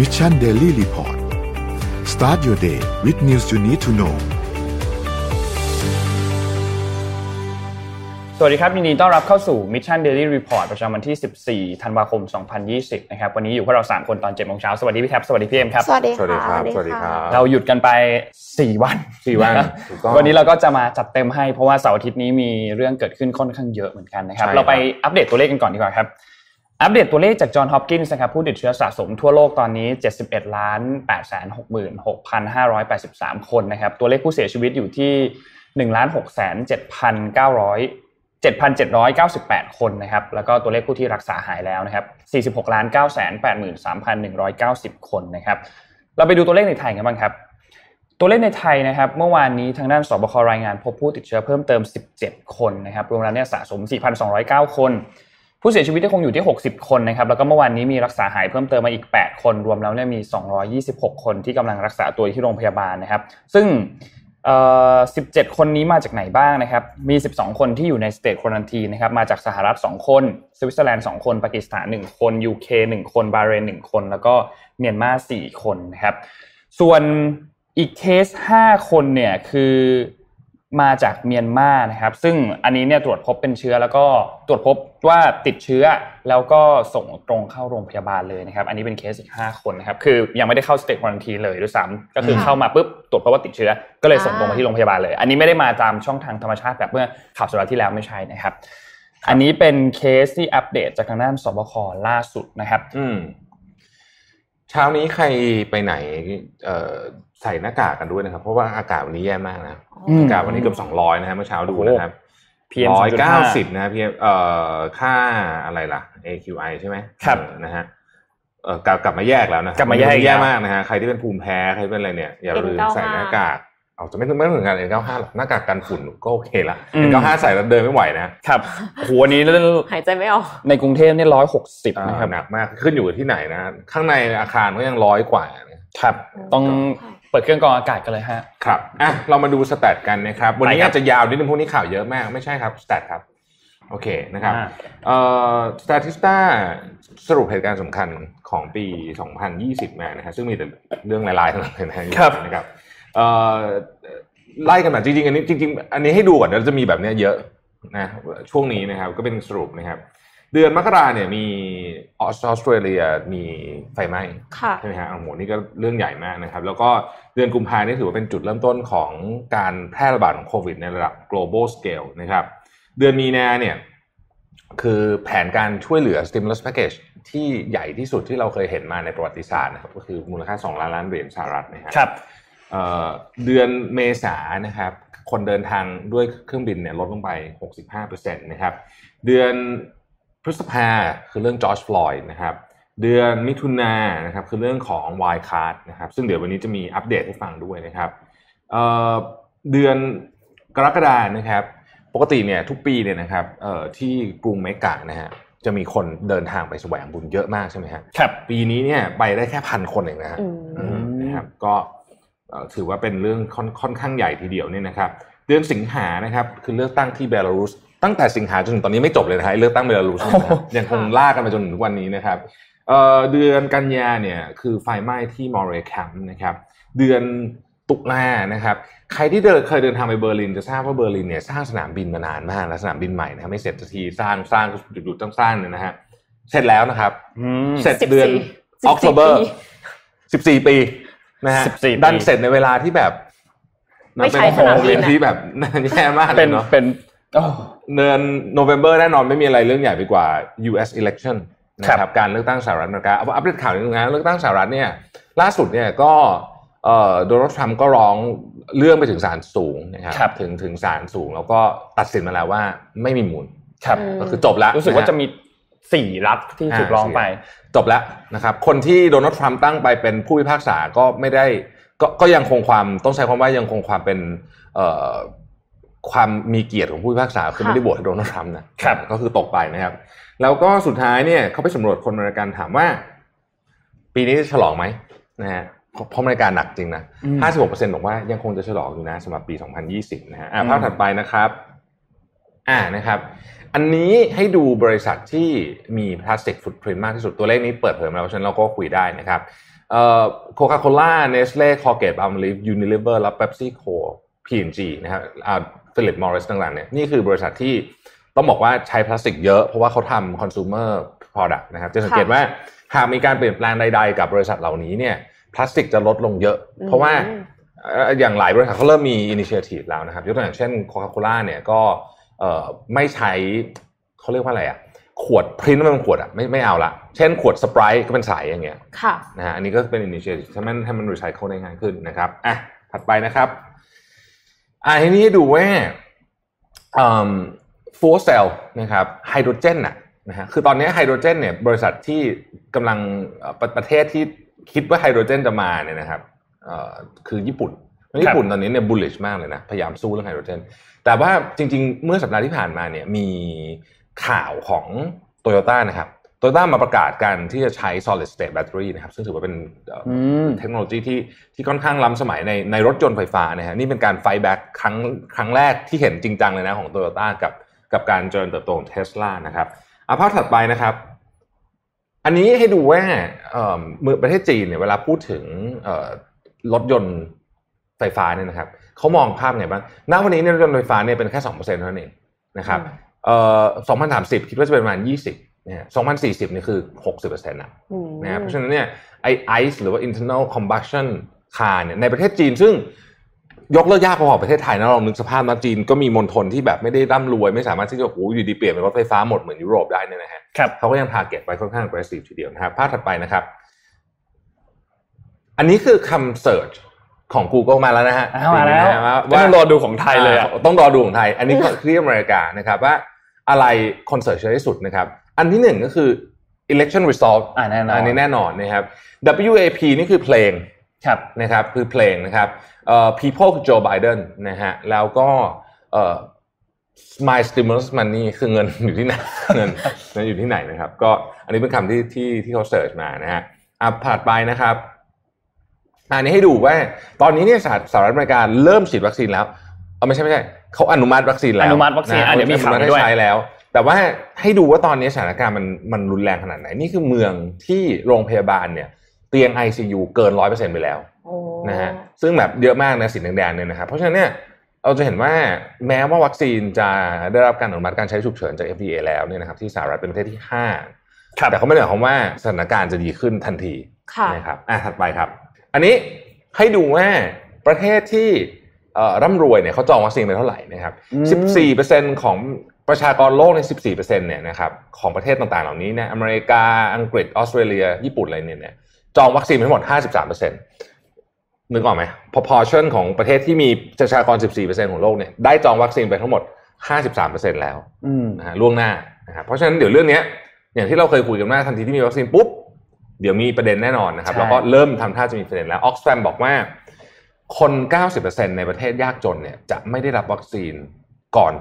Mission Daily Report start your day with news you need to know สวัสดีครับยินดีต้อนรับเข้าสู่ Mission Daily Report ประจำวันที่ 14 ธันวาคม 2020 นะครับ วันนี้อยู่พวกเรา 3 คนตอน7โมงเช้า สวัสดีพี่แท็บ สวัสดีพี่เอ็มครับ สวัสดีสวัสดีค่ะครับ สวัสดีครับ เราหยุดกันไป 4 วันสี่วันถูกต้องวันนี้เราก็จะมาจัดเต็มให้ เพราะว่าเสาร์อาทิตย์นี้มีเรื่องเกิดขึ้นค่อนข้างเยอะเหมือนกันนะครับใช่ครับเราไปอัปเดตตัวเลขกันก่อนดีกว่าครับ อัปเดตตัวเลขจากจอห์นฮอปกินส์นะครับผู้ติดเชื้อสะสมทั่วโลกตอนนี้ 71ล้าน8 6 6 5 8 3 คนนะครับตัวเลขผู้เสียชีวิตอยู่ที่1ล้าน6 7 9 7,798 คนนะครับ แล้วก็ตัวเลขผู้ที่รักษาหายแล้วนะครับ 46ล้าน9 8 3 1 9 0 คนนะครับ เราไปดูตัวเลขในไทยกันบ้างครับ ตัวเลขในไทยนะครับ เมื่อวานนี้ทางด้านสบครายงานพบผู้ติดเชื้อเพิ่มเติม 17 คนนะครับ รวมแล้วเนี่ยสะสม 4,209 คน ผู้เสียชีวิตยังคงอยู่ที่ 60 คนนะครับ แล้วก็เมื่อวานนี้มีรักษาหายเพิ่มเติมมาอีก 8 คน รวมแล้วเนี่ยมี 226 คนที่กำลังรักษาตัวที่โรงพยาบาลนะครับ ซึ่ง 17 คนนี้มาจากไหนบ้างนะครับ มี 12 คนที่อยู่ใน state quarantine นะครับ มาจากสหรัฐ 2 คน สวิตเซอร์แลนด์ 2 คน ปากีสถาน 1 คน UK 1 คน บาห์เรน 1 คน แล้วก็เมียนมา 4 คนนะครับ ส่วนอีกเคส 5 คนเนี่ยคือ มาจากเมียนมานะครับ ซึ่งอันนี้เนี่ยตรวจพบเป็นเชื้อแล้วก็ตรวจพบว่าติดเชื้อแล้วก็ส่งตรงเข้าโรงพยาบาลเลยนะครับ อันนี้เป็นเคสอีก 5 คนนะครับ คือยังไม่ได้เข้า state quarantine เลยด้วยซ้ำก็คือเข้ามาปุ๊บตรวจพบว่าติดเชื้อ ก็เลยส่งตรงมาที่โรงพยาบาลเลย อันนี้ไม่ได้มาตามช่องทางธรรมชาติแบบเมื่อข่าวสัปดาห์ที่แล้วไม่ใช่นะครับ อันนี้เป็นเคสที่อัปเดตจากทางด้านศบคล่าสุดนะครับ อืมเช้านี้ใครไปไหนเอ่อ ใส่หน้ากากกันด้วยนะครับ เพราะว่าอากาศวันนี้แย่มากนะอืมอากาศวันนี้เกือบสองร้อยนะฮะเมื่อเช้าดูนะครับ PM ร้อยเก้าสิบ2.5นะพีเอ่อค่าอะไรล่ะ AQI ใช่ไหมครับเออนะฮะเอ่อกลับกลับมาแยกแล้วนะกลับมาแยกอีกแย่แล้วมากนะฮะใครที่เป็นภูมิแพ้ใครเป็นอะไรเนี่ยอย่าลืม N95 ใส่หน้ากากเอาจะไม่ต้องไม่ต้องถึงกัน N95 หรอกหน้ากากกันฝุ่นก็โอเคละอืม N95 ใส่แล้วเดินไม่ไหวนะครับโหวันนี้เรื่องหายใจไม่ออกในกรุงเทพเนี่ยร้อยหกสิบอ่านะครับหนักมากขึ้นอยู่กับที่ไหนนะ ข้างในอาคารก็ยังร้อยกว่านะครับต้องค่ะ เปิดเครื่องกรองอากาศกันเลยฮะครับอะเรามาดูสแตทกันนะครับวันนี้ไปครับอาจจะยาวนิดนึงพวกนี้ข่าวเยอะมากไม่ใช่ครับสแตทครับโอเคนะครับอ่าเอ่อสแตทิสตาสรุปเหตุการณ์สำคัญของปี 2020 มานะฮะซึ่งมีแต่เรื่องลายๆทั้งนั้นเลยนะฮะครับนะครับเอ่อไล่กันมาจริงๆอันนี้จริง ๆ อันนี้ให้ดูก่อนเดี๋ยวจะมีแบบเนี้ยเยอะนะช่วงนี้นะครับก็เป็นสรุปนะครับ เดือนมกราเนี่ยมีออสเตรเลียมีไฟไหม้ค่ะใช่ไหมฮะโอ้โหนี่ก็เรื่องใหญ่มากนะครับ แล้วก็เดือนกุมภาพันธ์นี่ถือว่าเป็นจุดเริ่มต้นของการแพร่ระบาดของโควิดในระดับ global scale นะครับ เดือนมีนาเนี่ยคือแผนการช่วยเหลือ stimulus package ที่ใหญ่ที่สุดที่เราเคยเห็นมาในประวัติศาสตร์นะครับก็คือมูลค่า 2 ล้านล้านเหรียญสหรัฐนะฮะครับเอ่อเดือนเมษานะครับคนเดินทางด้วยเครื่องบินเนี่ยลดลงไป 65%นะครับ เดือน พฤษภาคือเรื่องจอร์จฟลอยด์นะครับเดือนมิถุนายนนะครับคือเรื่องของ Wirecard นะครับซึ่งเดี๋ยววันนี้จะมีอัปเดตให้ฟังด้วยนะครับเอ่อเดือนกรกฎานะครับปกติเนี่ยทุกปีเนี่ยนะครับเอ่อที่กรุงเมกกะนะฮะจะมีคนเดินทางไปแสวงบุญเยอะมากใช่ไหมฮะครับปีนี้เนี่ยไปได้แค่พันคนเองนะฮะอืมอืมนะครับก็เอ่อถือว่าเป็นเรื่องค่อนค่อนข้างใหญ่ทีเดียวเนี่ยนะครับ เดือนสิงหานะครับคือเลือกตั้งที่เบลารุส ตั้งแต่สิงหาจนถึงตอนนี้ไม่จบเลยนะฮะไอ้เลือกตั้งเบลารุสเนี่ยนะครับยังคงลากกันมาจนถึงทุกวันนี้นะครับเอ่อเดือนกันยาเนี่ยคือไฟไหม้ที่ Moria camp นะครับ เดือนตุลานะครับ ใครที่เดินเคยเดินทางไปเบอร์ลินจะทราบว่าเบอร์ลินเนี่ยสร้างสนามบินมานานมากแล้วสนามบินใหม่นะครับไม่เสร็จสักทีสร้างสร้างหยุดๆต้องสร้างเนี่ยนะฮะเสร็จแล้วนะครับอืมเสร็จ14เดือน14ออกโทเบอร์ปีสิบสี่ปีนะฮะ14ปีดันเสร็จในเวลาที่แบบไม่ใช่สนามบินเป็นอะที่แบบแย่มากเลเป็นยเนาะเป็นโอ้ เดือนโนเวม ber แน่นอนไม่มีอะไรเรื่องใหญ่ไปกว่า US election นะครับการเลือกตั้งสหรัฐอเมริกาเอาอัปเดตข่าวนิดนึงนะเลือกตั้งสหรัฐเนี่ยล่าสุดเนี่ยก็เอ่อโดนัลด์ทรัมป์ก็ร้องเรื่องไปถึงศาลสูงนะครับถึงถึงศาลสูง แล้วก็ตัดสินมาแล้วว่าไม่มีมูลครับอืมก็คือจบแล้วรู้สึกว่าฮจะมีสี่รัฐที่ถูกร้องไป จบแล้วนะครับ คนที่โดนัลด์ทรัมป์ตั้งไปเป็นผู้พิพากษาก็ไม่ได้ก็ก็ยังคงความต้องใช้คำว่ายังคงความเป็นเอ่อ ความมีเกียรติของผู้พิพากษาคือไม่ได้โหวตให้โดนัลด์ทรัมป์นะครับก็คือตกไปนะครับ แล้วก็สุดท้ายเนี่ยเขาไปสำรวจคนอเมริกันถามว่า ปีนี้จะฉลองไหมนะฮะเพราะอเมริกาหนักจริงนะอืมห้าสิบหกเปอร์เซ็นต์บอกว่ายังคงจะฉลองอยู่นะสำหรับปี 2020 นะฮะอะอืมภาพถัดไปนะครับ อ่านะครับ อันนี้ให้ดูบริษัทที่มี plastic footprint มากที่สุดตัวเลขนี้เปิดเผยมาแล้วเพราะฉะนั้นเราก็คุยได้นะครับเอ่อโคคาโคล่าเนสท์เล่ Colgate-Palmolive ยูนิลีเวอร์และเป๊ปซี่โค P&G นะครับอ่า ฟิลิปมอริสต่างๆเนี่ยนี่คือบริษัทที่ต้องบอกว่าใช้พลาสติกเยอะเพราะว่าเขาทำคอน sumer product นะครับจะสังเกตว่าหากมีการเปลี่ยนแปลงใด ๆ กับบริษัทเหล่านี้เนี่ยพลาสติกจะลดลงเยอะ เพราะว่าเอ่ออย่างหลายบริษัทเขาเริ่มมี initiative แล้วนะครับยกตัวอย่างเช่นโคคาโคล่าเนี่ยก็เอ่อไม่ใช้เขาเรียกว่าอะไรอะขวดพริ้นท์มันเป็นขวดอะไม่ไม่เอาละเช่นขวดสไปรท์ก็เป็นใสอย่างเงี้ยค่ะนะฮะอันนี้ก็เป็น initiative ให้มันให้มันรีไซเคิลได้ง่ายขึ้นนะครับอะถัดไปนะครับ อะทีนี้ให้ดูว่า fuel cell นะครับไฮโดรเจนน่ะนะฮะคือตอนนี้ไฮโดรเจนเนี่ยบริษัทที่กำลังเอ่อประประเทศที่คิดว่าไฮโดรเจนจะมาเนี่ยนะครับเอ่อคือญี่ปุ่นญี่ปุ่นตอนนี้เนี่ย bullish มากเลยนะ พยายามสู้เรื่องไฮโดรเจน แต่ว่าจริง ๆ เมื่อสัปดาห์ที่ผ่านมาเนี่ยมีข่าวของโตโยต้านะครับ โตโยต้ามาประกาศการที่จะใช้ solid state battery นะครับซึ่งถือว่าเป็นเอ่อออืมเทคโนโลยีที่ที่ค่อนข้างล้ำสมัยในในรถยนต์ไฟฟ้านะฮะนี่เป็นการไฟแบ็กครั้งครั้งแรกที่เห็นจริงจังเลยนะของโตโยต้ากับกับการเจริญเติบโตของเทสลานะครับอะภาพถัดไปนะครับ อันนี้ให้ดูว่าเอ่อเมืองประเทศจีนเนี่ยเวลาพูดถึงเอ่อรถยนต์ไฟฟ้าเนี่ยนะครับเขามองภาพไงบ้างณวันนี้เนี่ยรถยนต์ไฟฟ้าเนี่ยเป็นแค่สองเปอร์เซ็นต์เท่านั้นเองนะครับอืมเอ่อสองพันสามสิบคิดว่าจะเป็นประมาณยี่สิบ นะฮะสองพันสี่สิบนี่คือหกสิบเปอร์เซ็นต์นะอืมนะครับเพราะฉะนั้นเนี่ยไอไอซ์หรือว่า internal combustion car เนี่ยในประเทศจีนซึ่งยกเลิกยากพอๆประเทศไทยนะลองนึกสภาพนะจีนก็มีมณฑลที่แบบไม่ได้ร่ำรวย ไม่สามารถที่จะโอ้โหอยู่ดีเปลี่ยนเป็นรถไฟฟ้าหมดเหมือนยุโรปได้เนี่ยนะฮะครับเขาก็ยัง target ไว้ค่อนข้าง aggressive ทีเดียวนะครับภาพถัดไปนะครับ อันนี้คือคำ search ของ Google มาแล้วนะฮะอ้าวมาแล้วนะฮะไม่ต้องรอดูของไทยเลยอะาต้องรอดูของไทย อันนี้ก็ที่อเมริกานะครับว่าอะไรคน search เยอะที่สุดนะครับ อันที่หนึ่งก็คือ election result อ่าแน่นอนอันนี้แน่นอนนะครับ WAP นี่คือเพลงครับนะครับคือเพลงนะครับเอ่อ people คือ Joe Biden นะฮะแล้วก็เอ่อ my stimulus money คือเงินอยู่ที่ไหนเงินเงินอยู่ที่ไหนนะครับ ก็อันนี้เป็นคำที่ที่ที่เขาเสิร์ชมานะฮะอะผ่านไปนะครับอันนี้ให้ดูว่าตอนนี้เนี่ยสหสหรัฐอเมริกาเริ่มฉีดวัคซีนแล้วเอาไม่ใช่ไม่ใช่เขาอนุมัติวัคซีนแล้วอนุมัติวัคซีนอะเดี๋ยวมีข่าวอนุมัติให้ด้วยใช้แล้ว แต่ว่าให้ดูว่าตอนนี้สถานการณ์มันมันรุนแรงขนาดไหน นี่คือเมืองที่โรงพยาบาลเนี่ย เตียง ICU เกินร้อยเปอร์เซ็นไปแล้วโอ้นะฮะซึ่งแบบเยอะมากนะสีแดงๆเนี่ยนะครับเพราะฉะนั้นเนี่ยเราจะเห็นว่าแม้ว่าวัคซีนจะได้รับการอนุมัติการใช้ฉุกเฉินจาก FDA แล้วเนี่ยนะครับที่สหรัฐเป็นประเทศที่ห้าครับแต่เขาไม่ได้หมายความว่าสถานการณ์จะดีขึ้นทันทีค่ะนะครับอะถัดไปครับ อันนี้ให้ดูว่าประเทศที่เอ่อร่ำรวยเนี่ยเขาจองวัคซีนไปเท่าไหร่นะครับอืม14%ของ ประชากรโลกใน14%เนี่ยนะครับของประเทศต่างๆ เหล่านี้เนี่ยอเมริกาอังกฤษออสเตรเลีย ญี่ปุ่นอะไรเนี่ยเนี่ยจองวัคซีนไปทั้งหมด 53%นึกออกไหม proportion ของประเทศที่มีประชากร 14%ของโลกเนี่ยได้จองวัคซีนไปทั้งหมด 53%แล้วอืมนะฮะล่วงหน้านะครับเพราะฉะนั้นเดี๋ยวเรื่องเนี้ยอย่างที่เราเคยคุยกันว่าทันทีที่มีวัคซีนปุ๊บเดี๋ยวมีประเด็นแน่นอนนะครับใช่แล้วก็เริ่มทำท่าจะมีประเด็นแล้วออกซฟมบอกว่าคน 90%ในประเทศยากจนเนี่ยจะไม่ได้รับวัคซีน ก่อน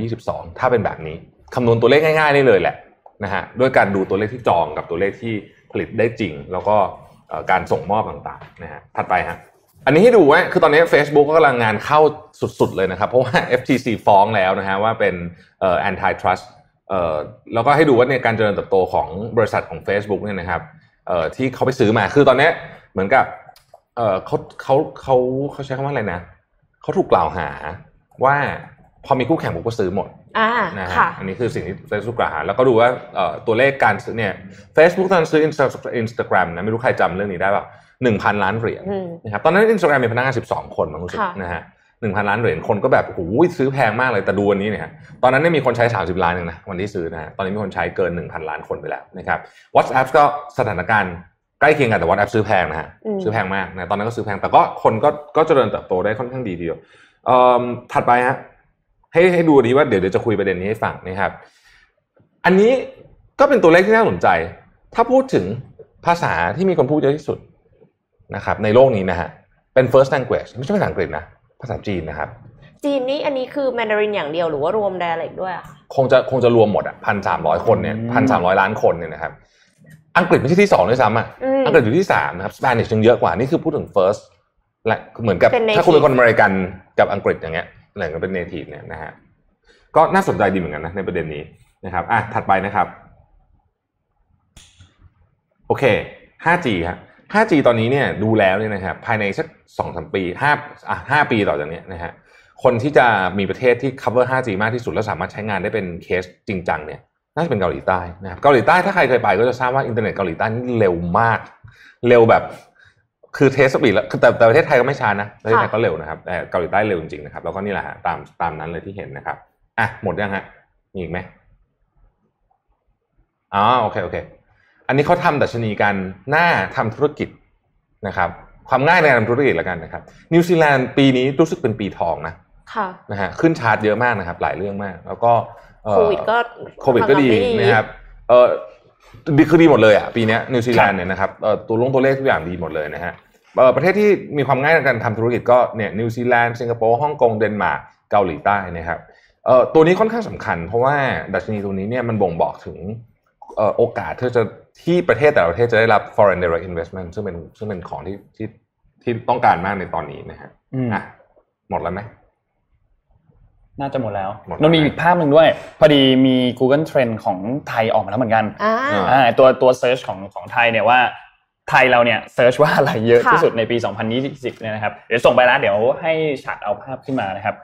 2022 ถ้าเป็นแบบนี้คำนวณตัวเลขง่ายๆนี่เลยแหละนะฮะด้วยการดูตัวเลขที่จองกับตัวเลขที่ผลิตได้จริง แล้วก็การส่งมอบต่างๆนะฮะถัดไปฮะอันนี้ให้ดูว่าคือตอนนี้ Facebook ก็กำลังงานเข้าสุดๆเลยนะครับ เพราะว่า FTC ฟ้องแล้วนะฮะว่าเป็นเอ่อ antitrust เอ่อแล้วก็ให้ดูว่าในยการเจริญเติบโตของบริษัทของ Facebook เนี่ยนะครับเอ่อที่เขาไปซื้อมาคือตอนนี้เหมือนกับเอ่อเขาเขาเขาเขาใช้คำว่าอะไรนะเขาถูกกล่าวหาว่า พอมีคู่แข่งปุ๊บก็ซื้อหมดอ่านะฮะค่ะอันนี้คือสิ่งที่ Facebook กล่าวหาแล้วก็ดูว่าเอ่อตัวเลขการซื้อเนี่ย Facebook ตอนซื้อ Insta- Instagram นะไม่รู้ใครจำเรื่องนี้ได้ป่ะหนึ่งพันล้านเหรียญอืมนะครับตอนนั้น Instagram มีพนักงาน12คนมั้งรู้สึกค่ะนะฮะหนึ่งพันล้านเหรียญคนก็แบบโอ้โหซื้อแพงมากเลยแต่ดูวันนี้เนี่ยฮะตอนนั้นเนี่ยมีคนใช้30ล้านเองนะวันที่ซื้อนะฮะตอนนี้มีคนใช้เกิน1,000ล้านคนไปแล้วนะครับ WhatsApp ก็สถานการณ์ใกล้เคียงกันแต่ WhatsApp ซื้อแพงนะฮะอืมซื้อแพงมากนะตอนนั้นก็ซื้อแพงแต่ก็คนก็ก็เจริญเติบโตได้ค่อนข้างดีทีเดียวเอิ่มถัดไปฮะ ให้ให้ดูดีว่าเดี๋ยวเดี๋ยวจะคุยประเด็นนี้ให้ฟังนะครับ อันนี้ก็เป็นตัวเลขที่น่าสนใจ ถ้าพูดถึงภาษาที่มีคนพูดเยอะที่สุดนะครับ ในโลกนี้นะฮะเป็น first language ไม่ใช่ภาษาอังกฤษนะภาษาจีนนะครับ จีนนี่อันนี้คือแมนดารินอย่างเดียวหรือว่ารวมไดอะเล็กด้วยอะคะคงจะคงจะรวมหมดอะพันสามร้อยคนเนี่ยอืมพันสามร้อยล้านคนเนี่ยนะครับ อังกฤษไม่ใช่ที่สองด้วยซ้ำอะอืมอังกฤษอยู่ที่สามนะครับ Spanish ยังเยอะกว่านี่คือพูดถึง first และเหมือนกับเป็น native ถ้าคุณเป็นคนอเมริกันกับอังกฤษอย่างเงี้ย อะไรก็เป็น native เนี่ยนะฮะก็น่าสนใจดีเหมือนกันนะในประเด็นนี้นะครับอะถัดไปนะครับ โอเค 5G ครับ 5G ตอนนี้เนี่ยดูแล้วเนี่ยนะครับภายในสักสองสามปีห้าอะห้าปีต่อจากนี้นะฮะคนที่จะมีประเทศที่ cover 5G มากที่สุด และสามารถใช้งานได้เป็นเคสจริงจังเนี่ยน่าจะเป็นเกาหลีใต้นะครับเกาหลีใต้ถ้าใครเคยไปก็จะทราบว่าอินเทอร์เน็ตเกาหลีใต้นี่เร็วมาก เร็วแบบ คือ test speed แล้วคือแต่แต่ประเทศไทยก็ไม่ช้านะประเทศไทยก็เร็วนะครับแต่เกาหลีใต้เร็วจริงๆนะครับแล้วก็นี่แหละฮะตามตามนั้นเลยที่เห็นนะครับอะหมดยังฮะมีอีกไหมอ๋อโอเคโอเค อันนี้เขาทำดัชนีการน่าทำธุรกิจนะครับ ความง่ายในการทำธุรกิจแล้วกันนะครับ นิวซีแลนด์ปีนี้รู้สึกเป็นปีทองนะค่ะนะฮะขึ้นชาร์ตเยอะมากนะครับ หลายเรื่องมาก แล้วก็เอ่อโควิดก็โควิดก็ดีทำงานไม่นะครับเออ ดีคือดีหมดเลยอะปีเนี้ยนิวซีแลนด์เนี่ยนะครับเอ่อตัวลงตัวเลขทุกอย่างดีหมดเลยนะฮะเอ่อประเทศที่มีความง่ายในการทำธุรกิจก็เนี่ยนิวซีแลนด์สิงคโปร์ฮ่องกงเดนมาร์กเกาหลีใต้นะครับเอ่อตัวนี้ค่อนข้างสำคัญ เพราะว่าดัชนีตัวนี้เนี่ยมันบ่งบอกถึงเอ่อโอกาสที่จะที่ประเทศแต่ละประเทศจะได้รับ foreign direct investment ซึ่งเป็นซึ่งเป็นของที่ที่ที่ต้องการมากในตอนนี้นะฮะอืมอะหมดแล้วไหม น่าจะหมดแล้วหมดแล้วมันมีอีกภาพหนึ่งด้วย พอดีมี Google Trend ของไทยออกมาแล้วเหมือนกันอ่าอ่าอ่าตัวตัว search ของของไทยเนี่ยว่าไทยเราเนี่ย search ว่าอะไรเยอะค่ะที่สุดในปี 2020เนี่ยนะครับ เดี๋ยวส่งไปแล้วเดี๋ยวให้ฉัดเอาภาพขึ้นมานะครับ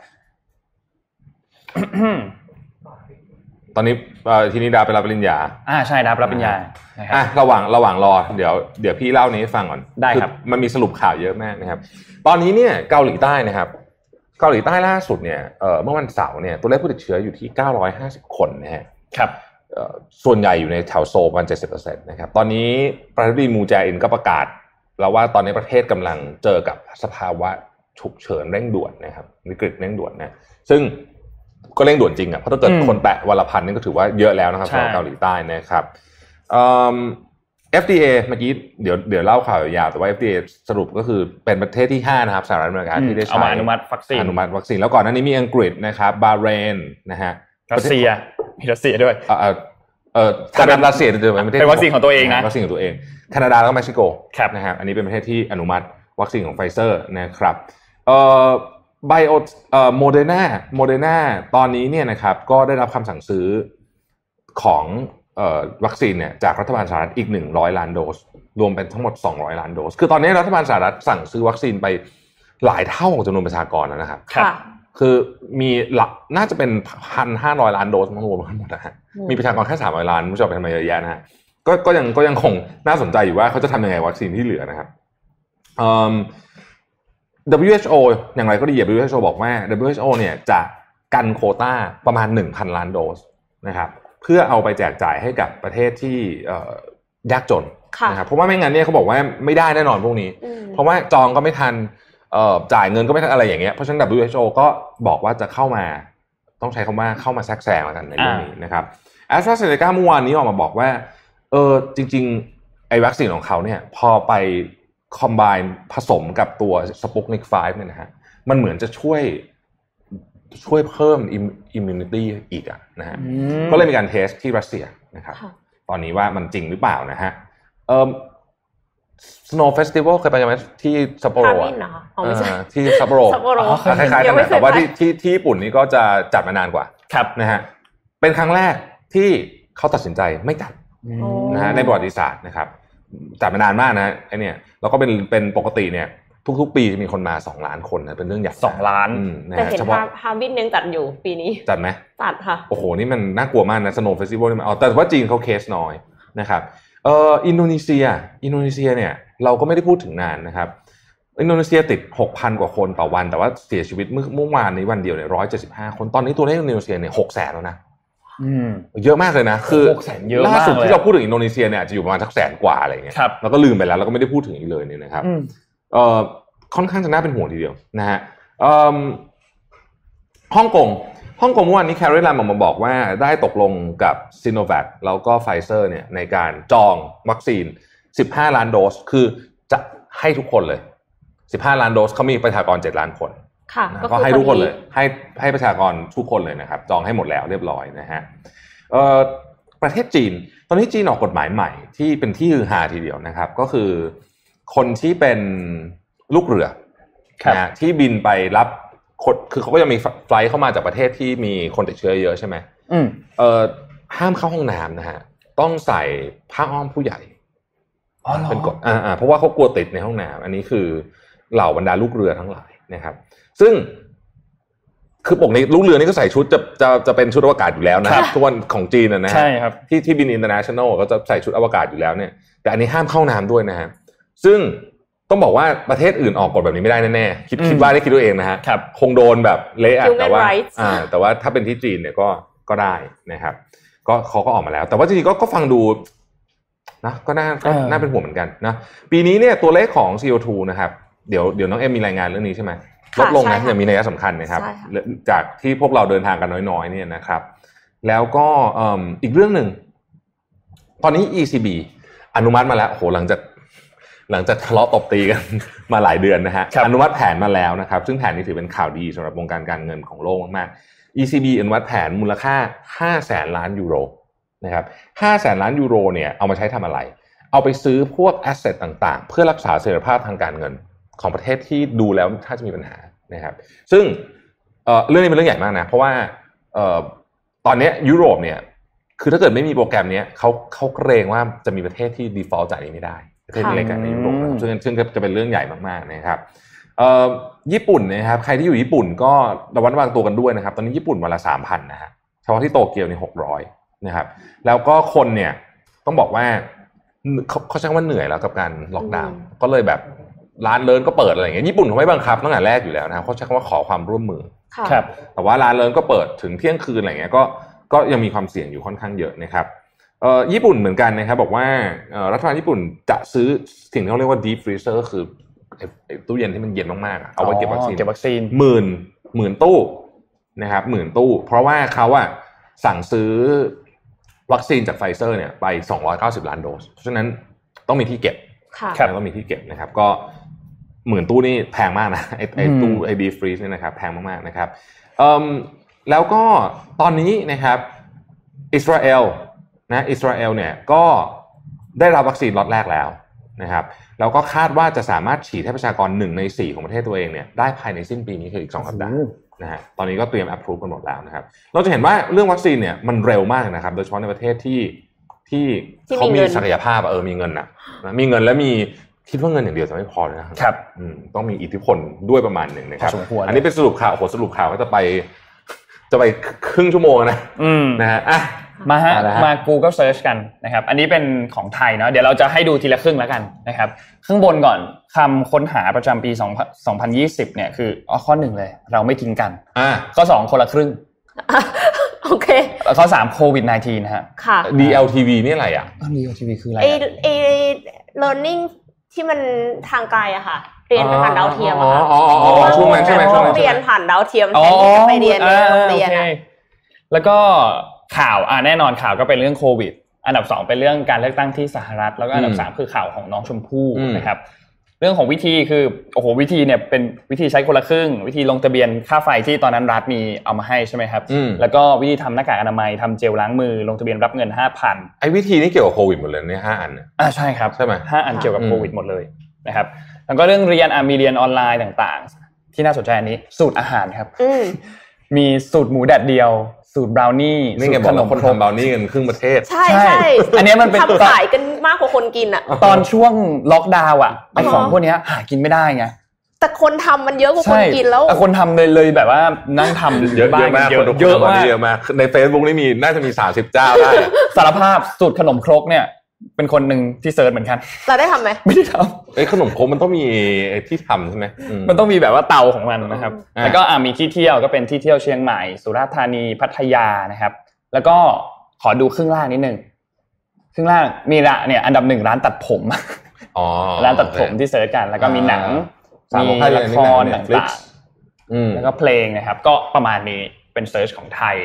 ตอนนี้เอ่อทีนี้ดาไปรับปริญญา อ่าใช่รับรับปริญญานะครัอะบระหว่างระหว่างรอ เดี๋ยวเดี๋ยวพี่เล่านี้ให้ฟังก่อน ได้ครับอมันมีสรุปข่าวเยอะมากนะครับ ตอนนี้เนี่ยเกาหลีใต้นะครับ เกาหลีใต้ล่าสุดเนี่ยเอ่อเมื่อวันเสาร์เนี่ยตัวเลขผู้ติดเชื้ออยู่ที่ 950 คนนะฮะครับเอ่อส่วนใหญ่อยู่ในแถวโซลประมาณ70%นะครับตอนนี้ประธานาธิบดีมูแจอินก็ประกาศ แล้วว่าตอนนี้ประเทศกำลังเจอกับสภาวะฉุกเฉินเร่งด่วนนะครับวิกฤตเร่งด่วนนะซึ่งก็เร่งด่วนจริงอะเพราะถ้าเกิดอืมคนแตะวันละพันนี่ก็ถือว่าเยอะแล้วนะครับใช่สำหรับเกาหลีใต้นะครับเอิ่ม FDA เมื่อกี้เดี๋ยวเดี๋ยวเล่าข่าวยาวแต่ว่า FDA สรุปก็คือเป็นประเทศที่ 5 นะครับสหรัฐอเมริกาอืมที่ได้เอาใช้มาอนุมัติวัคซีนอนุมัติวัคซีนแล้วก่อนหน้านี้มีอังกฤษนะครับบาห์เรนนะฮะรัสเซียมีรัสเซียด้วยเอ่อเอ่อเออถ้าเป็นรัสเซียจะเป็นประเทศเป็นวัคซีนของตัวเองนะวัคซีนของตัวเองแคนาดาแล้วก็เม็กซิโกครับนะครับอันนี้เป็นประเทศที่อนุมัติวัคซีนของไฟเซอร์นะครับเอ่อไบโอเอ่อโมเดอร์นาโมเดอร์นาตอนนี้เนี่ยนะครับก็ได้รับคำสั่งซื้อของเอ่อ วัคซีนเนี่ยจากรัฐบาลสหรัฐอีก 100 ล้านโดส รวมเป็นทั้งหมด 200 ล้านโดส คือตอนนี้รัฐบาลสหรัฐสั่งซื้อวัคซีนไปหลายเท่าของจำนวนประชากรแล้วนะครับครับค่ะคือมีหลักน่าจะเป็นพันห้าร้อยล้านโดสมั้งรวมทั้งหมดนะฮะอืมมีประชากรแค่สามร้อยล้านไม่รู้จะเอาไปทำไมเยอะแยะนะฮะก็ก็ยังก็ยังคงน่าสนใจอยู่ว่าเขาจะทำยังไงวัคซีนที่เหลือนะครับเอิ่ม WHO อย่างไรก็ดี WHO บอกว่า WHO เนี่ยจะกันโควต้าประมาณ1,000ล้านโดสนะครับ เพื่อเอาไปแจกจ่ายให้กับประเทศที่เอ่อยากจนค่ะนะครับเพราะว่าไม่งั้นเนี่ยเขาบอกว่าไม่ได้แน่นอนพวกนี้อืมเพราะว่าจองก็ไม่ทันเอ่อจ่ายเงินก็ไม่ทันอะไรอย่างเงี้ยเพราะฉะนั้น WHO ก็บอกว่าจะเข้ามาต้องใช้คำว่าเข้ามาแทรกแซงแล้วกันในเรื่องนี้นะครับแอสตราเซเนกาเมื่อวานนี้ออกมาบอกว่าเออจริงๆไอ้วัคซีนของเขาเนี่ยพอไป combine ผสมกับตัวสปุตนิก5เนี่ยนะฮะมันเหมือนจะช่วย ช่วยเพิ่ม immunity อีกอะนะฮะอืมก็เลยมีการ test ที่รัสเซียนะครับค่ะตอนนี้ว่ามันจริงหรือเปล่านะฮะเอ่อ Snow Festival เคยไปไหมที่ซัปโปโรฮาร์อะบินเหรอคะอ๋อไม่ใช่เออที่ซัปโปโรซัปโปโรอ๋อคล้ายๆยักันงไม่นะเคยแต่ว่าไปที่ที่ที่ญี่ปุ่นนี่ก็จะจัดมานานกว่าครับนะฮะเป็นครั้งแรกที่เขาตัดสินใจไม่จัดโอ้นะฮะในประวัติศาสตร์นะครับจัดมานานมากนะไอเนี่ยแล้วก็เป็นเป็นปกติเนี่ย ทุกๆ ปีจะมีคนมาสองล้านคนนะเป็นเรื่องใหญ่สองล้านอืมนะแต่ฮะเห็นเฉพาะฮาฮาร์บินยังจัดอยู่ปีนี้ จัดไหมจัดค่ะ โอ้โห นี่มันน่ากลัวมากนะ Snow Festival นี่มันเอาแต่ว่าจีนเขาเคสน้อยนะครับเอ่ออินโดนีเซีย อินโดนีเซียเนี่ยเราก็ไม่ได้พูดถึงนานนะครับ อินโดนีเซียติด 6,000 กว่าคนต่อวัน แต่ว่าเสียชีวิตเมื่อเมื่อวานนี้วันเดียวเนี่ย175คนตอนนี้ตัวเลขอินโดนีเซียเนี่ย6แสนแล้วนะอืมเยอะมากเลยนะ คือ6แสนเยอะมากล่าสุดเลยที่เราพูดถึงอินโดนีเซียเนี่ยอาจจะอยู่ประมาณสักแสนกว่าอะไรอย่างเงี้ยครับแล้วก็ลืมไปแล้วแล้วก็ไม่ได้พูดถึงอีกเลยเนี่ยนะครับอืมเอ่อ ค่อนข้างจะน่าเป็นห่วงทีเดียวนะฮะเอิ่มฮ่องกงฮ่องกงเมื่อวานนี้แคร์รีแลนด์ออกมาบอกว่าได้ตกลงกับซีโนแวคแล้วก็ไฟเซอร์เนี่ยในการจองวัคซีน 15 ล้านโดส คือจะให้ทุกคนเลย 15 ล้านโดสเขามีประชากร 7 ล้านคนค่ะนะก็ก็คือให้ทุกคนพอดีเลย ให้ให้ประชากรทุกคนเลยนะครับ จองให้หมดแล้วเรียบร้อยนะฮะเอ่อประเทศจีน ตอนนี้จีนออกกฎหมายใหม่ที่เป็นที่ฮือฮาทีเดียวนะครับ ก็คือ คนที่เป็นลูกเรือครับนะฮะที่บินไปรับคนคือเขาก็จะมีไฟลท์เข้ามาจากประเทศที่มีคนติดเชื้อเยอะใช่ไหมอืมเอ่อห้ามเข้าห้องน้ำนะฮะ ต้องใส่ผ้าอ้อมผู้ใหญ่อ๋อเหรอเป็นกฎอ่าอ่าเพราะว่าเขากลัวติดในห้องน้ำอันนี้คือเหล่าบรรดาลูกเรือทั้งหลายนะครับ ซึ่งคือปกนี้ลูกเรือนี่ก็ใส่ชุดจะจะจะเป็นชุดอวกาศอยู่แล้วนะครับทุกวันของจีนนะนะฮะใช่ครับที่ที่บิน international ก็จะใส่ชุดอวกาศอยู่แล้วเนี่ย แต่อันนี้ห้ามเข้าน้ำด้วยนะฮะ ซึ่งต้องบอกว่าประเทศอื่นออกกฎแบบนี้ไม่ได้แน่ๆคิดอืมคิดว่าได้คิดตัวเองนะฮะครับคงโดนแบบเละอะ Human แต่ว่า rights อ่าแต่ว่าถ้าเป็นที่จีนเนี่ยก็ก็ได้นะครับ ก็เขาก็ออกมาแล้ว แต่ว่าจริงๆก็ก็ฟังดูนะก็น่าก็เออน่าเป็นห่วงเหมือนกันนะปีนี้เนี่ยตัวเลขของ CO2 นะครับเดี๋ยวเดี๋ยวน้องเอ็มมีรายงานเรื่องนี้ใช่ไหมลค่ะดลงนะใช่ค่ะอย่างมีนัยสำคัญนะครับใช่ค่ะจากที่พวกเราเดินทางกันน้อยๆเนี่ยนะครับ แล้วก็เอิ่มอีกเรื่องหนึ่งตอนนี้ ECB อนุมัติมาแล้วโอ้โหหลังจาก หลังจากทะเลาะตบตีกันมาหลายเดือนนะฮะครับอนุมัติแผนมาแล้วนะครับ ซึ่งแผนนี้ถือเป็นข่าวดีสำหรับวงการการเงินของโลกมากๆ ECB อนุมัติแผนมูลค่า5แสนล้านยูโรนะครับ5แสนล้านยูโรเนี่ยเอามาใช้ทำอะไร เอาไปซื้อพวกแอสเซทต่างๆ เพื่อรักษาเสถียรภาพทางการเงินของประเทศที่ดูแล้วถ้าจะมีปัญหานะครับ ซึ่งเอ่อเรื่องนี้เป็นเรื่องใหญ่มากนะ เพราะว่าเอ่อตอนเนี้ยยุโรปเนี่ยคือถ้าเกิดไม่มีโปรแกรมเนี้ยเขาเขาเกรงว่าจะมีประเทศที่ default จ่ายนี้ไม่ได้ ประเทศเล็กๆในยุโรปนะครับซึ่งซึ่งจะเป็นเรื่องใหญ่มากๆนะครับเอ่อญี่ปุ่นนะครับใครที่อยู่ญี่ปุ่นก็ระวัดระวังตัวกันด้วยนะครับ ตอนนี้ญี่ปุ่นวันละสามพันนะฮะเฉพาะที่โตเกียวนี่หกร้อยนะครับ แล้วก็คนเนี่ยต้องบอกว่าเขาเขาใช้คำว่าเหนื่อยแล้วกับการล็อกดาวน์ก็เลยแบบร้านเลินก็เปิดอะไรอย่างเงี้ยญี่ปุ่นเขาไม่บังคับตั้งแต่แรกอยู่แล้วนะครับเขาใช้คำว่าขอความร่วมมือค่ะครับแต่ว่าร้านเลินก็เปิดถึงเที่ยงคืนอะไรเงี้ยก็ก็ยังมีความเสี่ยงอยู่ค่อนข้างเยอะนะครับเอ่อ ญี่ปุ่นเหมือนกันนะครับบอกว่าเอ่อรัฐบาลญี่ปุ่นจะซื้อสิ่งที่เขาเรียกว่า deep freezer ก็คือไอ้ไอ้ตู้เย็นที่มันเย็นมากๆอะเอาไว้เก็บวัคซีนเก็บวัคซีนหมื่นหมื่นตู้นะครับหมื่นตู้ เพราะว่าเขาอะสั่งซื้อวัคซีนจากไฟเซอร์เนี่ยไป 290 ล้านโดส เพราะฉะนั้นต้องมีที่เก็บค่ะครับแล้วก็มีที่เก็บนะครับ ก็หมื่นตู้นี่แพงมากนะไอ้ไอ้อืมตู้ไอ้ deep freeze เนี่ยนะครับแพงมากๆนะครับเอิ่มแล้วก็ตอนนี้นะครับอิสราเอล นะอิสราเอลเนี่ยก็ได้รับวัคซีนล็อตแรกแล้วนะครับแล้วก็คาดว่าจะสามารถฉีดให้ประชากรหนึ่งในสี่ของประเทศตัวเองเนี่ยได้ภายในสิ้นปีนี้คืออีกสองสัปดาห์นะฮะตอนนี้ก็เตรียม approve กันหมดแล้วนะครับ เราจะเห็นว่าเรื่องวัคซีนเนี่ยมันเร็วมากนะครับ โดยเฉพาะในประเทศที่ที่ที่เขามีมีเงินศักยภาพอะเออมีเงินนะนะมีเงินและมีคิดว่าเงินอย่างเดียวจะไม่พอเลยนะครับอืมต้องมีอิทธิพลด้วยประมาณหนึ่งนะครับพอสมควรอันนี้เป็นสรุปข่าวโอ้โหสรุปข่าวก็จะไป จะไปครึ่งชั่วโมงนะอืมนะฮะอะ มาฮะเอาละฮะมา Google Search กันนะครับ อันนี้เป็นของไทยเนาะเดี๋ยวเราจะให้ดูทีละครึ่งแล้วกันนะครับข้างบนก่อนคำค้นหาประจำปี2 2020 เนี่ยคืออ๋อข้อหนึ่งเลย เราไม่ทิ้งกันอะข้อ2คนละครึ่งโอเคข้อ3โควิด -19 นะฮะค่ะ DLTV นี่อะไรอะอันนี้ทีวีคืออะไรไออะไอ learning ที่มันทางไกลอะค่ะเรียนผ่านดาวเทียมอะค่ะอ๋ออ๋ออ๋ออ๋อช่วงนั้นใช่ไหมช่วงนั้นใช่เรียไหนมผ่านดาวเทียมแทนที่จะไปเรียนในโรงเรียนอ่าอะโอคแล้วก็ ข่าวอ่าแน่นอนข่าวก็เป็นเรื่องโควิด อันดับสองเป็นเรื่องการเลือกตั้งที่สหรัฐ แล้วก็อันดัอืบมสามคือข่าวของน้องชมพู่อืมนะครับเรื่องของวิธีคือโอ้โหวิธีเนี่ยเป็นวิธีใช้คนละครึ่ง วิธีลงทะเบียนค่าไฟที่ตอนนั้นรัฐมีเอามาให้ใช่ไหมครับอืมแล้วก็วิธีทำหน้ากากอนามัยทำเจลล้างมือลงทะเบียนรับเงินห้าพันไอ้วิธีนี้เกี่ยวกับโควิดหมดเลยเนี่ยห้าอันเนี่ยอ่าใช่ครับใช่ไหมห้าอันเกี่ยวกับอืมโควิดหมดเลยนะครับแล้วก็เรื่องเรียนอะมีเรียนออนไลน์ต่างๆ ที่น่าสนใจอันนี้ สูตรอาหารครับอืมมีสูตรหมูแดดเดียว สูตรบราวนี่นี่สูไงตรบขอกนแล้วมคนครกทำเบลนี่กันครึ่งประเทศ ใช่ใช่ใช่อันเนี้ยมันเป็นทำขายกันมากกว่าคนกินอะตอนช่วงล็อกดาวน์อะไออ๋อของพวกเนี้ยหากินไม่ได้ไงแต่คนทำมันเยอะกว่าคนกินแล้วแต่คนทำเลยเลยแบบว่านั่งทำเยอะบ้าเยนอะมากเยอะคนเยอะคนทำมากเยอะมากใน Facebook นี่มีน่าจะมี 30 เจ้าได้อะสารภาพสูตรขนมครกเนี่ย เป็นคนหนึ่งที่เซิร์ชเหมือนกันเราได้ทำไหมไม่ได้ทไอ้ยขนมครกมันต้องมีไอ้ที่ทำใช่ไหมอืมำมันต้องมีแบบว่าเตาของมันนะครับอ่าแล้วก็อ่ามีที่เที่ยวก็เป็นที่เที่ยวเชียงใหม่ สุราษฎร์ธานีพัทยานะครับ แล้วก็ขอดูครึ่งล่างนิดนึงครึ่งล่างมีละเนี่ยอันดับหนึ่งร้านตัดผมอ๋อร้านตัดผมที่ search กัน แล้วก็มีหนังสามมีของไทยละอันคนี้หนังรเนี่ยต่ Netflix างอืมๆแล้วก็เพลงนะครับ ก็ประมาณนี้เป็น search ของไทย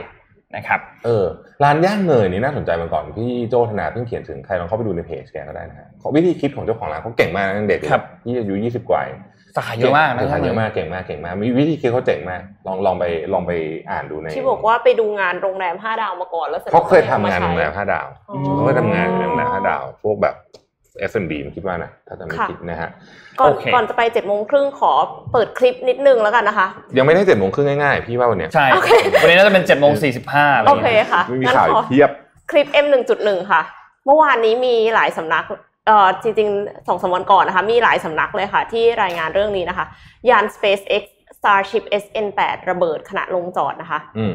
นะครับ เออร้านย่างเนยนี่น่าสนใจมาก่อนพี่โจธนาเพิ่งเขียนถึงใครลองเข้าไปดูในเพจแกก็ได้นะฮะเขาวิธีคิดของเจ้าของร้านเขาเก่งมากตั้งแต่เด็กเลยครับยี่อายุยี่สิบกว่าเองสาขาเยอะมากนะสาขาเยอะมากเก่งมากเก่งมากมีวิธีคิดเขาเจ๋งมากลองลองไปลองไปอ่านดูในที่บอกว่าไปดูงานโรงแรมห้าดาวมาก่อนแล้วสร็จเขาเคยทำงานอโรงแรมใช้ห้าดาวอ๋อเขาเคยทำงานในโรงแรมห้าดาวพวกแบบ F&B ผมคิดว่านะถ้าจำไม่ค่ะผิดนะฮะก่อนโอเคก่อนจะไปเจ็ดโมงครึ่งขอเปิดคลิปนิดนึงแล้วกันนะคะ ยังไม่ได้เจ็ดโมงครึ่งง่ายๆ พี่ว่าวันเนี้ยใช่โอเควันนี้น่าจะเป็นเจ็ดโมงสี่สิบห้าอะไรโออย่างเคเงี้ยค่ะไม่มีงั้นข่าวขอีอกเทียบคลิป M 1.1ค่ะ เมื่อวานนี้มีหลายสำนักเเอ่อจริงๆสองสามวันก่อนนะคะ มีหลายสำนักเลยค่ะ ที่รายงานเรื่องนี้นะคะ ยาน SpaceX Starship SN8 ระเบิดขณะลงจอดนะคะอืม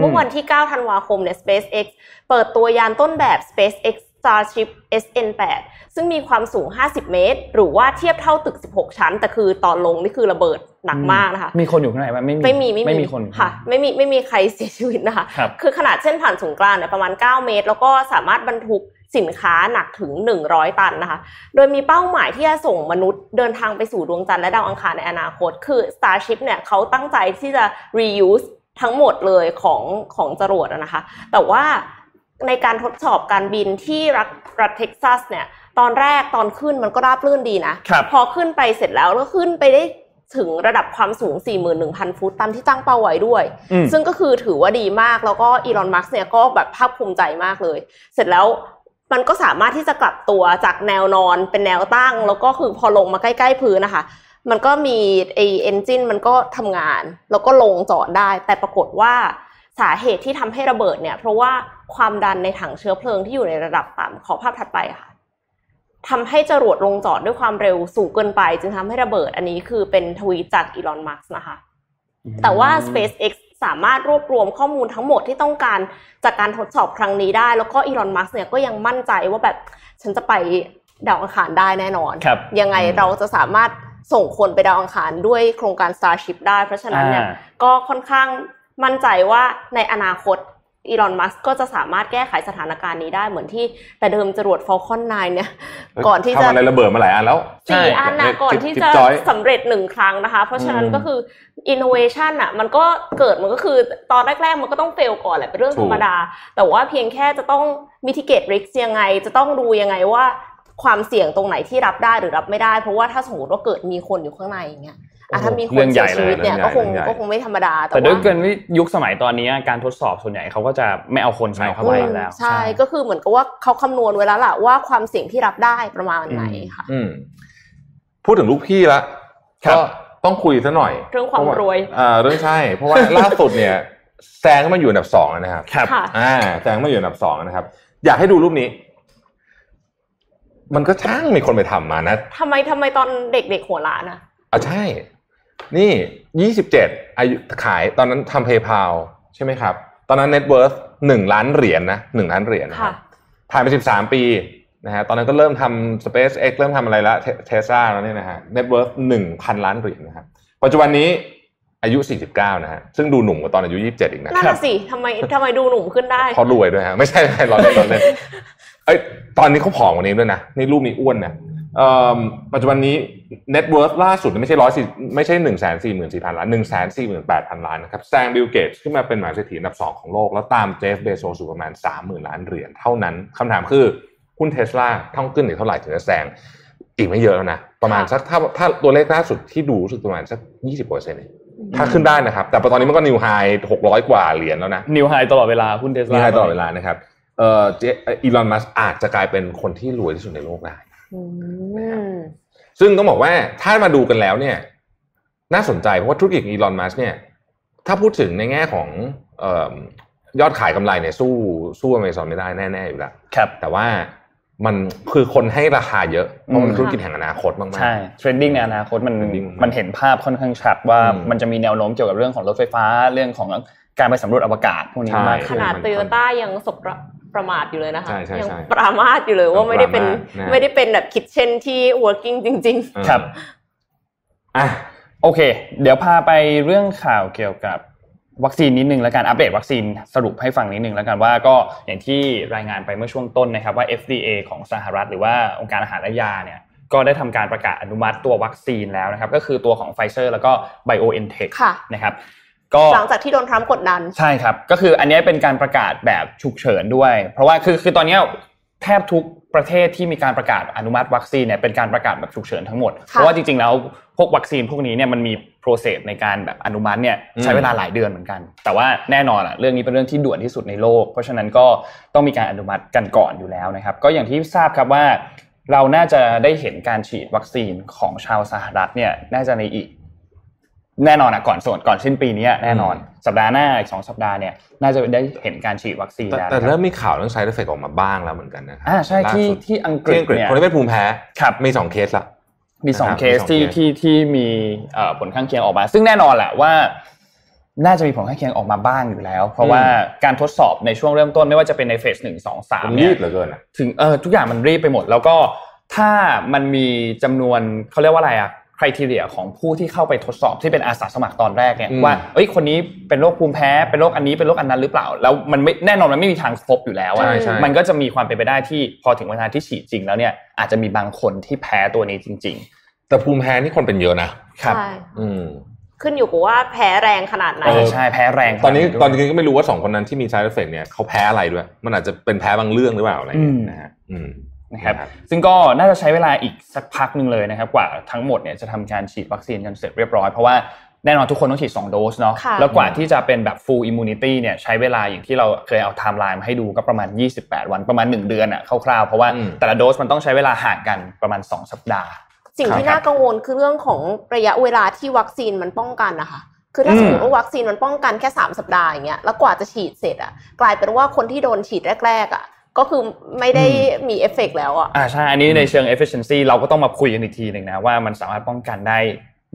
เมื่อวันที่ 9 ธันวาคมเนี่ย SpaceX เปิดตัวยานต้นแบบ SpaceX Starship SN8 ซึ่งมีความสูง 50 เมตร หรือว่าเทียบเท่าตึก 16 ชั้น แต่คือตอนลงนี่คือระเบิดหนักมากนะคะ มีคนอยู่ข้างในไหมไม่มีไม่มีไม่มีคนค่ะ ไม่มีไม่มีใครเสียชีวิตนะคะครับคือขนาดเส้นผ่านศูนย์กลางเนี่ยประมาณ 9 เมตร แล้วก็สามารถบรรทุกสินค้าหนักถึง 100 ตันนะคะ โดยมีเป้าหมายที่จะส่งมนุษย์เดินทางไปสู่ดวงจันทร์และดาวอังคารในอนาคต คือ Starship เนี่ยเขาตั้งใจที่จะ reuse ทั้งหมดเลยของของจรวดอะนะคะ แต่ว่า ในการทดสอบการบินที่รัฐรัฐเท็กซัสเนี่ย ตอนแรกตอนขึ้นมันก็ราบรื่นดีนะครับพอขึ้นไปเสร็จแล้วแล้วขึ้นไปได้ถึงระดับความสูง 41,000 ฟุตตามที่ตั้งเป้าไว้ด้วยอืมซึ่งก็คือถือว่าดีมากแล้วก็อีลอนมัสเนี่ยก็แบบภาคภูมิใจมากเลย เสร็จแล้วมันก็สามารถที่จะกลับตัวจากแนวนอนเป็นแนวตั้ง แล้วก็คือพอลงมาใกล้ ๆ พื้นนะคะ มันก็มีไอเอนจินมันก็ทำงาน แล้วก็ลงจอดได้ แต่ปรากฏว่าสาเหตุที่ทำให้ระเบิดเนี่ย เพราะว่า ความดันในถังเชื้อเพลิงที่อยู่ในระดับต่ำขอภาพถัดไปค่ะทำให้จรวดลงจอดด้วยความเร็วสูงเกินไป จึงทำให้ระเบิดอันนี้คือเป็นทวีตจากอีลอนมัสนะคะ แต่ว่า SpaceX สามารถรวบรวมข้อมูลทั้งหมดที่ต้องการจากการทดสอบครั้งนี้ได้ แล้วก็อีลอนมัสเนี่ยก็ยังมั่นใจว่าแบบฉันจะไปดาวอังคารได้แน่นอนครับยังไงเราจะสามารถส่งคนไปดาวอังคารด้วยโครงการ Starship ได้ เพราะฉะนั้นเนี่ยอ่าก็ค่อนข้างมั่นใจว่าในอนาคต อีลอน มัสก็จะสามารถแก้ไขสถานการณ์นี้ได้เหมือนที่แต่เดิมจรวด Falcon 9 เนี่ย ก่อนที่จะทำอะไรระเบิดมาหลายอันแล้วใช่สี่อันนะเนี่ยก่อนจิ๊บที่จิ๊บจะจอยสำเร็จหนึ่งครั้งนะคะ เพราะฉะนั้นอืมก็คือ innovation อะมันก็เกิดมันก็คือตอนแรก ๆ มันก็ต้องเฟลก่อนแหละเป็นเรื่องธรรมดา แต่ว่าเพียงแค่จะต้อง mitigate risk ยังไง จะต้องดูยังไงว่าความเสี่ยงตรงไหนที่รับได้หรือรับไม่ได้ เพราะว่าถ้าสมมติว่าเกิดมีคนอยู่ข้างในอย่างเงี้ยอะ ถ้ามีคเรื่นองใหญ่เสียชีวิตเนี่ยเลยก็คงเรื่องใหญ่ก็คงไม่ธรรมดา แต่แต่ด้วยว่าเกินที่ยุคสมัยตอนนี้การทดสอบส่วนใหญ่เขาก็จะไม่เอาคนใส่เข้าไปอยู่แล้วอืมใช่ก็คือเหมือนกับว่าเขาคำนวณไว้แล้วล่ะว่าความเสี่ยงที่รับได้ประมาณไหนค่ะอืมพูดถึงลูกพี่ละครับก็ต้องคุยซะหน่อย เรื่องความรวยอ่าเรื่องใช่ เพราะว่าล่าสุดเนี่ยแซงขึ้นมาอยู่อันดับสองแล้วนะครับครับค่ะอ่าแซงมาอยู่อันดับสองนะครับ อยากให้ดูรูปนี้ มันก็ช่างมีคนไปทำมานะทำไมทำไมตอนเด็กๆหัวล้านอะอะใช่ นี่ยี่สิบเจ็ดอายุขายตอนนั้นทำ PayPal ใช่ไหมครับ ตอนนั้น net worth หนึ่งล้านเหรียญนะหนึ่งล้านเหรียญนะครับค่ะผ่านไปสิบสามปีนะฮะตอนนั้นก็เริ่มทำ SpaceX เริ่มทำอะไรละเทสลาแล้วเนี่ยนะฮะ net worth หนึ่งพันล้านเหรียญนะครับปัจจุบันนี้อายุ 49 นะฮะ ซึ่งดูหนุ่มกว่าตอนอายุ 27 อีกนะนั่นน่ะสิทำไมทำไมดูหนุ่มขึ้นได้เพราะรวยด้วยฮะ ไม่ใช่ไม่ใช่ล้อเล่นล้อเล่นเอ้ย ตอนนี้เขาผอมกว่านี้ด้วยนะ นี่รูปนี้อ้วนนะเอ่อ ปัจจุบันนี้ net worth ล่าสุดไม่ใช่ร้อยสี่ไม่ใช่หนึ่งแสนสี่หมื่นสี่พันล้านหนึ่งแสนสี่หมื่นแปดพันล้านนะครับแซงบิลเกตส์ขึ้นมาเป็นมหาเศรษฐีอันดับสองของโลก แล้วตามเจฟเบโซอยู่ประมาณสามหมื่นล้านเหรียญเท่านั้นคำถามคือหุ้นเทสลาต้องขึ้นอีกเท่าไหร่ถึงจะแซงอีกไม่เยอะแล้วนะ ประมาณสักถ้าถ้าตัวเลขล่าสุดที่ดูรู้สึกประมาณสักยี่สิบเปอร์เซ็นต์ถ้าขึ้นได้นะครับ แต่ตอนนี้มันก็ new high หกร้อยกว่าเหรียญแล้วนะ new high ตลอดเวลาหุ้นเทสลามีให้ตลอดเวลานะครับเอ่อเจอีลอนมัสก์อาจจะกลายเป็นคนที่รวยที่สุดในโลกได้อืม ซึ่งต้องบอกว่าถ้ามาดูกันแล้วเนี่ย น่าสนใจเพราะว่าธุรกิจอีลอนมัสก์เนี่ย ถ้าพูดถึงในแง่ของเอ่อยอดขายกำไรเนี่ยสู้สู้อเมซอนไม่ได้แน่ ๆ อยู่แล้วครับ แต่ว่ามันคือคนให้ราคาเยอะ เพราะมันอืมธุรกิจแห่งอนาคตมากๆใช่ trending ในอนาคตมัน trending มันเห็นภาพค่อนข้างชัดว่าอืมมันจะมีแนวโน้มเกี่ยวกับเรื่องของรถไฟฟ้าเรื่องของการไปสำรวจอวกาศพวกนี้ใช่มากขขึ้นนาดมันโตโยต้ายังสบ ประประมาทอยู่เลยนะคะใช่ใช่ยัใช่ปรามาทอยู่เลยว่าไม่ได้เป็นปรามาสนะไม่ได้เป็นแบบคิดเช่นที่ working จริงเออครับอะโอเค เดี๋ยวพาไปเรื่องข่าวเกี่ยวกับวัคซีนนิดนึงแล้วกันอัปเดตวัคซีนสรุปให้ฟังนิดนึงแล้วกันว่าก็อย่างที่รายงานไปเมื่อช่วงต้นนะครับว่า FDA ของสหรัฐ หรือว่าองค์การอาหารและยาเนี่ยก็ได้ทำการประกาศอนุมัติตัววัคซีนแล้วนะครับ ก็คือตัวของไฟเซอร์แล้วก็ BioNTech ค่ะนะครับ ก็ๆหลังจากที่โดนทรัมป์กดดัน ใช่ครับ ก็คืออันนี้เป็นการประกาศแบบฉุกเฉินด้วย เพราะว่าคือคือตอนนี้แทบทุกประเทศที่มีการประกาศอนุมัติวัคซีนเนี่ยเป็นการประกาศแบบฉุกเฉินทั้งหมด เพราะว่าจริงๆแล้วพวกวัคซีนพวกนี้เนี่ยมันมี process ในการแบบอนุมัติเนี่ยใช้เวลาหลายเดือนเหมือนกัน แต่ว่าแน่นอนอะเรื่องนี้เป็นเรื่องที่ด่วนที่สุดในโลก เพราะฉะนั้นก็ต้องมีการอนุมัติกันก่อนอยู่แล้วนะครับ ก็อย่างที่ทราบครับว่าเราน่าจะได้เห็นการฉีดวัคซีนของชาวสหรัฐเนี่ยน่าจะในอีก แน่นอนอะก่อนส่วนก่อนสิ้นปีนี้แน่นอน สัปดาห์หน้าอีกสองสัปดาห์เนี่ยน่าจะได้เห็นการฉีดวัคซีนแต่แล้วแต่นะครับเริ่มมีข่าวเรื่อง side effect ออกมาบ้างแล้วเหมือนกันนะครัอ่าใช่ที่ล่าสุดที่อังกฤที่ษอังกฤษเนี่ยคนที่เป็นภูมิแพ้ครับมีสองเคสละมีสองนะครับเคสมีสองที่เคสที่ที่มีเอ่อผลข้างเคียงออกมา ซึ่งแน่นอนแหละว่า น่าจะมีผลข้างเคียงออกมาบ้างอยู่แล้ว เพราะว่าการทดสอบในช่วงเริ่มต้นไม่ว่าจะเป็นในเฟสหนึ่งสองสามมันเนี่รียบเหลือเกินอะถึงเออทุกอย่างมันรีบไปหมด แล้วก็ถ้ามันมีจำนวนเขาเรียกว่าอะไรอะ คุณทีเรียของผู้ที่เข้าไปทดสอบที่เป็นอาสาสมัครตอนแรกเนี่ยอืมว่าเอ้ยคนนี้เป็นโรคภูมิแพ้เป็นโรคอันนี้เป็นโรคอันนั้นหรือเปล่า แล้วมันไม่แน่นอนมันไม่มีทางครบอยู่แล้วอะใช่ใช่มันก็จะมีความเป็นไปได้ที่พอถึงเวลาที่ฉีดจริงแล้วเนี่ยอาจจะมีบางคนที่แพ้ตัวนี้จริงแต่ภูมิแพ้นี่คนเป็นเยอะนะๆครับใช่อืมขึ้นอยู่กับว่าแพ้แรงขนาดไหนเออใช่แพ้แรง ตอนนี้ขดตอนนี้ก็ไม่รู้ว่าสองคนนั้นที่มี side effect เนี่ยเขาแพ้อะไรด้วย มันอาจจะเป็นแพ้บางเรื่องหรือเปล่าอะไรอย่างเงี้ยนะฮะอืม นะครับซึ่งก็น่าจะใช้เวลาอีกสักพักหนึ่งเลยนะครับ กว่าทั้งหมดเนี่ยจะทำการฉีดวัคซีนกันเสร็จเรียบร้อย เพราะว่าแน่นอนทุกคนต้องฉีด 2 โดสเนาะค่ะแล้วกว่าที่จะเป็นแบบ full immunity เนี่ยใช้เวลาอย่างที่เราเคยเอาไทม์ไลน์มาให้ดูก็ประมาณ 28 วันประมาณ 1 เดือนอะคร่าวๆ เพราะว่าอืมแต่ละโดสมันต้องใช้เวลาห่างกันประมาณ 2 สัปดาห์ สิ่งที่ครับน่ากังวลคือเรื่องของระยะเวลาที่วัคซีนมันป้องกันนะคะคือถ้าอืมสมมติว่าวัคซีนมันป้องกันแค่สามสัปดาห์อย่างเงี้ยแล้วกว่าจะฉีดเสร็จอะกลายเป็นว่าคนที่โดนฉีดแรกๆอะ ก็คือไม่ได้มีเอฟเฟกต์แล้วอะอ่าใช่อันนี้ในเชิง efficiency เราก็ต้องมาคุยกันอีกทีหนึ่งนะว่ามันสามารถป้องกันได้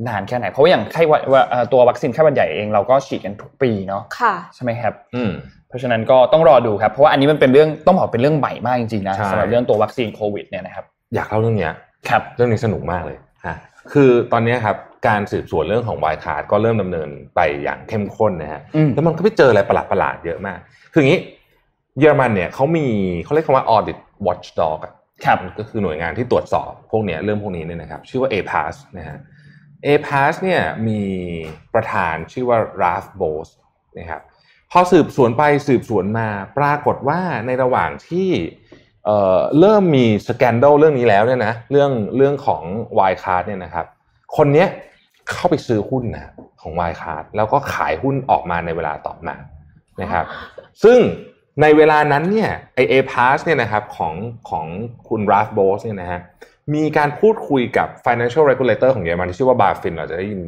นานแค่ไหน เพราะว่าอย่างไข้หวัดว่าเอ่อตัววัคซีนไข้หวัดใหญ่เองเราก็ฉีดกันทุกปีเนาะค่ะใช่ไหมครับอืมเพราะฉะนั้นก็ต้องรอดูครับ เพราะว่าอันนี้มันเป็นเรื่องต้องบอกเป็นเรื่องใหม่มากจริงๆนะใช่สำหรับเรื่องตัววัคซีนโควิดเนี่ยนะครับอยากเล่าเรื่องเนี้ยครับเรื่องนี้สนุกมากเลยฮะคือตอนนี้ครับการสืบสวนเรื่องของ Wirecard ก็เริ่มดำเนินไปอย่างเข้มข้นนะฮะอืมแล้วมันก็ไปเจออะไรประหลาดๆเยอะมาก คืออย่างนี้ เยอรมันเนี่ยเขามีเขาเรียกคำว่า audit watchdog อะครับก็คือหน่วยงานที่ตรวจสอบพวกเนี้ยเรื่องพวกนี้เนี่ยนะครับ ชื่อว่า APAS นะฮะ APAS เนี่ยมีประธานชื่อว่า Ralph Bose นะครับพอสืบสวนไปสืบสวนมาปรากฏว่าในระหว่างที่เอ่อเริ่มมีสแกนด l เรื่องนี้แล้วเนี่ยนะเรื่องเรื่องของ y c a r d เนี่ยนะครับ คนเนี้ยเข้าไปซื้อหุ้นนะของ y c a r d แล้วก็ขายหุ้นออกมาในเวลาต่อมานะครับ ซึ่ง ในเวลานั้นเนี่ยไอเอพาสเนี่ยนะครับของของคุณราฟโบสเนี่ยนะฮะมีการพูดคุยกับ financial regulator ของเยอรมันที่ชื่อว่า BaFin เราจะได้ยิน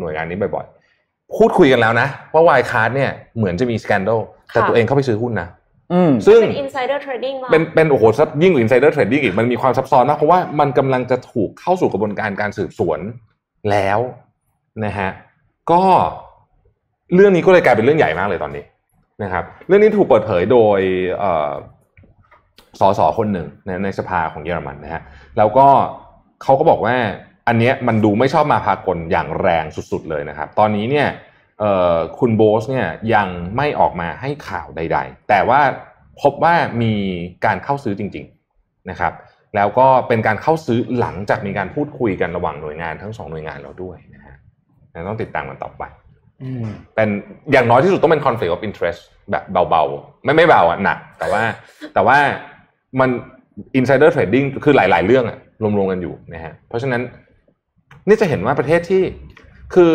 หน่วยงานนี้บ่อยๆ พูดคุยกันแล้วนะ ว่า y card เนี่ยเหมือนจะมีสแกน d a l แต่ค่ะตัวเองเข้าไปซื้อหุ้นนะอืมซึ่งเป็น insider trading มาเป็นเป็นโอ้โหซับยิ่งกว่า insider trading อีกมันมีความซับซ้อนมากเพราะว่ามันกำลังจะถูกเข้าสู่กระบวนการการสืบสวนแล้วนะฮะก็เรื่องนี้ก็เลยกลายเป็นเรื่องใหญ่มากเลยตอนนี้ นะครับเรื่องนี้ถูกเปิดเผยโดยอ่อสสคนหนึ่งในสภาของเยอรมันนะฮะแล้วก็เขาก็บอกว่าอันเนี้ยมันดูไม่ชอบมาพากลอย่างแรงสุดๆเลยนะครับ ตอนนี้เนี่ยคุณโบสเนี่ยยังไม่ออกมาให้ข่าวใด ๆ แต่ว่าพบว่ามีการเข้าซื้อจริง ๆนะครับ แล้วก็เป็นการเข้าซื้อหลังจากมีการพูดคุยกันระหว่างหน่วยงานทั้งสองหน่วยงานเราด้วยนะฮะต้องติดตามกันต่อไป เป็นอย่างน้อยที่สุดต้องเป็น conflict of interest แบบเบาๆ ไม่ไม่เบาอะหนัก แต่ว่าแต่ว่ามัน insider trading คือหลาย ๆ เรื่องอะรวมๆกันอยู่นะฮะเพราะฉะนั้นนี่จะเห็นว่าประเทศที่คือ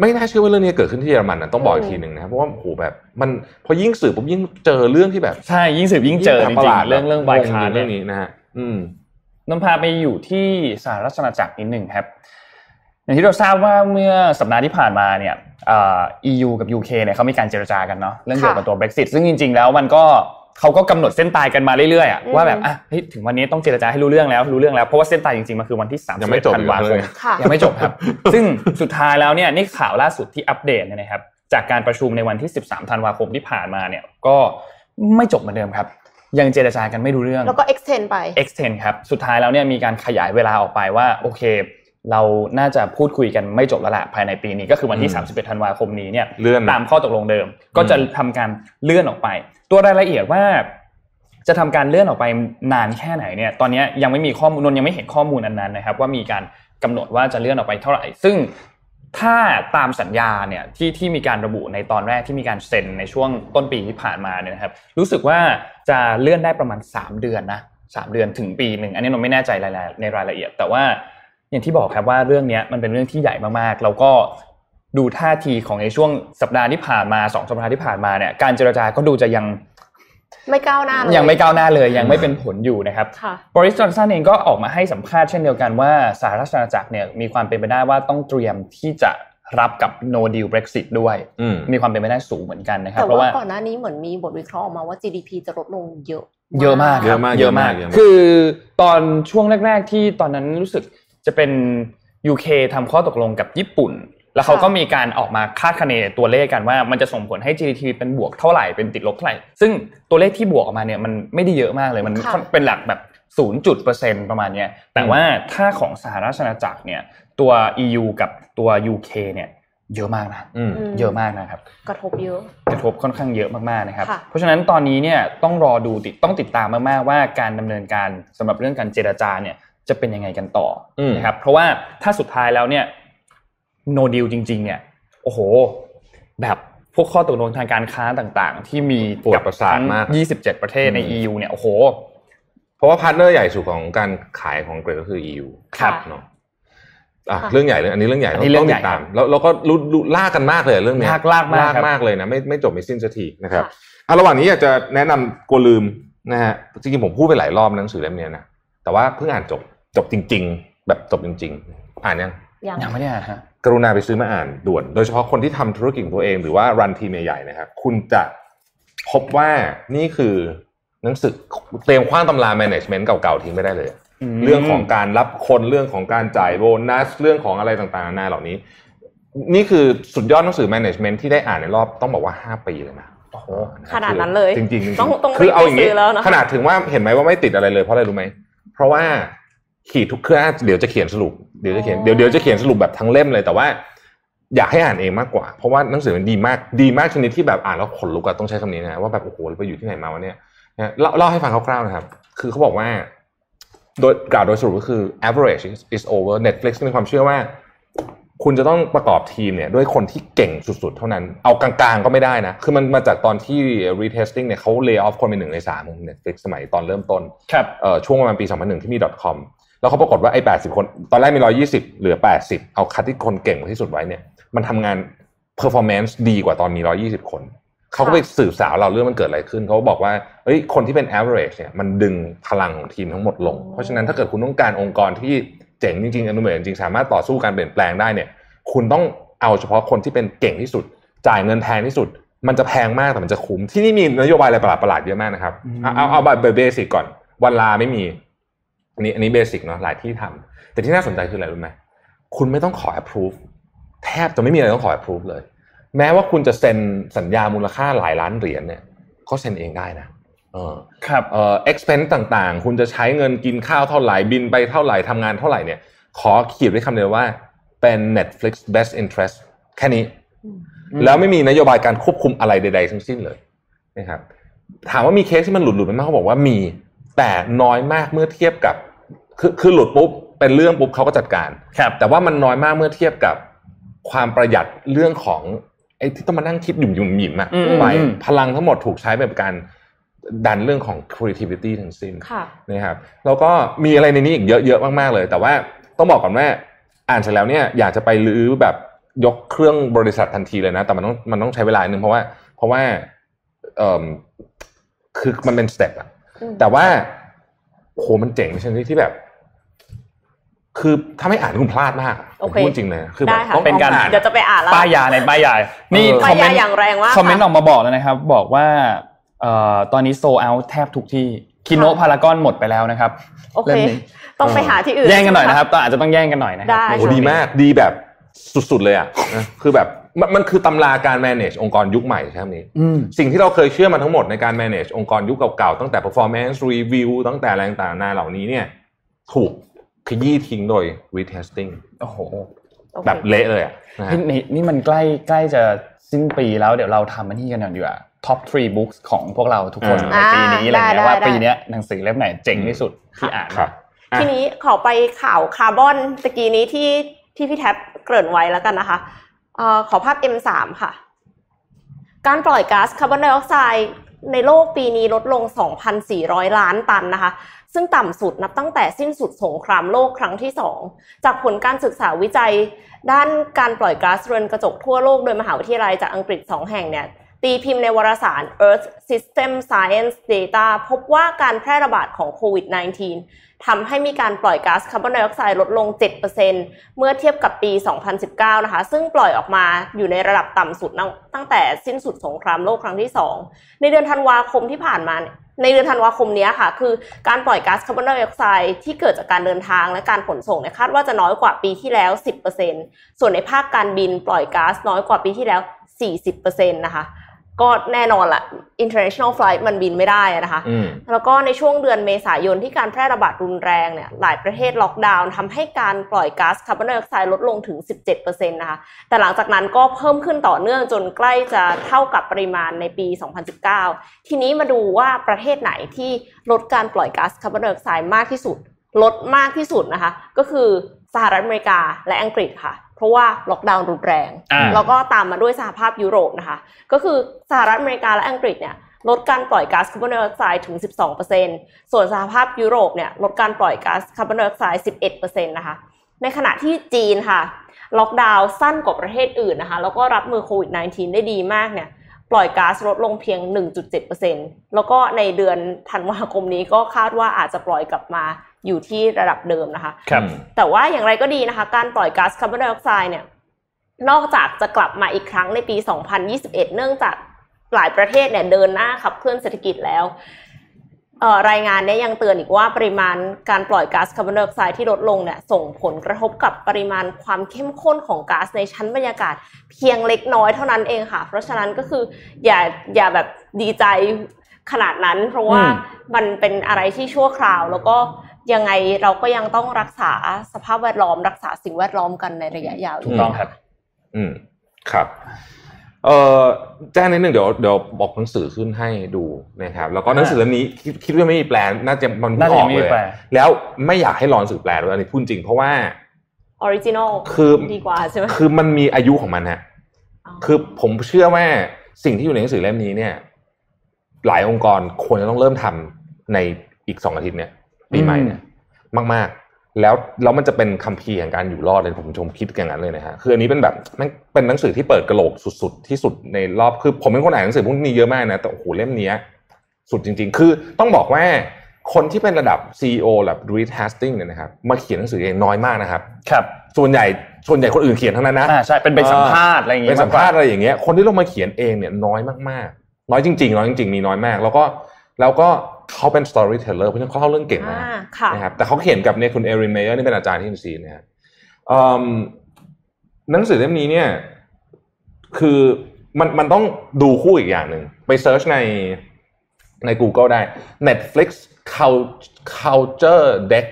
ไม่น่าเชื่อว่าเรื่องนี้เกิดขึ้นที่เยอรมันนะต้องบอกอีกทีหนึ่งนะครับเพราะว่าโอ้โหแบบมันพอยิ่งสืบปุ๊บยิ่งเจอเรื่องที่แบบใช่ยิ่งสืบยิ่งเจอจประริหงลาดๆเรื่องเรื่องแบบใบงคาร์เรื่องเนี่ยนี้นะฮะอืมนำพาไปอยู่ที่สหรัฐอาณาจักรนิดหนึ่งครับ อย่างที่เราทราบว่าเมื่อสัปดาห์ที่ผ่านมาเนี่ยเอ่อ EU กับ UK เนี่ยเขามีการเจรจากันเนาะเรื่องเกี่ยวกับตัว Brexit ซึ่งจริง ๆ แล้วมันก็เขาก็กำหนดเส้นตายกันมาเรื่อยๆอะอืมว่าแบบอะเฮ้ยถึงวันนี้ต้องเจรจาให้รู้เรื่องแล้วรู้เรื่องแล้วเพราะว่าเส้นตายจริงๆมันคือวันที่3ยังไม่จบธันวาอยู่คเลมยค่ะยังไม่จบครับ ซึ่งสุดท้ายแล้วเนี่ยนี่ข่าวล่าสุดที่อัปเดตเนี่ยนะครับจากการประชุมในวันที่ 13ธันวาคมที่ผ่านมาเนี่ยก็ไม่จบเหมือนเดิมครับ ยังเจรจากันไม่รู้เรื่องแล้วก็ extend ไป extend ครับสุดท้ายแล้วเนี่ยมีการขยายเวลาออกไปว่าโอเค เราน่าจะพูดคุยกันไม่จบแล้วแหละภายในปีนี้ก็คือวันที่อืม31 ธันวาคมนี้เนี่ยเลื่อนตามข้อตกลงเดิม ก็จะทำการเลื่อนออกไป ตัวรายละเอียดว่า จะทำการเลื่อนออกไปนานแค่ไหนเนี่ย ตอนนี้ยังไม่มีข้อมูลนนยังไม่เห็นข้อมูลอันนั้นนะครับ ว่ามีการกำหนดว่าจะเลื่อนออกไปเท่าไหร่ ซึ่งถ้าตามสัญญาเนี่ยที่ที่มีการระบุในตอนแรกที่มีการเซ็นในช่วงต้นปีที่ผ่านมาเนี่ยนะครับ รู้สึกว่าจะเลื่อนได้ประมาณ 3 เดือนนะสามเดือนถึงปีหนึ่งอันนี้นนไม่แน่ใจรายละในรายละเอียด แต่ว่า อย่างที่บอกครับว่าเรื่องเนี้ยมันเป็นเรื่องที่ใหญ่มากๆ แล้วก็ดูท่าทีของในช่วงสัปดาห์ที่ผ่านมาสองสัปดาห์ที่ผ่านมาเนี่ยการเจรจาก็ดูจะยังไม่ก้าวหน้าเลยยังไม่ก้าวหน้าเลยยังไม่เป็นผลอยู่นะครับค่ะบริสจอนสันเองก็ออกมาให้สัมภาษณ์เช่นเดียวกันว่าสหราชอาณาจักรเนี่ยมีความเป็นไปได้ว่าต้องเตรียมที่จะรับกับ no deal Brexit ด้วยอืมมีความเป็นไปได้สูงเหมือนกันนะครับแต่เพราะว่าว่าก่อนหน้านี้เหมือนมีบทวิเคราะห์ออกมาว่า GDP จะลดลงเยอะ เยอะมากเยอะมากเยอะมากเยอะมากคือตอนช่วงแรก ๆ ที่ตอนนั้นรู้สึก จะเป็น UK ทำข้อตกลงกับญี่ปุ่น แล้วเขาก็มีการออกมาคาดคะเนตัวเลขกันว่ามันจะส่งผลให้ GDP เป็นบวกเท่าไหร่เป็นติดลบเท่าไหร่ ซึ่งตัวเลขที่บวกออกมาเนี่ยมันไม่ได้เยอะมากเลยมันค่ะเป็นหลักแบบศูนย์จุดเปอร์เซ็นต์ประมาณเนี้ยแต่ว่าถ้าของสหราชอาณาจักรเนี่ยตัว EU กับตัว UK เนี่ยเยอะมากนะอืมอืมเยอะมากนะครับ กระทบเยอะ กระทบค่อนข้างเยอะมากๆนะครับค่ะเพราะฉะนั้นตอนนี้เนี่ยต้องรอดูติดต้องติดตามมากๆว่าการดำเนินการสำหรับเรื่องการเจรจาเนี่ย จะเป็นยังไงกันต่ออมนะครับ เพราะว่าถ้าสุดท้ายแล้วเนี่ย no deal จริง ๆ เนี่ย โอ้โห แบบพวกข้อตกลงทางการค้าต่างๆ ที่มีปวดกับประสาททั้งมาก 27 ประเทศในอืม EU เนี่ย โอ้โห เพราะว่าพาร์ทเนอร์ใหญ่สุดของการขายของอังกรีกก็คือ EU ครับเนาะอะค่ะเรื่องใหญ่เลยอันนี้เรื่องใหญ่อันต้อนี้งเรื่ต้อองงใหญ่ติดตาม แล้วเราก็รู้รู้ลากกันมากเลยเรื่องเนี้ยลากลากมากลากครับมากเลยนะไม่ไม่จบไม่สิ้นสักทีนะครับค่ะอะระหว่างนี้อยากจะแนะนำกลัวลืมนะฮะจริงๆผมพูดไปหลายรอบหนังสือเล่มเนี้ยนะแต่ว่าเพิ่งอ่านจบ จบจริง ๆ แบบจบจริง ๆ อ่านยังยังยังไม่ได้อ่านฮะกรุณาไปซื้อมาอ่านด่วน โดยเฉพาะคนที่ทำธุรกิจของตัวเองหรือว่ารันทีมใหญ่ๆนะครับคุณจะพบว่านี่คือหนังสือเตรียมคว้างตำรา management เก่าๆทิ้งไม่ได้เลยอืมเรื่องของการรับคนเรื่องของการจ่ายโบนัสเรื่องของอะไรต่างๆนานาเหล่านี้ นี่คือสุดยอดหนังสือ management ที่ได้อ่านในรอบต้องบอกว่า 5 ปีเลยนะโอ้โหขนาดนั้นเลย จริงๆจริงๆต้องต้องคือเอาอย่างไปนี้ซื้อแล้วนะขนาดถึงว่าเห็นไหมว่าไม่ติดอะไรเลยเพราะอะไรรู้ไหมเพราะว่า ขีดทุกเครื่องเดี๋ยวจะเขียนสรุปเดี๋ยวจะเขียนเดี๋ยวเดี๋ยวจะเขียนสรุปแบบทั้งเล่มเลยแต่ว่า อยากให้อ่านเองมากกว่า เพราะว่าหนังสือมันดีมากดีมากชนิดที่แบบอ่านแล้วขนลุกอะต้องใช้คำนี้นะว่าแบบโอ้โหไปอยู่ที่ไหนมาวะเนี่ยนะเล่าเล่าให้ฟังคร่าวๆนะครับ คือเขาบอกว่า โดยกล่าวโดยสรุปก็คือ average is- is over Netflix มีความเชื่อว่า คุณจะต้องประกอบทีมเนี่ยด้วยคนที่เก่งสุดๆ เท่านั้น เอากลางๆก็ไม่ได้นะ คือมันมาจากตอนที่ retesting เนี่ยเขา lay off คนเป็นหนึ่งในสามของ Netflix สมัยตอนเริ่มต้นครับเอ่อช่วงประมาณปี 2001 ที่มี .com แล้วเขาปรากฏว่าไอ้80คน ตอนแรกมี120เหลือ80เอาคัดที่คนเก่งที่สุดไว้เนี่ย มันทำงาน performance ดีกว่าตอนมี120คน เขาก็ไปสืบสาวเราเรื่องมันเกิดอะไรขึ้น เขาบอกว่าเอ้ยคนที่เป็น average เนี่ยมันดึงพลังของทีมทั้งหมดลง เพราะฉะนั้นถ้าเกิดคุณต้องการองค์กรที่เจ๋งจริงๆอนุเมจริงๆสามารถต่อสู้การเปลี่ยนแปลงได้เนี่ย คุณต้องเอาเฉพาะคนที่เป็นเก่งที่สุด จ่ายเงินแพงที่สุด มันจะแพงมากแต่มันจะคุ้มที่นี่มีนโยบายอะไรประหลาดๆเยอะมากนะครับเอาเอาเอาแบบเบสิกก่อนวันลาไม่มี อันนี้อันนี้เบสิกเนาะหลายที่ทำแต่ที่น่าสนใจคืออะไรรู้ไหมคุณไม่ต้องขอ approve แทบจะไม่มีอะไรต้องขอ approve เลย แม้ว่าคุณจะเซ็นสัญญามูลค่าหลายล้านเหรียญเนี่ยก็เซ็นเองได้นะเออครับเอ่อ expense ต่างๆ คุณจะใช้เงินกินข้าวเท่าไหร่บินไปเท่าไหร่ทำงานเท่าไหร่เนี่ย ขอเขียนไว้คำเดียวว่าเป็น Netflix best interest แค่นี้ แล้วไม่มีนโยบายการควบคุมอะไรใด ๆ ทั้งสิ้นเลยนะครับถามว่ามีเคสที่มันหลุดหลุดๆไหมเขาบอกว่ามีแต่น้อยมากเมื่อเทียบกับ คือคือหลุดปุ๊บเป็นเรื่องปุ๊บเขาก็จัดการครับแต่ว่ามันน้อยมากเมื่อเทียบกับความประหยัดเรื่องของไอ้ที่ต้องมานั่งคิดหยุ่มหยุ่มหยิมอะอืมไปอืมพลังทั้งหมดถูกใช้แบบการดันเรื่องของ creativity ทั้งสิ้นค่ะนะครับแล้วก็มีอะไรในนี้อีกเยอะๆมากๆเลย แต่ว่าต้องบอกก่อนว่าอ่านเสร็จแล้วเนี่ยอยากจะไปรื้อแบบยกเครื่องบริษัททันทีเลยนะ แต่มันต้องมันต้องใช้เวลาหนึ่งเพราะว่า เพราะว่าเอ่อคือมันเป็นสเต็ปอะอืมแต่ว่าโหมันเจ๋งในชนิดที่แบบ คือถ้าไม่อ่านคุณพลาดมากโอเคผมพูดจริงเลยคือแบบได้ค่ะต้องเป็นการต้องอ่านเดี๋ยวจะไปอ่านแล้วป้ายยาในป้ายยานี่เออคอมเมนป้ายยาต์อย่างแรงมากคอมเมนต์อค่ะอกมาบอกแล้วนะครับ บอกว่าเอ่อตอนนี้โซเอาแทบทุกที่คิโนค่ะพารากอนหมดไปแล้วนะครับโอเคเล่มนี้ต้องไปหาที่อื่นแย่งกันหน่อยใช่ไมนะครับต้องอาจจะต้องแย่งกันหน่อยนะครัได้ในโอ้ช่วงดีนี้มากดีแบบสุดๆเลยอะนะคือแบบมันมันคือตำราการ manage องค์กรยุคใหม่ใช่ไหมนี้อืมสิ่งที่เราเคยเชื่อมาทั้งหมดในการ manage องค์กรยุคเก่าๆตั้งแต่ performance review ตั้งแต่อะไรต่างๆนานาเหล่านี้เนี่ย ถูก ขยี้ทิ้งโดย retesting โอ้โหโอเคแบบเละเลยอะนะฮะนี่นี่นี่มันใกล้ใกล้จะสิ้นปีแล้วเดี๋ยวเราทำมันนี่กันหน่อยดีกว่า top three books ของพวกเราทุกคนในอ่าปีนี้อะไรเงี้ยได้ว่าได้ปีเนี้ยหนังสือเล่มไหนเจ๋งที่สุดที่อ่านครับอะทีนี้ขอไปข่าวคาร์บอนตะกี้นี้ที่ที่พี่แท็บเกริ่นไว้แล้วกันนะคะเอ่อขอภาพ M3 ค่ะ การปล่อยก๊าซคาร์บอนไดออกไซด์ในโลกปีนี้ลดลง 2,400 ล้านตันนะคะ ซึ่งต่ำสุดนับตั้งแต่สิ้นสุดสงครามโลกครั้งที่ 2 จากผลการศึกษาวิจัย ด้านการปล่อยก๊าซเรือนกระจกทั่วโลกโดยมหาวิทยาลัยจากอังกฤษ 2 แห่งเนี่ยตีพิมพ์ในวารสาร Earth System Science Data พบว่าการแพร่ระบาดของโควิด -19 ทำให้มีการปล่อยก๊าซคาร์บอนไดออกไซด์ลดลง 7%เมื่อเทียบกับปี 2019 นะคะ ซึ่งปล่อยออกมาอยู่ในระดับต่ำสุดตั้งแต่สิ้นสุดสงครามโลกครั้งที่ 2 ในเดือนธันวาคมที่ผ่านมา ในเดือนธันวาคมนี้ค่ะ คือการปล่อยก๊าซคาร์บอนไดออกไซด์ที่เกิดจากการเดินทางและการขนส่งเนี่ยคาดว่าจะน้อยกว่าปีที่แล้ว 10%ส่วนในภาคการบินปล่อยก๊าซน้อยกว่าปีที่แล้ว 40%นะคะ ก็แน่นอนละ international flight มันบินไม่ได้นะคะ แล้วก็ในช่วงเดือนเมษายนที่การแพร่ระบาดรุนแรงเนี่ย หลายประเทศล็อกดาวน์ทำให้การปล่อยก๊าซคาร์บอนไดออกไซด์ลดลงถึง 17%นะคะ แต่หลังจากนั้นก็เพิ่มขึ้นต่อเนื่องจนใกล้จะเท่ากับปริมาณในปี 2019 ทีนี้มาดูว่าประเทศไหนที่ลดการปล่อยก๊าซคาร์บอนไดออกไซด์มากที่สุด ลดมากที่สุดนะคะ ก็คือสหรัฐอเมริกาและอังกฤษค่ะ เพราะว่าล็อกดาวน์รุนแรง แล้วก็ตามมาด้วยสหภาพยุโรปนะคะ ก็คือสหรัฐอเมริกาและอังกฤษเนี่ยลดการปล่อยก๊าซคาร์บอนไดออกไซด์ถึง 12%ส่วนสหภาพยุโรปเนี่ยลดการปล่อยก๊าซคาร์บอนไดออกไซด์ 11%นะคะ ในขณะที่จีนค่ะ ล็อกดาวน์สั้นกว่าประเทศอื่นนะคะ แล้วก็รับมือโควิด -19 ได้ดีมากเนี่ย ปล่อยก๊าซลดลงเพียง 1.7%แล้วก็ในเดือนธันวาคมนี้ก็คาดว่าอาจจะปล่อยกลับมา อยู่ที่ระดับเดิมนะคะครับแต่ว่าอย่างไรก็ดีนะคะ การปล่อยก๊าซคาร์บอนไดออกไซด์เนี่ยนอกจากจะกลับมาอีกครั้งในปี 2021 เนื่องจากหลายประเทศเนี่ยเดินหน้าขับเคลื่อนเศรษฐกิจแล้วรายงานนี้ยังเตือนอีกว่าปริมาณการปล่อยก๊าซคาร์บอนไดออกไซด์ที่ลดลงเนี่ยส่งผลกระทบกับปริมาณความเข้มข้นของก๊าซในชั้นบรรยากาศเพียงเล็กน้อยเท่านั้นเองค่ะ เพราะฉะนั้นก็คืออย่าอย่าแบบดีใจ ขนาดนั้น เพราะว่ามันเป็นอะไรที่ชั่วคราว แล้วก็ยังไงเราก็ยังต้องรักษาสภาพแวดล้อม รักษาสิ่งแวดล้อมกันในระยะยาวถูกต้องครับ อืมครับเออแจ้งนิดนึงเดี๋ยวเดี๋ยวบอกหนังสือขึ้นให้ดูนะครับ แล้วก็หนังสือเล่มนี้คิดว่าไม่มีแปลน่าจะมันไม่ออกเลยแล้วไม่อยากให้รอหนังสือแปลด้วยอันนี้พูดจริงเพราะว่าoriginal คือดีกว่าใช่ไหมคือมันมีอายุของมันฮะคือผมเชื่อว่าสิ่งที่อยู่ในหนังสือเล่มนี้เนี่ย หลายองค์กรควรจะต้องเริ่มทำในอีกสองอาทิตย์เนี่ยปีใหม่เนี่ยมาก ๆ แล้วแล้วมันจะเป็นคัมภีร์แห่งการอยู่รอดเลยผมชมคิดอย่างนั้นเลยนะฮะคืออันนี้เป็นแบบมันเป็นหนังสือที่เปิดกระโหลกสุด ๆ ที่สุดในรอบคือผมเป็นคนอ่านหนังสือพวกนี้เยอะมากนะแต่โอ้โหเล่มนี้สุดจริง ๆ คือต้องบอกว่าคนที่เป็นระดับ CEO แบบ Reed Hastings เนี่ยนะครับมาเขียนหนังสือเองน้อยมากนะครับครับ ส่วนใหญ่ส่วนใหญ่คนอื่นเขียนทั้งนั้นนะใช่เป็นไปสัมภาษณ์อะไรอย่างเงี้ยเป็นสัมภาษณ์อะไรอย่างเงี้ยคนที่ลงมาเขียนเองเนี่ยน้อยมากๆ น้อยจริงๆน้อยจริงๆมีน้อยมาก แล้วก็แล้วก็เขาเป็น storyteller เพราะฉะนั้นเขาเล่าเรื่องเก่งมากนะครับแต่เขาเขียนกับเนี่ยคุณ Erin Meyer นี่เป็นอาจารย์ที่ INSEAD นะครับหนังสือเล่มนี้เนี่ย คือมันมันต้องดูคู่อีกอย่างหนึ่งไปเซิร์ชในใน Google ได้ Netflix Culture Deck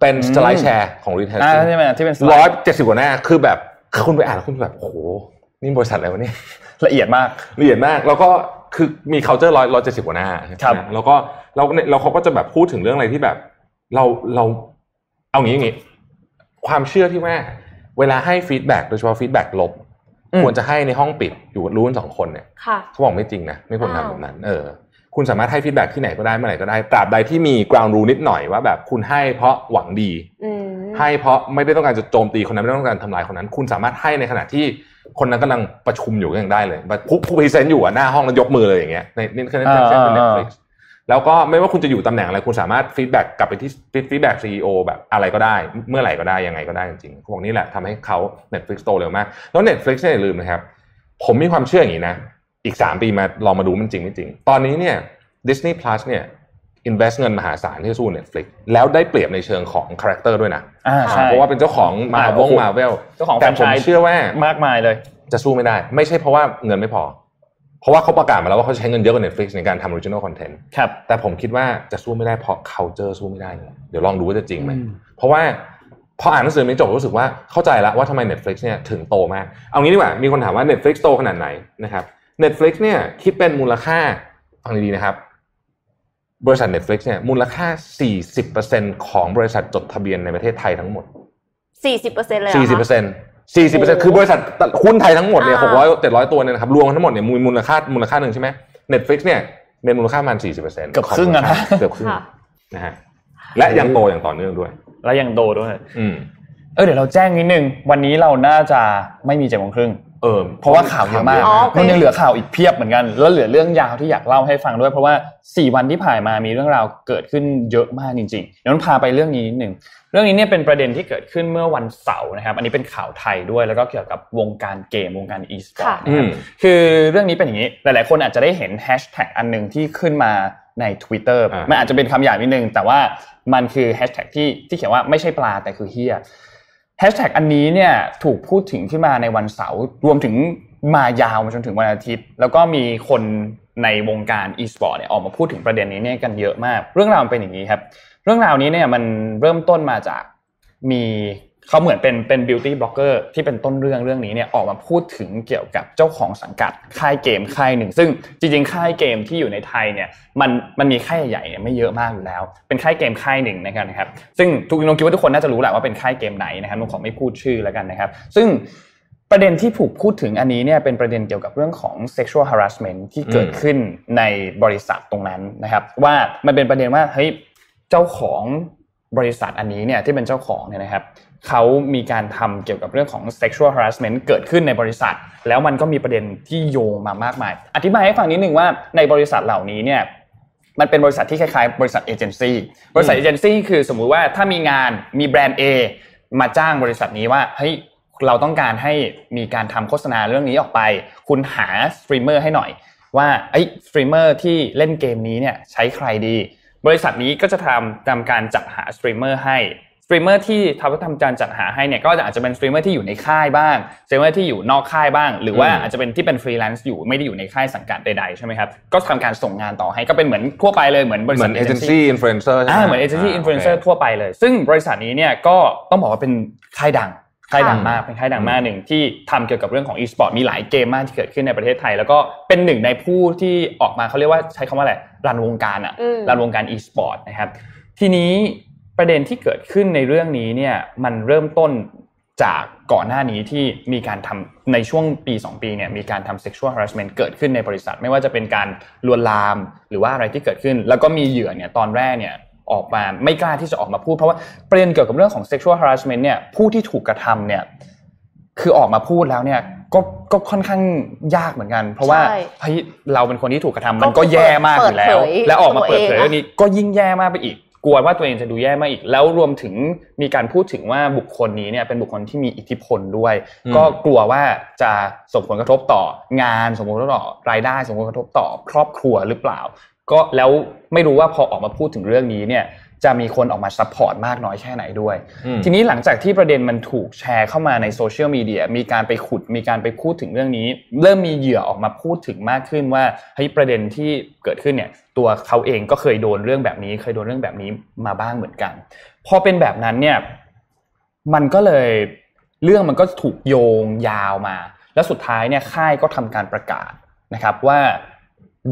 เป็นสไลด์แชร์ของ r e t a i l ใช่ไหมที่เป็นร้อยเจ็ดสิบกว่าหน้าคือแบบคุณไปอ่านแล้วคุณแบบโอ้โหนี่บริษัทอะไรวะเนี่ยละเอียดมากละเอียดมาก แล้วก็ คือมี culture ร้อยร้อยเจ็ดสิบกว่าหน้าครับแล้วก็เราเราเขาก็จะแบบพูดถึงเรื่องอะไรที่แบบ เราเราเอางี้อย่างงี้ ความเชื่อที่ว่า เวลาให้ feedback โดยเฉพาะ feedback ลบควรจะให้ในห้องปิดอยู่รู้กันสองคนเนี่ยเขาบอกไม่จริงนะไม่ควรทำแบบนั้น เออ คุณสามารถให้ feedback ที่ไหนก็ได้เมื่อไหร่ก็ได้ตราบใดที่มี ground rule นิดหน่อยว่าแบบคุณให้เพราะหวังดี ให้เพราะไม่ได้ต้องการจะโจมตีคนนั้นไม่ต้องการทำลายคนนั้น คุณสามารถให้ในขณะที่คนนั้นกำลังประชุมอยู่ก็ยังได้เลยผู้ผู้ present อยู่อะหน้าห้องแล้วยกมือเลยอย่างเงี้ยในนี่คือในเป็น Netflix แล้วก็ไม่ว่าคุณจะอยู่ตำแหน่งอะไรคุณสามารถ feedback กลับไปที่feedback CEO แบบอะไรก็ได้ เมื่อไหร่ก็ได้ยังไงก็ได้จริงๆเขาบอกนี่แหละทำให้เขา Netflix โตเร็วมาก แล้ว Netflix เนี่ยอย่าลืมนะครับ ผมมีความเชื่ออย่างนี้นะ อีก 3 ปีมาลองมาดูมันจริงไม่จริง ตอนนี้เนี่ย Disney Plus เนี่ย invest เงินมหาศาลที่สู้ Netflix แล้วได้เปรียบในเชิงของคาแรคเตอร์ด้วยนะเพราะว่าเป็นเจ้าของมาวงมาเวลเจ้าของแต่ผมเชื่อว่ามากมายเลย จะสู้ไม่ได้ ไม่ใช่เพราะว่าเงินไม่พอ เพราะว่าเขาประกาศมาแล้วว่าเขาใช้เงินเยอะกว่า Netflix ในการทำ original content ครับแต่ผมคิดว่าจะสู้ไม่ได้เพราะ culture สู้ไม่ได้ เดี๋ยวลองดูว่าจะจริงไหมเพราะว่าพออ่านหนังสือนี้จบรู้สึกว่าเข้าใจแล้วว่าทำไม Netflix เนี่ยถึงโตมาก เอางี้ดีกว่ามีคนถามว่า Netflix โตขนาดไหนนะครับ Netflix เนี่ยคิดเป็นมูลค่าฟังดีๆนะครับ บริษัท Netflix เนี่ยมูลค่า 40%ของบริษัทจดทะเบียนในประเทศไทยทั้งหมด 40%เลย40%เ40%คือบริษัทหุ้นไทยทั้งหมดเนี่ย600 700 ตัวเนี่ยนะครับรวมทั้งหมดเนี่ยมูลค่ามูลค่าหนึ่งใช่ไหม Netflix เนี่ยเป็นมูลค่าประมาณ40%เกือบครึ่งนะเกือบครึ่งนะฮะและยังโตอย่างต่อเนื่องด้วย และยังโตด้วย อืมเออเดี๋ยวเราแจ้งนิดนึง วันนี้เราน่าจะไม่มีเจ็ดโมงครึ่ง เออเพราะว่าข่าวเยอะมากอ๋อโอเคมันยังเหลือข่าวอีกเพียบเหมือนกัน แล้วเหลือเรื่องยาวที่อยากเล่าให้ฟังด้วย เพราะว่า 4 วันที่ผ่านมามีเรื่องราวเกิดขึ้นเยอะมากจริงๆเดี๋ยวต้องพาไปเรื่องนี้นิดหนึ่งเรื่องนี้เนี่ยเป็นประเด็นที่เกิดขึ้นเมื่อวันเสาร์นะครับ อันนี้เป็นข่าวไทยด้วยแล้วก็เกี่ยวกับวงการเกมวงการอีสปอร์ตอืนะครับคือเรื่องนี้เป็นอย่างนี้หลายๆ คนอาจจะได้เห็นแฮชแท็กอันหนึ่งที่ขึ้นมาใน Twitter อ่ามัมันอาจจะเป็นคำหยาบนิดนึงแต่ว่ามันคือแฮชแท็กที่ที่เขียนว่าไม่ใช่ปลาแต่คือเฮีย แฮชแท็กอันนี้เนี่ยถูกพูดถึงขึ้นมาในวันเสาร์รวมถึงมายาวมาจนถึงวันอาทิตย์ แล้วก็มีคนในวงการ e สปอร์ตเนี่ยออกมาพูดถึงประเด็นนี้เนี่ยกันเยอะมาก เรื่องราวเป็นอย่างนี้ครับ เรื่องราวนี้เนี่ยมันเริ่มต้นมาจากมี เขาเหมือนเป็นเป็นบิวตี้บล็อกเกอร์ที่เป็นต้นเรื่องเรื่องนี้เนี่ยออกมาพูดถึงเกี่ยวกับเจ้าของสังกัดค่ายเกมค่ายหนึ่ง ซึ่งจริงๆ ค่ายเกมที่อยู่ในไทยเนี่ยมันมันมีค่ายใหญ่เนี่ยไม่เยอะมากอยู่แล้ว เป็นค่ายเกมค่ายหนึ่งนะครับซึ่งทุกนคิดว่าทุกคนน่าจะรู้แหละว่าเป็นค่ายเกมไหนนะครับนงขอไม่พูดชื่อแล้วกันนะครับ ซึ่งประเด็นที่ถูกพูดถึงอันนี้เนี่ยเป็นประเด็นเกี่ยวกับเรื่องของ sexual harassment ที่เกิดขึ้นในบริษัทตรงนั้นนะครับ ว่ามันเป็นประเด็นว่าเฮ้ยเจ้าของบริษัทอันนี้เนี่ยที่เป็นเจ้าของเนี่ยนะครับ เขามีการทำเกี่ยวกับเรื่องของ sexual harassment เกิดขึ้นในบริษัท แล้วมันก็มีประเด็นที่โยงมามากมาย อธิบายให้ฟังนิดนึงว่าในบริษัทเหล่านี้เนี่ยมันเป็นบริษัทที่คล้ายๆ บริษัทเอเจนซี่บริษัทเอเจนซี่คือสมมุติว่าถ้ามีงานมีแบรนด์ A มาจ้างบริษัทนี้ว่าเฮ้ยเราต้องการให้มีการทำโฆษณาเรื่องนี้ออกไป คุณหาสตรีมเมอร์ให้หน่อย ว่าไอ้สตรีมเมอร์ที่เล่นเกมนี้เนี่ยใช้ใครดี บริษัทนี้ก็จะทำทำการจัดหาสตรีมเมอร์ให้ สตรีมเมอร์ที่ทำทำการจัดหาให้เนี่ยก็อาจจะเป็นสตรีมเมอร์ที่อยู่ในค่ายบ้างสตรีมเมอร์ที่อยู่นอกค่ายบ้าง หรือว่าอืมอาจจะเป็นที่เป็นฟรีแลนซ์อยู่ไม่ได้อยู่ในค่ายสังกัดใดๆใช่ไหมครับก็ทำการส่งงานต่อให้ก็เป็นเหมือนทั่วไปเลยเหมือนบริษัทเหมือนเอเจนซี่อินฟลูเอนเซอร์ใช่ไหมอ่าเหมือนเอเจนซี่อินฟลูเอนเซอร์โคทั่วไปเลย ซึ่งบริษัทนี้เนี่ยก็ต้องบอกว่าเป็นค่ายดังค่ายดังมากเป็นค่ายดังมากหนึ่งที่ทำเกี่ยวกับเรื่องของ e-sport มีหลายเกมมากที่เกิดขึ้นในประเทศไทย แล้วก็เป็นหนึ่งในผู้ที่ออกมาเขาเรียกว่าใช้คำว่าอะไรรันวงการอะอืมรันวงการ e-sport นะครับทีนี้ ประเด็นที่เกิดขึ้นในเรื่องนี้เนี่ยมันเริ่มต้นจากก่อนหน้านี้ที่มีการทำในช่วงปี 2 ปีเนี่ยมีการทำ sexual harassment เกิดขึ้นในบริษัท ไม่ว่าจะเป็นการลวนลามหรือว่าอะไรที่เกิดขึ้น แล้วก็มีเหยื่อเนี่ยตอนแรกเนี่ยออกมาไม่กล้าที่จะออกมาพูด เพราะว่าประเด็นเกี่ยวกับเรื่องของ sexual harassment เนี่ยผู้ที่ถูกกระทำเนี่ยคือออกมาพูดแล้วเนี่ยก็ก็ค่อนข้างยากเหมือนกัน เพราะว่าใช่เฮ้ยเราเป็นคนที่ถูกกระทำก็มันก็แย่มากอยู่แล้วเปิดเผยและออกมาเปิดเผยตัวเองเรื่องนี้ก็ยิ่งแย่มากไปอีก กลัวว่าตัวเองจะดูแย่มากอีก แล้วรวมถึงมีการพูดถึงว่าบุคคลนี้เนี่ยเป็นบุคคลที่มีอิทธิพลด้วยอืมก็กลัวว่าจะส่งผลกระทบต่องานส่งผลกระทบต่อรายได้ส่งผลกระทบต่อครอบครัวหรือเปล่า ก็แล้วไม่รู้ว่าพอออกมาพูดถึงเรื่องนี้เนี่ย จะมีคนออกมา support มากน้อยแค่ไหนด้วยอืมทีนี้หลังจากที่ประเด็นมันถูกแชร์เข้ามาในโซเชียลมีเดียมีการไปขุดมีการไปพูดถึงเรื่องนี้ เริ่มมีเหยื่อออกมาพูดถึงมากขึ้นว่าเฮ้ยประเด็นที่เกิดขึ้นเนี่ยตัวเขาเองก็เคยโดนเรื่องแบบนี้ เคยโดนเรื่องแบบนี้มาบ้างเหมือนกัน พอเป็นแบบนั้นเนี่ยมันก็เลยเรื่องมันก็ถูกโยงยาวมา แล้วสุดท้ายเนี่ยค่ายก็ทำการประกาศนะครับว่า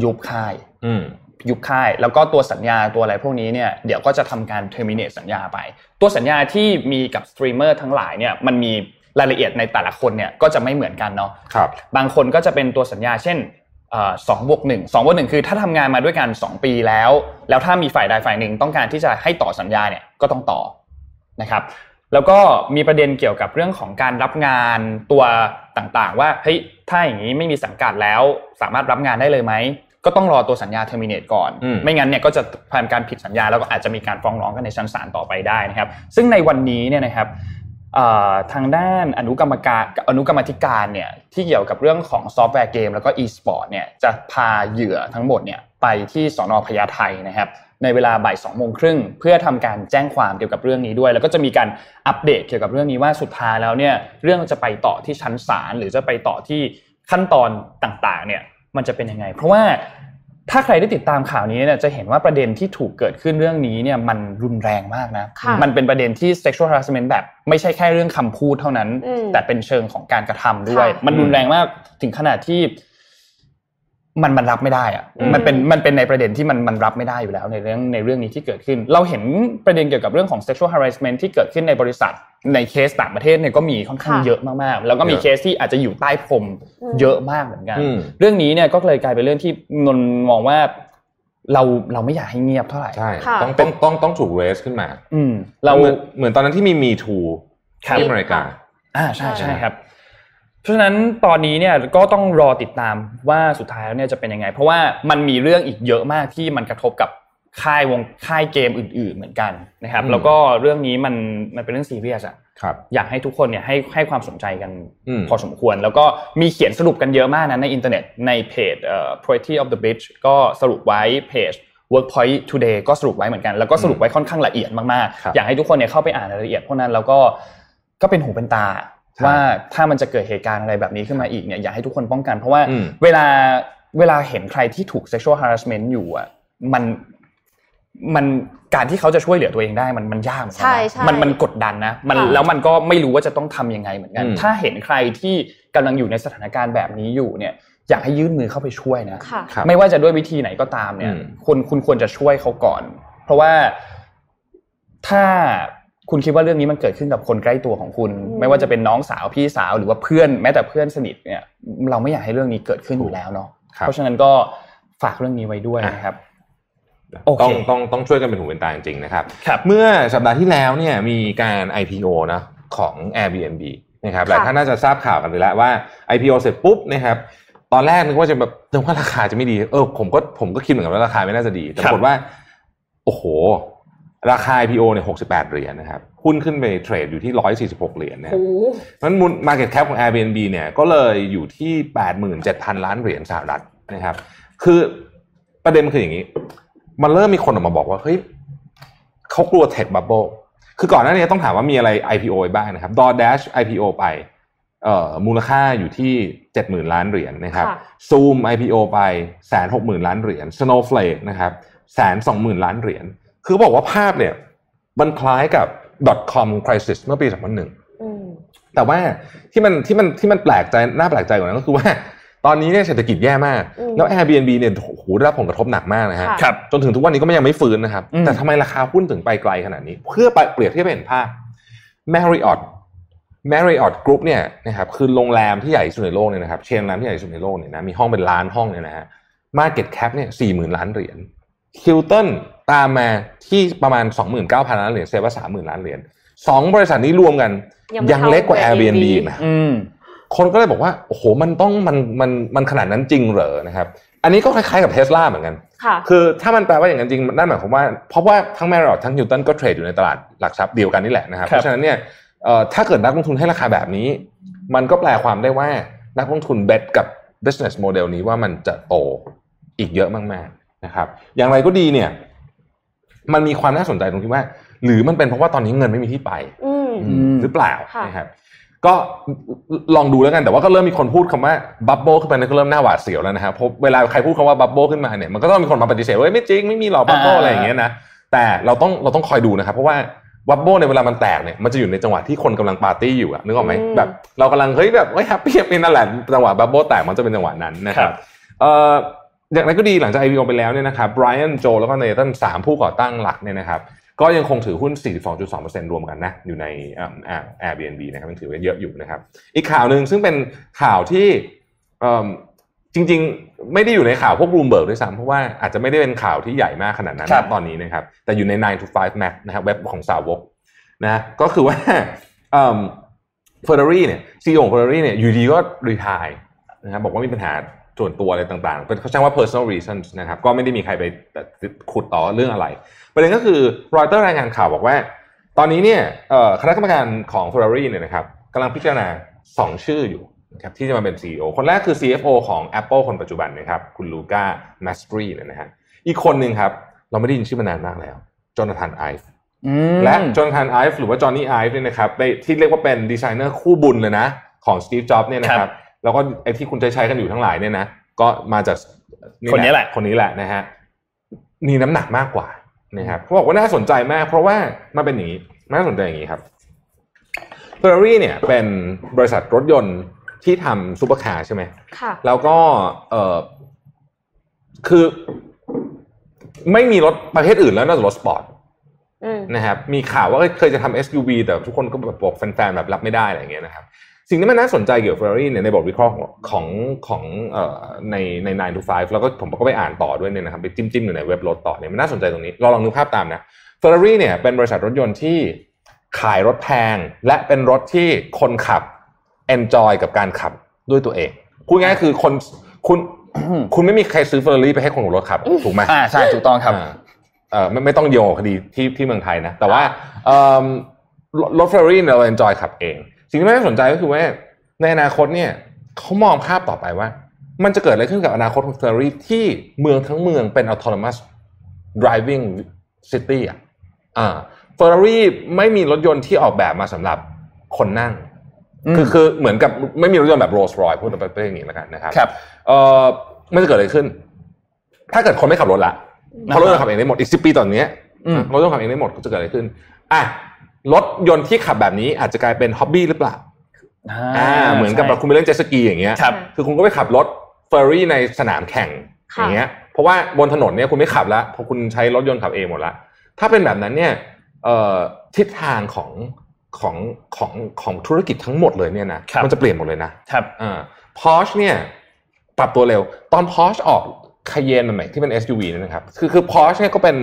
ยุบค่ายอืม ยุบค่าย แล้วก็ตัวสัญญาตัวอะไรพวกนี้เนี่ยเดี๋ยวก็จะทำการ terminate สัญญาไป ตัวสัญญาที่มีกับสตรีมเมอร์ทั้งหลายเนี่ยมันมีรายละเอียดในแต่ละคนเนี่ยก็จะไม่เหมือนกันเนาะครับบางคนก็จะเป็นตัวสัญญา เช่นสองบวกหนึ่งสองบวกหนึ่งคือถ้าทำงานมาด้วยกัน 2 ปีแล้ว แล้วถ้ามีฝ่ายใดฝ่ายหนึ่งต้องการที่จะให้ต่อสัญญาเนี่ยก็ต้องต่อนะครับแล้วก็มีประเด็นเกี่ยวกับเรื่องของการรับงานตัวต่างๆ ว่าเฮ้ยถ้าอย่างนี้ไม่มีสังกัดแล้วสามารถรับงานได้เลยไหม ก็ต้องรอตัวสัญญา terminate ก่อนอืมไม่งั้นเนี่ยก็จะผ่านการผิดสัญญาแล้วก็อาจจะมีการฟ้องร้องกันในชั้นศาลต่อไปได้นะครับ ซึ่งในวันนี้เนี่ยนะครับเอ่อทางด้านอนุกรรมการอนุกรรมธิการเนี่ยที่เกี่ยวกับเรื่องของซอฟต์แวร์เกมแล้วก็ e-sport เนี่ยจะพาเหยื่อทั้งหมดเนี่ยไปที่สอนอพญาไทนะครับในเวลาบ่ายสองโมงครึ่งเพื่อทำการแจ้งความเกี่ยวกับเรื่องนี้ด้วย แล้วก็จะมีการอัปเดตเกี่ยวกับเรื่องนี้ว่าสุดท้ายแล้วเนี่ยเรื่องจะไปต่อที่ชั้นศาลหรือจะไปต่อที่ขั้นตอนต่างๆเนี่ย มันจะเป็นยังไง เพราะว่าถ้าใครได้ติดตามข่าวนี้เนี่ยจะเห็นว่าประเด็นที่ถูกเกิดขึ้นเรื่องนี้เนี่ยมันรุนแรงมากนะค่ะมันเป็นประเด็นที่ sexual harassment แบบไม่ใช่แค่เรื่องคำพูดเท่านั้นอืมแต่เป็นเชิงของการกระทำด้วยค่ะมันรุนแรงมากถึงขนาดที่ มันมันรับไม่ได้อะอืมมันเป็นมันเป็นในประเด็นที่มันมันรับไม่ได้อยู่แล้วในเรื่องในเรื่องนี้ที่เกิดขึ้น เราเห็นประเด็นเกี่ยวกับเรื่องของ sexual harassment ที่เกิดขึ้นในบริษัทในเคสต่างประเทศเนี่ยก็มีค่อนข้างค่ะเยอะมากๆ แล้วก็มีเยอะเคสที่อาจจะอยู่ใต้พรมอืมเยอะมากเหมือนกันอืมเรื่องนี้เนี่ยก็เลยกลายเป็นเรื่องที่นนท์มองว่าเราเราไม่อยากให้เงียบเท่าไหร่ใช่ค่ะต้องต้องต้องต้องถูกเรสขึ้นมา อืมเราเหมือนเหมือนตอนนั้นที่มีมีทูครับที่อเมริกาอ่าใช่ใช่ครับ เพราะฉะนั้นตอนนี้เนี่ยก็ต้องรอติดตามว่าสุดท้ายแล้วเนี่ยจะเป็นยังไง เพราะว่ามันมีเรื่องอีกเยอะมากที่มันกระทบกับค่ายวงค่ายเกมอื่น ๆ เหมือนกันนะครับอืมแล้วก็เรื่องนี้มันมันเป็นเรื่องซีเรียสอะครับอยากให้ทุกคนเนี่ยให้ให้ความสนใจกันอืมพอสมควร แล้วก็มีเขียนสรุปกันเยอะมากนะในอินเทอร์เน็ตในเพจเอ่อ Poetry of the Bridge ก็สรุปไว้เพจ Workpoint Today ก็สรุปไว้เหมือนกัน แล้วก็สรุปไว้ค่อนข้างละเอียดมากครับๆอยากให้ทุกคนเนี่ยเข้าไปอ่านรายละเอียดพวกนั้นแล้วก็ก็เป็นหูเป็นตาใช่ ว่าถ้ามันจะเกิดเหตุการณ์อะไรแบบนี้ขึ้นมาอีกเนี่ยอยากให้ทุกคนป้องกัน เพราะว่าอืมเวลาเวลาเห็นใครที่ถูก sexual harassment อยู่อะมันมันการที่เขาจะช่วยเหลือตัวเองได้มันมันยากเหมือนกัใช่นะใช่มันมันกดดันนะมันค่ะแล้วมันก็ไม่รู้ว่าจะต้องทำยังไงเหมือนกันอืมถ้าเห็นใครที่กำลังอยู่ในสถานการณ์แบบนี้อยู่เนี่ยอยากให้ยื่นมือเข้าไปช่วยนะค่ะครับไม่ว่าจะด้วยวิธีไหนก็ตามเนี่ยอืมคุณคุณควรจะช่วยเขาก่อน เพราะว่าถ้า คุณคิดว่าเรื่องนี้มันเกิดขึ้นกับคนใกล้ตัวของคุณอืมไม่ว่าจะเป็นน้องสาวพี่สาวหรือว่าเพื่อนแม้แต่เพื่อนสนิทเนี่ย เราไม่อยากให้เรื่องนี้เกิดขึ้นอยู่แล้วเนาะครับเพราะฉะนั้นก็ฝากเรื่องนี้ไว้ด้วยนะครับโอเคต้องต้องต้องช่วยกันเป็นหูเป็นตาจริงๆนะครับครับ เมื่อสัปดาห์ที่แล้วเนี่ยมีการ IPO นะของ Airbnb นะครับหลายท่านน่าจะทราบข่าวกันไปแล้วว่า IPO เสร็จปุ๊บนะครับตอนแรกนึกว่าจะแบบนึกว่าราคาจะไม่ดีเออผมก็ผมก็คิดเหมือนกันว่าราคาไม่น่าจะดีแต่ครัปบรากฏว่า โอ้โห ราคา IPO เนี่ย68 เหรียญนะครับหุ้นขึ้นไปเทรดอยู่ที่ 146 เหรียญนะคโอ้รับโหเพราะฉะนั้นมูล market cap ของ Airbnb เนี่ยก็เลยอยู่ที่ 87,000 ล้านเหรียญสหรัฐนะครับ คือประเด็นคืออย่างนี้ มันเริ่มมีคนออกมาบอกว่าเฮ้ยเขากลัว tech bubble คือก่อนหน้านี้ต้องถามว่ามีอะไร IPO ไปบ้างนะครับ DoorDash IPO ไปเอ่อมูลค่าอยู่ที่ 70,000 ล้านเหรียญนะครับค่ะ Zoom IPO ไปแสนหกหมื่นล้านเหรียญ Snowflake นะครับแสนสองหมื่นล้านเหรียญ คือเขาบอกว่าภาพเนี่ย มันคล้ายกับ .com crisis เมื่อปี 2001อืมแต่ว่าที่มันที่มันที่มันแปลกใจน่าแปลกใจกว่านั้นก็คือว่าตอนนี้เนี่ยเศรษฐกิจแย่มากอืมแล้ว Airbnb เนี่ยโอ้โหได้รับผลกระทบหนักมากนะฮะค่ะครับจนถึงทุกวันนี้ก็ยังไม่ฟื้นนะครับอืมแต่ทำไมราคาหุ้นถึงไปไกลขนาดนี้ เพื่อไปเปรียบเทียบให้เห็นภาพ Marriott Marriott Group เนี่ยนะครับคือโรงแรมที่ใหญ่ที่สุดในโลกเนี่ยนะครับเชนโรงแรมที่ใหญ่ที่สุดในโลกเนี่ยนะมีห้องเป็นล้านห้องเนี่ยนะฮะ Market Cap เนี่ยสี่หมื่นล้านเหรียญ Hilton ตามมาที่ประมาณ 29,000 ล้านเหรียญเซฟว่า30,000 ล้านเหรียญสองบริษัทนี้รวมกัน ยังไม่ยังเล็กกว่าเท่า Airbnb Airbnb อีกนะอืมคนก็เลยบอกว่าโอ้โหมันต้องมันมันมันขนาดนั้นจริงเหรอนะครับอันนี้ก็คล้ายๆกับเทสลาเหมือนกันค่ะคือถ้ามันแปลว่าอย่างนั้นจริงนั่นหมายความว่าเพราะว่าทั้ง Marriott ทั้ง Hilton ก็เทรดอยู่ในตลาดหลักทรัพย์เดียวกันนี่แหละนะครับครับเพราะฉะนั้นเนี่ยเอ่อถ้าเกิดนักลงทุนให้ราคาแบบนี้ มันก็แปลความได้ว่านักลงทุนเบ t กับ business model นี้ว่ามันจะโตอีกเยอะมากๆนะครับ อย่างไรก็ดีเนี่ย มันมีความน่าสนใจตรงที่ว่า หรือมันเป็นเพราะว่าตอนนี้เงินไม่มีที่ไปอืมมหรือเปล่าค่ะนะครับก็ลองดูแล้วกันแต่ว่าก็เริ่มมีคนพูดคำว่า bubble ขึ้นไปนี่ก็เริ่มน่าหวาดเสียวแล้วนะครับเพราะเวลาใครพูดคำว่า bubble ขึ้นมาเนี่ยมันก็ต้องมีคนมาปฏิเสธว่าเอ้ยไม่จริงไม่มีหรอก bubble อ่าอะไรอย่างเงี้ยนะแต่เราต้องเราต้องคอยดูนะครับเพราะว่าbubble ในเวลามันแตกเนี่ยมันจะอยู่ในจังหวะที่คนกำลังปาร์ตี้อยู่อะนึกออกไหมอืมแบบเรากำลังเฮ้ยแบบเฮ้ย happy เป็นนั่นแหละจังหวะ bubble แตกมันจะเป็นจังหวะนั้นนะคครับเอ่อ อย่างไรก็ดีหลังจาก IPO ไปแล้วเนี่ยนะครับ Brian Joe แล้วก็ Nathan สามผู้ก่อตั้งหลักเนี่ยนะครับก็ยังคงถือหุ้น 42.2%รวมกันนะอยู่ในอ่าอ่า Airbnb นะครับยังถือว่าเยอะอยู่นะครับ อีกข่าวหนึ่งซึ่งเป็นข่าวที่เอิ่มจริงๆ ไม่ได้อยู่ในข่าวพวก Bloomberg ด้วยซ้ำเพราะว่าอาจจะไม่ได้เป็นข่าวที่ใหญ่มากขนาดนั้นครับนะตอนนี้นะครับ แต่อยู่ใน 9 to 5 Mac นะครับเว็บของสาวกนะก็คือว่าเฟอร์รารี่เนี่ยซีอีโอของเฟอร์รารี่เนี่ยอยู่ดีก็รีทายนะครับบอกว่ามีปัญหา ส่วนตัวอะไรต่างๆเป็นเขาใช้ว่า personal reasons นะครับ ก็ไม่ได้มีใครไปขุดต่อเรื่องอะไร ประเด็นก็คือรอยเตอร์รายงานข่าวบอกว่า ตอนนี้เนี่ยเอ่อคณะกรรมการของ Ferrari เนี่ยนะครับกำลังพิจารณา 2 ชื่ออยู่นะครับที่จะมาเป็น CEO คนแรกคือ CFO ของ Apple คนปัจจุบันนะครับ คุณลูก้าแมสตรีเนี่ยนะฮะอีกคนหนึ่งครับ เราไม่ได้ยินชื่อมานานมากแล้ว Jonathan Ive อืมและ Jonathan Ive หรือว่า Jony Ive เนี่ยนะครับไปที่เรียกว่าเป็นดีไซเนอร์คู่บุญเลยนะของ Steve Jobs เนี่ยนะครัรับ แล้วก็ไอ้ที่คุณใช้ใช้กันอยู่ทั้งหลายเนี่ยนะก็มาจากคนนี้แหละคนนี้แหละนะฮะมีน้ำหนักมากกว่านะครับเขาบอกว่าน่าสนใจมาก เพราะว่ามันเป็นอย่างนี้น่าสนใจอย่างนี้ครับ Ferrari เนี่ยเป็นบริษัทรถยนต์ที่ทำซูเปอร์คาร์ใช่ไหมค่ะ แล้วก็เออคือไม่มีรถประเภทอื่นแล้วนอกจากรถสปอร์ตอืมนะครับมีข่าวว่าเคยจะทำ SUV แต่ทุกคนก็แบบบอกแฟนๆแบบรับไม่ได้อะไรอย่างเงี้ยนะครับ สิ่งที่มันน่าสนใจเกี่ยวกับ Ferrari เนี่ยในบทวิเคราะห์ของของของเอ่อในใน9 to 5แล้วก็ผมก็ไปอ่านต่อด้วยเนี่ยนะครับไปจิ้มจิ้มอยู่ในเว็บรถต่อเนี่ยมันน่าสนใจตรงนี้เราลองนึกภาพตามนะ Ferrari เนี่ยเป็นบริษัทรถยนต์ที่ขายรถแพง และเป็นรถที่คนขับ enjoy กับการขับด้วยตัวเองพูดง่ายๆคือคนคุณคุณไม่มีใครซื้อเฟอร์รี่ไปให้คนขับรถขับถูกไหมอ่าใช่ถูกต้องครับอ่าเออไม่ไม่ต้องโยงคดีที่ที่เมืองไทยนะ แต่ว่าเอิ่มรถรถเฟอร์รี่เราเอนจอยขับเอง สิ่งที่น่าสนใจก็คือว่าในอนาคตเนี่ยเขามองภาพต่อไปว่า มันจะเกิดอะไรขึ้นกับอนาคตของเฟอร์รี่ที่เมืองทั้งเมืองเป็น autonomous driving city อะอ่าเฟอร์รี่ไม่มีรถยนต์ที่ออกแบบมาสำหรับคนนั่ง คือคือเหมือนกับไม่มีรถยนต์แบบโรลส์รอยพูดไปเป็นอย่างนี้แล้วกันนะครับครับเอ่อมันจะเกิดอะไรขึ้น ถ้าเกิดคนไม่ขับรถละเพราะรถยนต์ขับเองได้หมดอีกสิบปีต่อจากนี้อืมรถยนต์ขับเองได้หมดก็จะเกิดอะไรขึ้นอะ รถยนต์ที่ขับแบบนี้อาจจะกลายเป็น hobby หรือเปล่าอ่าเหมือนกับใช่คุณไปเล่นเจ็ตสกีอย่างเงี้ยครับคือคุณก็ไปขับรถเฟอร์รี่ในสนามแข่งค่ะอย่างเงี้ยเพราะว่าบนถนนเนี่ยคุณไม่ขับแล้วเพราะคุณใช้รถยนต์ขับเองหมดละถ้าเป็นแบบนั้นเนี่ยเอ่อทิศทางของของของของธุรกิจทั้งหมดเลยเนี่ยนะครับมันจะเปลี่ยนหมดเลยนะครับอ่าพอชเนี่ยปรับตัวเร็ว ตอนพอชออก คาเยนใหม่ๆที่เป็น SUV เนยนะครับ คือคือพอชเนี่ยก็เป็น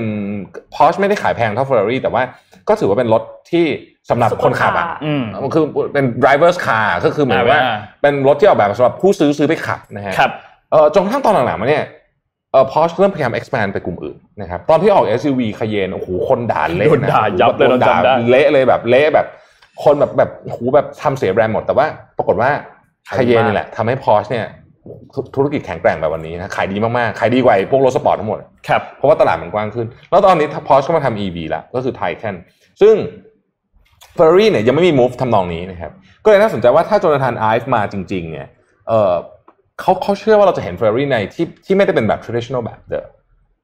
พอชไม่ได้ขายแพงเท่า Ferrari แต่ว่าก็ถือว่าเป็นรถที่สำหรับคนขับอะอืมมันคือเป็น driver's car ก็คือเหมือนว่าอ่าเป็นรถที่ออกแบบมาสำหรับผู้ซื้อซื้อไปขับนะฮะครับเออจนกระทั่งตอนหลังๆมาเนี่ยเออ Porsche เริ่มพยายาม expand ไปกลุ่มอื่นนะครับ ตอนที่ออก SUV Cayenne โอ้โหคนด่าเละโดนด่ายับเลยโดนด่าเราจำได้เละเลยแบบเละแบบ คนแบบแบบโอ้โหแบบทำเสียแบรนด์หมดแต่ว่า ปรากฏว่า Cayenne นี่แหละทำให้ Porsche เนี่ย ธุธุรกิจแข็งแกร่งแบบวันนี้นะขายดีมากๆขายดีกว่าไอ้พวกรถสปอร์ตทั้งหมดครับเพราะว่าตลาดมันกว้างขึ้น แล้วตอนนี้พอชก็มาทำ EV แล้วก็คือ Taycan ซึ่ง Ferrari เนี่ยยังไม่มี move ทำนองนี้นะครับก็เลยน่าสนใจว่าถ้า Jonathan Ive มาจริง ๆ เนี่ยเออเขาเขาเชื่อว่าเราจะเห็น Ferrari ในที่ที่ไม่ได้เป็นแบบ traditional แบบเดิม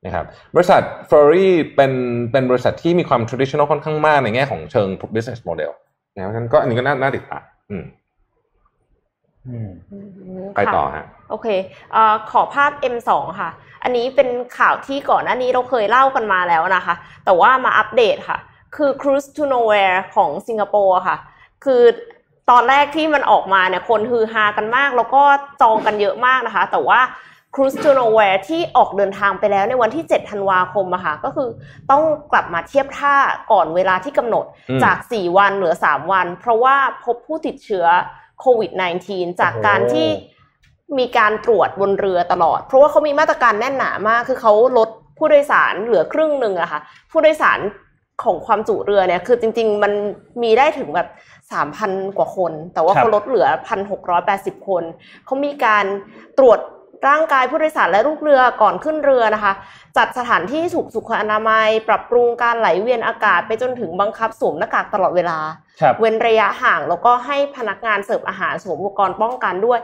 นะครับบริษัท Ferrari เป็นเป็นบริษัทที่มีความ traditional ค่อนข้างมากในแง่ของเชิง business model นะครับฉะนั้นก็อันนี้ก็น่าน่าติดตามอืมอืมอืม ไปต่อค่ะฮะโอเคเอ่อขอภาพ M2 ค่ะ อันนี้เป็นข่าวที่ก่อนหน้านี้เราเคยเล่ากันมาแล้วนะคะ แต่ว่ามาอัปเดตค่ะ คือ Cruise to Nowhere ของสิงคโปร์ค่ะ คือตอนแรกที่มันออกมาเนี่ยคนฮือฮากันมาก แล้วก็จองกันเยอะมากนะคะ แต่ว่า Cruise to Nowhere ที่ออกเดินทางไปแล้วในวันที่ 7 ธันวาคมอะค่ะ ก็คือต้องกลับมาเทียบท่าก่อนเวลาที่กำหนดอืมจาก 4 วันเหลือ 3 วัน เพราะว่าพบผู้ติดเชื้อ โควิด -19 จากการที่มีการตรวจบนเรือตลอด เพราะว่าเขามีมาตรการแน่นหนามาก คือเขาลดผู้โดยสารเหลือครึ่งหนึ่งอะค่ะ ผู้โดยสารของความจุเรือเนี่ย คือจริง ๆ มันมีได้ถึงแบบสามพันกว่าคน แต่ว่าครับเขาลดเหลือพันหกร้อยแปดสิบคน เขามีการตรวจ ร่างกายผู้โดยสารและลูกเรือก่อนขึ้นเรือนะคะ จัดสถานที่ถูกสุขอนามัย ปรับปรุงการไหลเวียนอากาศไปจนถึงบังคับสวมหน้ากากตลอดเวลาครับเว้นระยะห่างแล้วก็ให้พนักงานเสิร์ฟอาหารสวมอุปกรณ์ป้องกันด้วย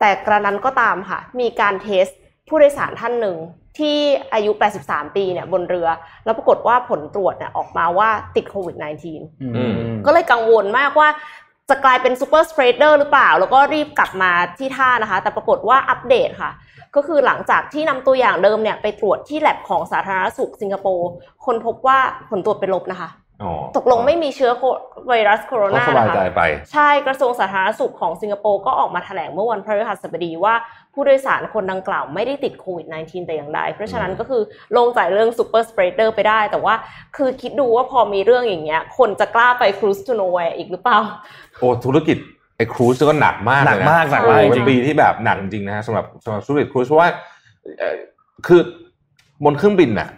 แต่กระนั้นก็ตามค่ะ มีการเทสผู้โดยสารท่านหนึ่งที่อายุ 83 ปีเนี่ยบนเรือ แล้วปรากฏว่าผลตรวจเนี่ยออกมาว่าติดโควิด -19 อืมก็เลยกังวลมากว่า จะกลายเป็น super spreader หรือเปล่า แล้วก็รีบกลับมาที่ท่านะคะ แต่ปรากฏว่าอัปเดตค่ะ ก็คือหลังจากที่นำตัวอย่างเดิมเนี่ยไปตรวจที่แลบของสาธารณสุขสิงคโปร์ค้นพบว่าผลตรวจเป็นลบนะคะอ๋อตกลงไม่มีเชื้อโคไวรัสโคโรก็นาสบายนะใจคะไปใช่กระทรวงสาธารณสุขของสิงคโปร์ก็ออกมาแถลงเมื่อวันพฤหัสบดีว่า ผู้โดยสารคนดังกล่าวไม่ได้ติดโควิด -19 แต่อย่างใด เพราะฉะนั้นก็คือโล่งใจเรื่อง super spreader ไปได้ แต่ว่าคือคิดดูว่าพอมีเรื่องอย่างเงี้ย คนจะกล้าไปครู e ทูโนแวร์อีกหรือเปล่า โอ้ธุรกิจไอ้ cruise ก็หนักมากหนักเลยอะมากหนักมากโอ้จริงเป็นปีที่แบบหนักจริงนะฮะสำหรับสำหรับธุรกิจ cruise เพราะว่าเอ่อคือบนเครื่องบินน่ะ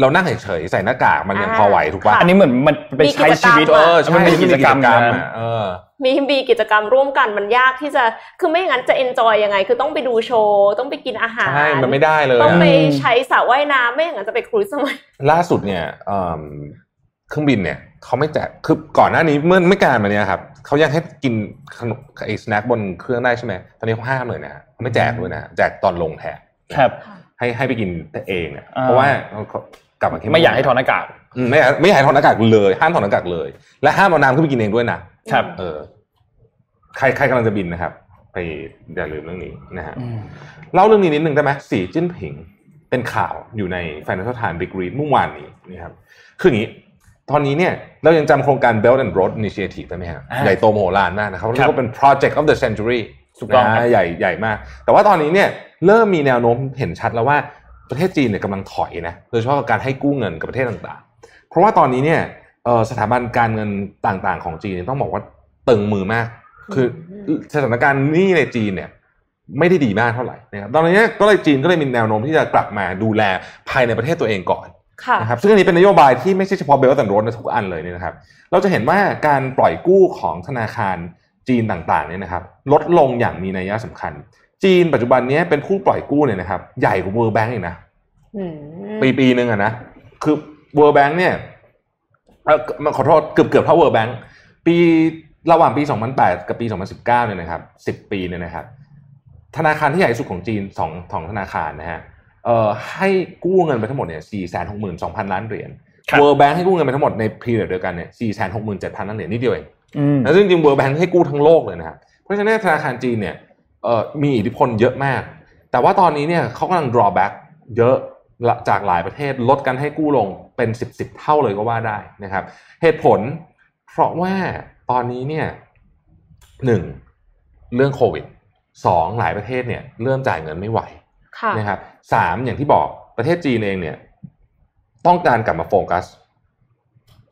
เรานั่งเฉยๆใส่หน้ากากมันยังอ่าพอไหวถูกป่ะอันนี้เหมือนมันเป็นมีใช้กิจกรรมชีวิตอะเออใช่มันมีกิจกรรมอะนะเออ มีมีกิจกรรมร่วมกันมันยากที่จะคือไม่อย่างนั้นจะ enjoy ยังไง คือต้องไปดูโชว์ ต้องไปกินอาหารใช่มันไม่ได้เลยต้องอะไปใช้สระว่ายน้ำไม่อย่างนั้นจะไป cruise ทำไมล่าสุดเนี่ยเอิ่มเครื่องบินเนี่ยเขาไม่แจกคือก่อนหน้านี้เมื่อไม่นานมาเนี่ยครับเขายังให้กินขนมไอ้ snack บนเครื่องได้ใช่ไหมตอนนี้เขาห้ามเลยนะฮะเขาไม่แจกเลยนะฮะแจกตอนลงแทนครับให้ให้ไปกินเองอะอ่าเพราะว่าเขากลับมาที่ไม่อยากให้ถอดหน้ากากอืมไม่อยากไม่อยากให้ถอดหน้ากากเลย ห้ามถอดหน้ากากเลย และห้ามเอาน้ำขึ้นไปกินเองด้วยนะ ครับ เออ ใครใครกำลังจะบินนะครับ ไปอย่าลืมเรื่องนี้นะฮะเล่าเรื่องนี้นิดนึงได้ไหมสีจิ้นผิง เป็นข่าวอยู่ใน Financial Times Big Read เมื่อวานนี้นะครับคืออย่างนี้ตอนนี้เนี่ยเรายังจำโครงการ Belt and Road Initiative ได้ไหมฮะอ่าใหญ่โตมโหฬารมากนะครับครัเรียบกว่าเป็น Project of the Century ถูกต้องครับนะใหญ่ใหญ่มาก แต่ว่าตอนนี้เนี่ยเริ่มมีแนวโน้มเห็นชัดแล้วว่าประเทศจีนเนี่ยกำลังถอยนะโดยเฉพาะกับการให้กู้เงินกับประเทศต่างๆ เพราะว่าตอนนี้เนี่ยเอ่อ สถาบันการเงินต่างๆ ของจีนเนี่ยต้องบอกว่าตึงมือมาก คือสถานการณ์หนี้ในจีนเนี่ย ไม่ได้ดีมากเท่าไหร่นะครับตอนนี้ก็เลยจีนก็เลยมีแนวโน้มที่จะกลับมาดูแลภายในประเทศตัวเองก่อนค่ะนะครับซึ่งอันนี้เป็นนโยบายที่ไม่ใช่เฉพาะ Belt and Road ในทุกอันเลยเนี่ยนะครับ เราจะเห็นว่าการปล่อยกู้ของธนาคารจีนต่างๆเนี่ยนะครับ ลดลงอย่างมีนัยสำคัญ จีนปัจจุบันนี้เป็นผู้ปล่อยกู้เนี่ยนะครับ ใหญ่กว่า World Bank อีกนะอืมปีปีหนึ่งอะนะคือ World Bank เนี่ย เอ่อมาขอโทษเกือบเกือบเท่า World Bank ปีระหว่างปี 2008 กับปี 2019 เนี่ยนะครับ 10 ปีเนี่ยนะครับ ธนาคารที่ใหญ่ที่สุดของจีนสองสองธนาคารนะฮะเอ่อให้กู้เงินไปทั้งหมดเนี่ย 462,000 ล้านเหรียญครับ World Bank ให้กู้เงินไปทั้งหมดในพีเรียดเดียวกันเนี่ย 467,000 ล้านเหรียญนิดเดียวเองอืมแล้วซึ่งจริง World Bank ให้กู้ทั้งโลกเลยนะครับ เพราะฉะนั้นธนาคารจีนเนี่ยเอ่อมีอิทธิพลเยอะมาก แต่ว่าตอนนี้เนี่ยเขากำลัง drawback เยอะละ จากหลายประเทศลดกันให้กู้ลงเป็น10 10เท่าเลยก็ว่าได้นะครับ เหตุผล เพราะว่าตอนนี้เนี่ยหนึ่งเรื่องโควิดสองหลายประเทศเนี่ยเริ่มจ่ายเงินไม่ไหวค่ะนะครับสามอย่างที่บอกประเทศจีนเองเนี่ยต้องการกลับมาโฟกัส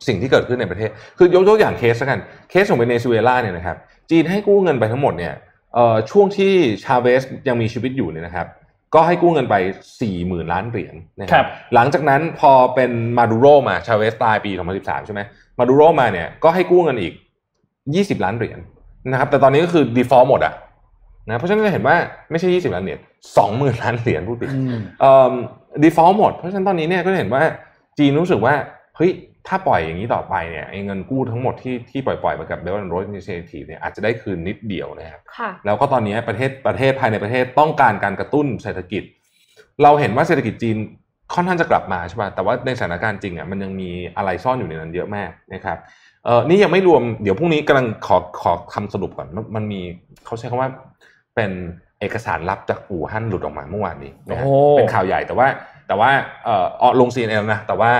สิ่งที่เกิดขึ้นในประเทศ คือยกตัวอย่างเคสแล้วกันเคสของเวเนซุเอลาเนี่ยนะครับจีนให้กู้เงินไปทั้งหมดเนี่ยเอ่อช่วงที่ชาเวสยังมีชีวิตอยู่เนี่ยนะครับ ก็ให้กู้เงินไป4ี่หมื่นล้านเหรียญนะคครัรับบหลังจากนั้นพอเป็นมาดูโรมาชาเวสตายปี 2013 ใช่ไหมมาดูโรมาเนี่ยก็ให้กู้เงินอีก 20 ล้านเหรียญนะครับแต่ตอนนี้ก็คือ default หมดอะนะเพราะฉะนั้นจะเห็นว่าไม่ใช่ 20 ล้านเหรียญ20,000 ล้านเหรียญพูดผิดอืมเอ่อ default หมด เพราะฉะนั้นตอนนี้เนี่ยก็จะเห็นว่าจีนรู้สึกว่าเฮ้ย ถ้าปล่อยอย่างนี้ต่อไปเนี่ยไอ้เงินกู้ทั้งหมดที่ที่ปล่อยปล่อยๆมากับ Belt and Road Initiative เนี่ยอาจจะได้คืนนิดเดียวนะครับค่ะแล้วก็ตอนนี้ประเทศประเทศภายในประเทศต้องการการกระตุ้นเศรษฐกิจ เราเห็นว่าเศรษฐกิจจีนค่อนข้างจะกลับมาใช่ป่ะแต่ว่าในสถานการณ์จริงอะมันยังมีอะไรซ่อนอยู่ในนั้นเยอะมากนะครับเออนี่ยังไม่รวมเดี๋ยวพรุ่งนี้กำลังขอขอคำสรุปก่อนมันมันมีเขาใช้คำว่าเป็นเอกสารลับจากอู่ฮั่นหลุดออกมาเมื่อวานนี้นะฮะโอ้เป็นข่าวใหญ่แต่ว่าแต่ว่าเอ่อออกลง CNN นะแต่ว่า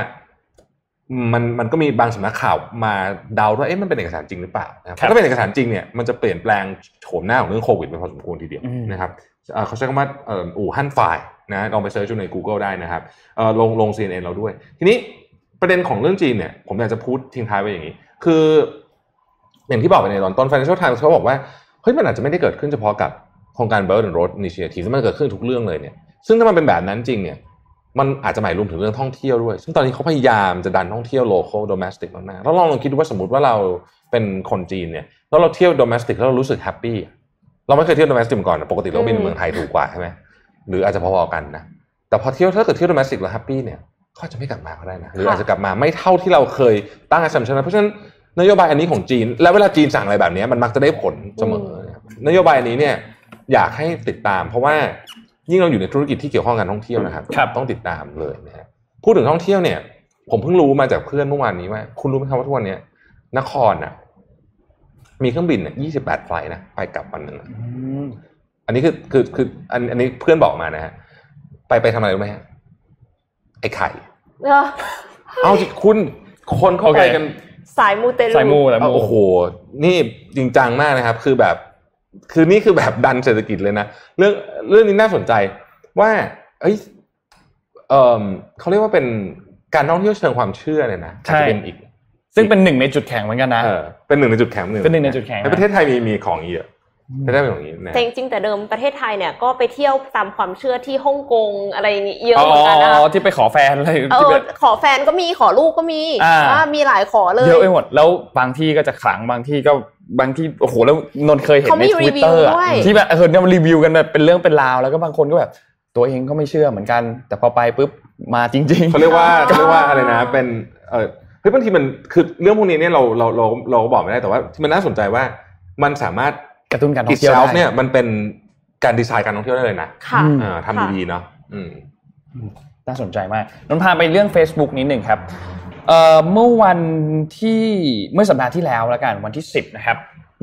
มันมันก็มีบางสำนักข่าวมาเดาว่าเอ๊ะมันเป็นเอกสารจริงหรือเปล่านะครับครับถ้าเป็นเอกสารจริงเนี่ยมันจะเปลี่ยนแปลงโฉมหน้าของเรื่องโควิดไปพอสมควรทีเดียวอืมนะครับเอ่อเขาใช้คำว่าเอ่ออู่ฮั่น Files นะลองไป search ดูใน Google ได้นะครับเอ่อลงลง CNN เราด้วย ทีนี้ประเด็นของเรื่องจีนเนี่ยผมอยากจะพูดทิ้งท้ายไว้อย่างนี้ คือ อย่างที่บอกไปในตอนต้น Financial Times เขาบอกว่าเฮ้ยมันอาจจะไม่ได้เกิดขึ้นเฉพาะกับโครงการ Belt and Road Initiative ที่มันเกิดขึ้นทุกเรื่องเลยเนี่ยซึ่งถ้ามันเป็นแบบนั้นจริงเนี่ย มันอาจจะหมายรวมถึงเรื่องท่องเที่ยวด้วย ซึ่งตอนนี้เขาพยายามจะดันท่องเที่ยว local domestic มากๆแล้วลองลองคิดดูว่าสมมติว่าเราเป็นคนจีนเนี่ยแล้วเราเที่ยว domestic แล้วเรารู้สึก happy เราไม่เคยเที่ยว domestic มาก่อนนะปกติเราบินอืมเมืองไทยถูกกว่าใช่ไหมหรืออาจจะพอๆกันนะแต่พอเที่ยวถ้าเกิดเที่ยว domestic แล้ว happy เนี่ยเขาอาจจะไม่กลับมาก็ได้นะหรืออาจจะกลับมาไม่เท่าที่เราเคยตั้ง assumption นะเพราะฉะนั้นนโยบายอันนี้ของจีน และเวลาจีนสั่งอะไรแบบนี้มันมักจะได้ผลเสมอนะครับนโยบายอันนี้เนี่ยอยากให้ติดตาม เพราะว่า ยิ่งเราอยู่ในธุรกิจที่เกี่ยวข้องกับการท่องเที่ยวนะครับครับต้องติดตามเลยนะฮะพูดถึงท่องเที่ยวเนี่ย ผมเพิ่งรู้มาจากเพื่อนเมื่อวานนี้ว่า คุณรู้ไหมครับว่าทุกวันเนี้ยนครน่ะ มีเครื่องบินเนี่ยยี่สิบแปดไฟล์นะไปกลับวันหนึ่งอะอืมอันนี้คือคือคืออันอันนี้เพื่อนบอกมานะฮะไปไปทำอะไรรู้ไหมฮะไอ้ไข่เออเอาสิคุณคนเข้าไปกันสายมูเตลูสายมูสายมูโอ้โห นี่จริงจังมากนะครับ คือแบบ คือนี่คือแบบดันเศรษฐกิจเลยนะเรื่องเรื่องนี้น่าสนใจว่าเอ้ยเออเขาเรียกว่าเป็นการท่องเที่ยวเชิงความเชื่อเนี่ยนะอาจจะเป็นอีก ซึ่งเป็นหนึ่งในจุดแข็งเหมือนกันนะเออเป็นหนึ่งในจุดแข็งหนึ่งเป็นหนึ่งในจุดแข็งในประเทศไทยมีมีของเยอะไม่ได้เป็นของนี้นะแต่จริงๆแต่เดิมประเทศไทยเนี่ยก็ไปเที่ยวตามความเชื่อที่ฮ่องกงอะไรอย่างงี้เยอะอ๋เหมือนกันนะอคะที่ไปขอแฟนอะไรเอที่อไปขอแฟนก็มีขอลูกก็มีอ่าว่ามีหลายขอเลยเยอะไปหมดแล้วบางที่ก็จะขลังบางที่ก็ บางที่โอ้โหแล้วนนท์เคยเห็นเขาในมีทรีวิตวิเตวอร์ด้วยที่แบบเออเนี่ยมันรีวิวกันแบบเป็นเรื่องเป็นราวแล้วก็บางคนก็แบบ ตัวเองก็ไม่เชื่อเหมือนกัน แต่พอไปปุ๊บมาจริงๆเขาเรียกว่าเขาเรียกว่าอะไรนะ เป็นเออเฮ้ยบางทีมันคือเรื่องพวกนี้เนี่ยเราเราเราเราก็บอกไม่ได้แต่ว่าที่มันน่าสนใจว่ามันสามารถกระตุ้นการท่อิองเที่ยวเซลได้เนี่ยมันเป็นการดีไซน์การท่องเที่ยวได้เลยนะค่ะอืมอ่าค่ะทำดีๆเนาะอืมน่าสนใจมากนนท์พาไปเรื่อง Facebook นิดหนึ่งครับ เอ่อเมื่อวันที่เมื่อสัปดาห์ที่แล้วแล้วกันวันที่ 10นะครับ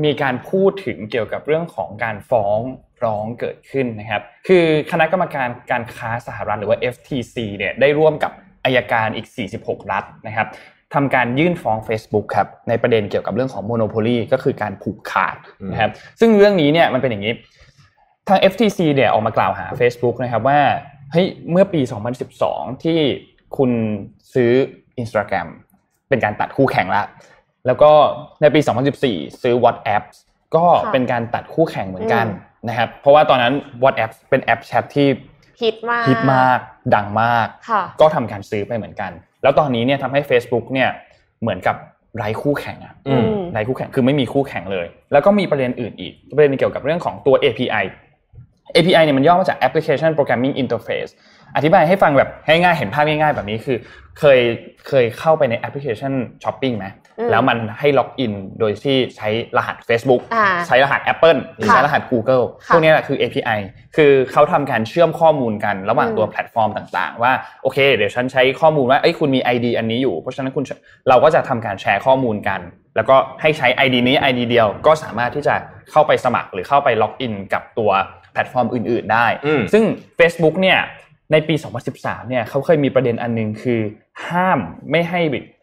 มีการพูดถึงเกี่ยวกับเรื่องของการฟ้องร้องเกิดขึ้นนะครับ คือคณะกรรมการการค้าสหรัฐหรือว่า FTC เนี่ยได้ร่วมกับอายการอีก 46 รัฐนะครับทำการยื่นฟ้อง Facebook ครับในประเด็นเกี่ยวกับเรื่องของ Monopoly ก็คือการผูกขาดนะครับซึ่งเรื่องนี้เนี่ยมันเป็นอย่างนี้ ทาง FTC เนี่ยออกมากล่าวหา Facebook นะครับว่าเฮ้ยเมื่อปี 2012 ที่คุณซื้อ Instagram เป็นการตัดคู่แข่งละแล้วก็ในปี 2014 ซื้อ WhatsApp ก็ค่ะเป็นการตัดคู่แข่งเหมือนกันอืมนะครับ เพราะว่าตอนนั้น WhatsApp เป็นแอปแชทที่ฮิตมากฮิตมากดังมากค่ะก็ทำการซื้อไปเหมือนกัน แล้วตอนนี้เนี่ยทำให้ Facebook เนี่ยเหมือนกับไร้คู่แข่งอะอืมไร้คู่แข่งคือไม่มีคู่แข่งเลย แล้วก็มีประเด็นอื่นอีก ประเด็นเกี่ยวกับเรื่องของตัว API API เนี่ยมันย่อมาจาก Application Programming Interface อธิบายให้ฟังแบบง่ายๆเห็นภาพง่ายๆ แบบนี้คือ เคยเคยเข้าไปในแอปพลิเคชันช้อปปิ้งไหมอืมแล้วมันให้ล็อกอินโดยที่ใช้รหัส Facebook อ่าใช้รหัส Apple หรือค่ะใช้รหัส Google ค่ะพวกนี้แหละคือ API คือเขาทำการเชื่อมข้อมูลกันระหว่างอืมตัวแพลตฟอร์มต่างๆ ว่าโอเค เดี๋ยวฉันใช้ข้อมูลว่าเอ้ยคุณมี ID อันนี้อยู่เพราะฉะนั้นคุณเราก็จะทำการแชร์ข้อมูลกัน แล้วก็ให้ใช้ ID นี้ ID เดียวก็สามารถที่จะเข้าไปสมัครหรือเข้าไปล็อกอินกับตัว แพลตฟอร์มอื่น ๆ ได้อืมซึ่ง Facebook เนี่ยในปี 2013 เนี่ยเขาเคยมีประเด็นอันหนึ่งคือ ห้ามไม่ให้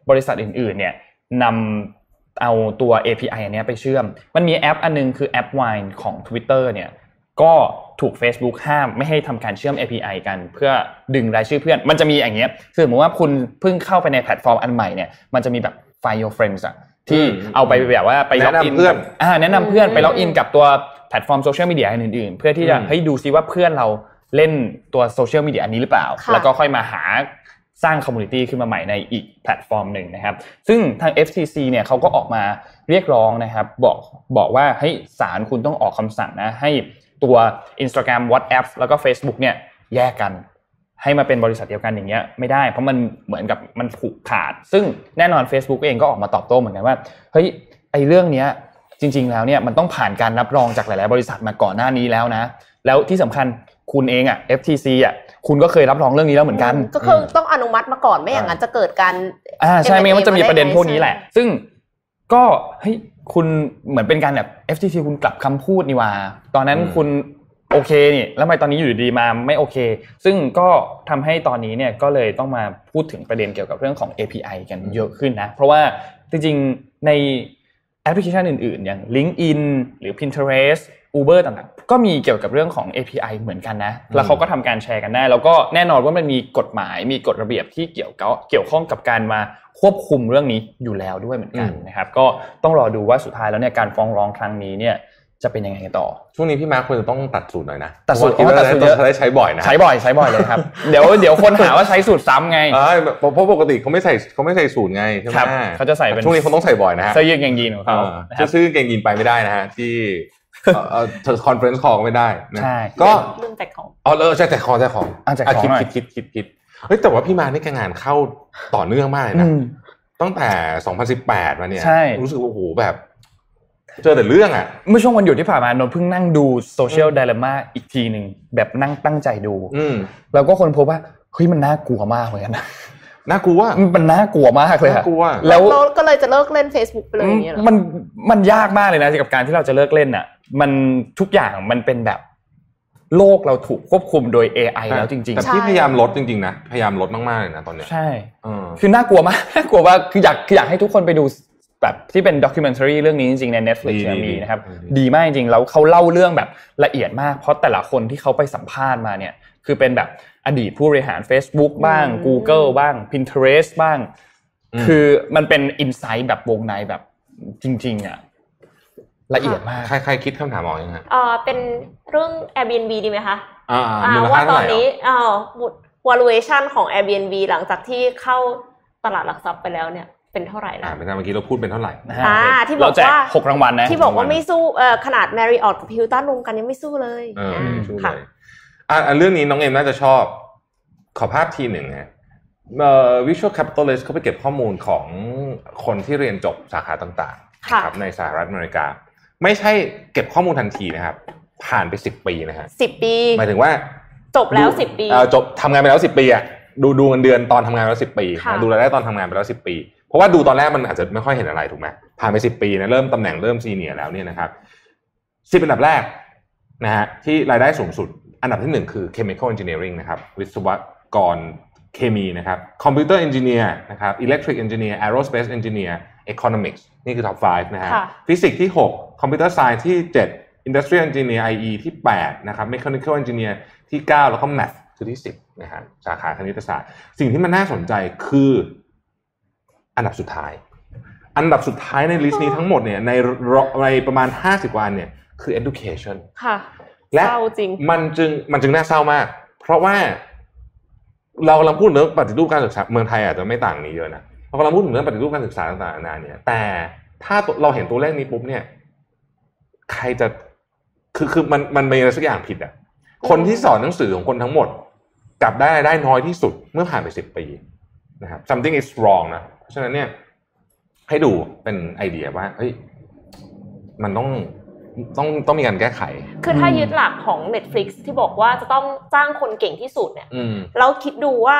บริษัทอื่น ๆ เนี่ยนำเอาตัว API อันเนี้ยไปเชื่อม มันมีแอปอันหนึ่งคือแอป Vine ของ Twitter เนี่ยก็ถูก Facebook ห้ามไม่ให้ทำการเชื่อม API กัน เพื่อดึงรายชื่อเพื่อน มันจะมีอย่างเงี้ยคือสมมติว่าคุณเพิ่งเข้าไปในแพลตฟอร์มอันใหม่เนี่ยมันจะมีแบบ Find Your Friends อะที่อืมเอาไปแบบว่าไปล็อกอินแนะนำเพื่อนอ่าแนะนำเพื่อนไปล็อกอินอืมกับตัว แพลตฟอร์มโซเชียลมีเดียอื่นๆ เพื่อที่จะอืมเฮ้ยดูซิว่าเพื่อนเราเล่นตัวโซเชียลมีเดียอันนี้หรือเปล่าค่ะแล้วก็ค่อยมาหาสร้าง community ขึ้นมาใหม่ในอีกแพลตฟอร์มหนึ่งนะครับ ซึ่งทาง FTC เนี่ยเขาก็ออกมาเรียกร้องนะครับ บอกบอกว่าเฮ้ยศาลคุณต้องออกคำสั่งนะ ให้ตัว Instagram WhatsApp แล้วก็ Facebook เนี่ยแยกกัน ให้มาเป็นบริษัทเดียวกันอย่างเงี้ยไม่ได้เพราะมันเหมือนกับมันผูกขาด ซึ่งแน่นอน Facebook เองก็ออกมาตอบโต้เหมือนกันว่าเฮ้ยไอ้เรื่องเนี้ย จริง ๆ แล้วเนี่ยมันต้องผ่านการรับรองจากหลาย ๆ บริษัทมาก่อนหน้านี้แล้วนะ แล้วที่สำคัญคุณเองอะ FTC อะคุณก็เคยรับรองเรื่องนี้แล้วเหมือนกัน ก็คือต้องอนุมัติมาก่อนไม่อย่างนั้นจะเกิดการอ่าใช่ M&A ไม่งั้นมันจะมีประเด็นพวกนี้มาได้ไงแหละ ซึ่งก็เฮ้ยคุณเหมือนเป็นการแบบ FTC คุณกลับคำพูดนี่หว่า ตอนนั้นอืมคุณโอเคนี่แล้วทำไมตอนนี้อยู่ดีๆมาไม่โอเค ซึ่งก็ทำให้ตอนนี้เนี่ยก็เลยต้องมาพูดถึงประเด็นเกี่ยวกับเรื่องของ API กันเยอะขึ้นนะ เพราะว่าจริงๆใน แอปพลิเคชันอื่นๆ อย่าง LinkedIn หรือ Pinterest Uber ต่างๆ ก็มีเกี่ยวกับเรื่องของ API เหมือนกันนะ แล้วเขาก็ทำการแชร์กันได้ แล้วก็แน่นอนว่ามันมีกฎหมาย มีกฎระเบียบที่เกี่ยวกับเกี่ยวข้องกับการมาควบคุมเรื่องนี้อยู่แล้วด้วยเหมือนกันอืมนะครับ ก็ต้องรอดูว่าสุดท้ายแล้วเนี่ยการฟ้องร้องครั้งนี้เนี่ย จะเป็นยังไงกันต่อ ช่วงนี้พี่มาร์คควรจะต้องตัดสูตรหน่อยนะตัดสูตรเพาะว่าอ๋อตัดสูตรเยอะเขาได้ใช้บ่อยนะใช้บ่อยใช้บ่อยเลยครับเดี๋ยวเดี๋ยวคนหาว่าใช้สูตรซ้ำไงเอ้ยเพราะเพราะปกติเขาไม่ใส่เขาไม่ใส่สูตรไงใช่ไหมครับเขาจะใส่เป็นช่วงนี้เขาต้องใส่บ่อยนะฮะเสื้อยืดกางเกงยีนของเขาอ่านะครับจะซื้อกางเกงยีนไปไม่ได้นะฮะที่เอ่อเอ่อ conference call ก็ไม่ได้นะใช่ก็ลืมแจกของอ๋อเออใช่แต่คอแต่ของอะแจกของคิดหน่อยคิดคิดคิดคิดเฮ้ยแต่ว่าพี่มาร์กนี่แกงานเข้าต่อเนื่องมากเลยอืนะ ตั้งแต่ 2018 มาเนี่ยใช่รู้สึกว่าโอ้โหแบบ เจอแต่เรื่องอะ เมื่อช่วงวันหยุดที่ผ่านมานนท์เพิ่งนั่งดู Social Dilemma อีกทีหนึ่งแบบนั่งตั้งใจดูอืมแล้วก็คนพบว่าเฮ้ยมันน่ากลัวมากเลยนะน่ากลัวมันน่ากลัวมากเลยอะน่ากลัวแล้วเราก็เลยจะเลิกเล่น Facebook ไปเลยอย่างเงี้ยเหรอมันมันยากมากเลยนะกับการที่เราจะเลิกเล่นอะ มันทุกอย่างมันเป็นแบบโลกเราถูกควบคุมโดย AI แล้วจริงแต่ใช่พี่พยายามลดจริงๆนะ พยายามลดมากๆเลยนะตอนเนี้ยๆใช่เออคือน่ากลัวมากน่ากลัวว่าคืออยากคืออยากให้ทุกคนไปดู แบบที่เป็นด็อกิเมนทารีเรื่องนี้จริงๆใน Netflix ดีเนี่ยดีมีนะครับดีดีมากจริงๆแล้วเขาเล่าเรื่องแบบละเอียดมาก เพราะแต่ละคนที่เขาไปสัมภาษณ์มาเนี่ยคือเป็นแบบอดีตผู้บริหาร Facebook บ้างอืม Google บ้าง Pinterest บ้าง คือมันเป็นอินไซต์แบบวงในแบบจริงๆอะละเอียดมาก ใครใครคิดคำถามออกยังฮะเออเป็นเรื่อง Airbnb ดีไหมคะอ่าอ่ามูลว่าค่าตเท่าอไหนร่นี้อะเอ่อ valuation ของ Airbnb หลังจากที่เข้าตลาดหลักทรัพย์ไปแล้วเนี่ย เป็นเท่าไหร่อ่านะไม่ใช่เมื่อกี้เราพูดเป็นเท่าไหร่นะฮะอ่าที่บอกเราแจกว่าหกรางวัลนะที่บอกว่าประมาณไม่สู้เอ่อขนาด Marriott กับ Hilton รวมกันยังไม่สู้เลยเอออ่าช่วยค่ะเลยอะอะเรื่องนี้น้องเอ็มน่าจะชอบ ขอภาพทีหนึ่งฮะเอ่อ Visual Capitalist เขาไปเก็บข้อมูลของคนที่เรียนจบสาขาต่างๆค่ะนะครับในสหรัฐอเมริกา ไม่ใช่เก็บข้อมูลทันทีนะครับ ผ่านไปสิบปีนะฮะสิบปีหมายถึงว่าจบแล้วดูสิบปีเอ่อจบทำงานไปแล้วสิบปีอะดูดูเงินเดือนตอนทำงานไปแล้วสิบปีค่ะนะดูรายได้ตอนทำงานไปแล้วสิบปี เพราะว่าดูตอนแรกมันอาจจะไม่ค่อยเห็นอะไรถูกไหมผ่านไปสิบปีนะเริ่มตำแหน่งเริ่มซีเนียร์แล้วเนี่ยนะครับสิบอันดับแรกนะฮะที่รายได้สูงสุด อันดับที่หนึ่งคือ chemical engineering นะครับวิศวกรเคมีนะครับ computer engineer นะครับ electric engineer aerospace engineer economics นี่คือ top 5นะฮะค่ะฟิสิกส์ที่6 computer science ที่ 7 industrial engineer IE ที่ 8 นะครับ mechanical engineer ที่ 9 แล้วก็ math คือที่ 10 นะฮะสาขาคณิตศาสตร์ สิ่งที่มันน่าสนใจคือ อันดับสุดท้าย อันดับสุดท้ายในลิสต์นี้ทั้งหมดเนี่ยในในประมาณ 50 วันเนี่ยคือ education ค่ะและเศร้าจริงมันจึงมันจึงน่าเศร้ามาก เพราะว่าเรากำลังพูดเรื่องปฏิรูปการศึกษาเมืองไทยอาจจะไม่ต่างนี้เยอะนะเรากำลังพูดถึงเรื่องปฏิรูปการศึกษาต่างๆนานาเนี่ย แต่ถ้าเราเห็นตัวเลขนี้ปุ๊บเนี่ย ใครจะคือคือมันมันมีอะไรสักอย่างผิดอะคนที่สอนหนังสือของคนทั้งหมดกลับได้รายได้น้อยที่สุดเมื่อผ่านไปสิบปีนะครับ something is wrong นะเพราะ ฉะนั้นเนี่ยให้ดูเป็นไอเดียว่าเฮ้ยมันต้องต้องต้องมีการแก้ไข คือถ้ายึดหลักของ Netflix ที่บอกว่าจะต้องจ้างคนเก่งที่สุดเนี่ยอืมแล้วคิดดูว่า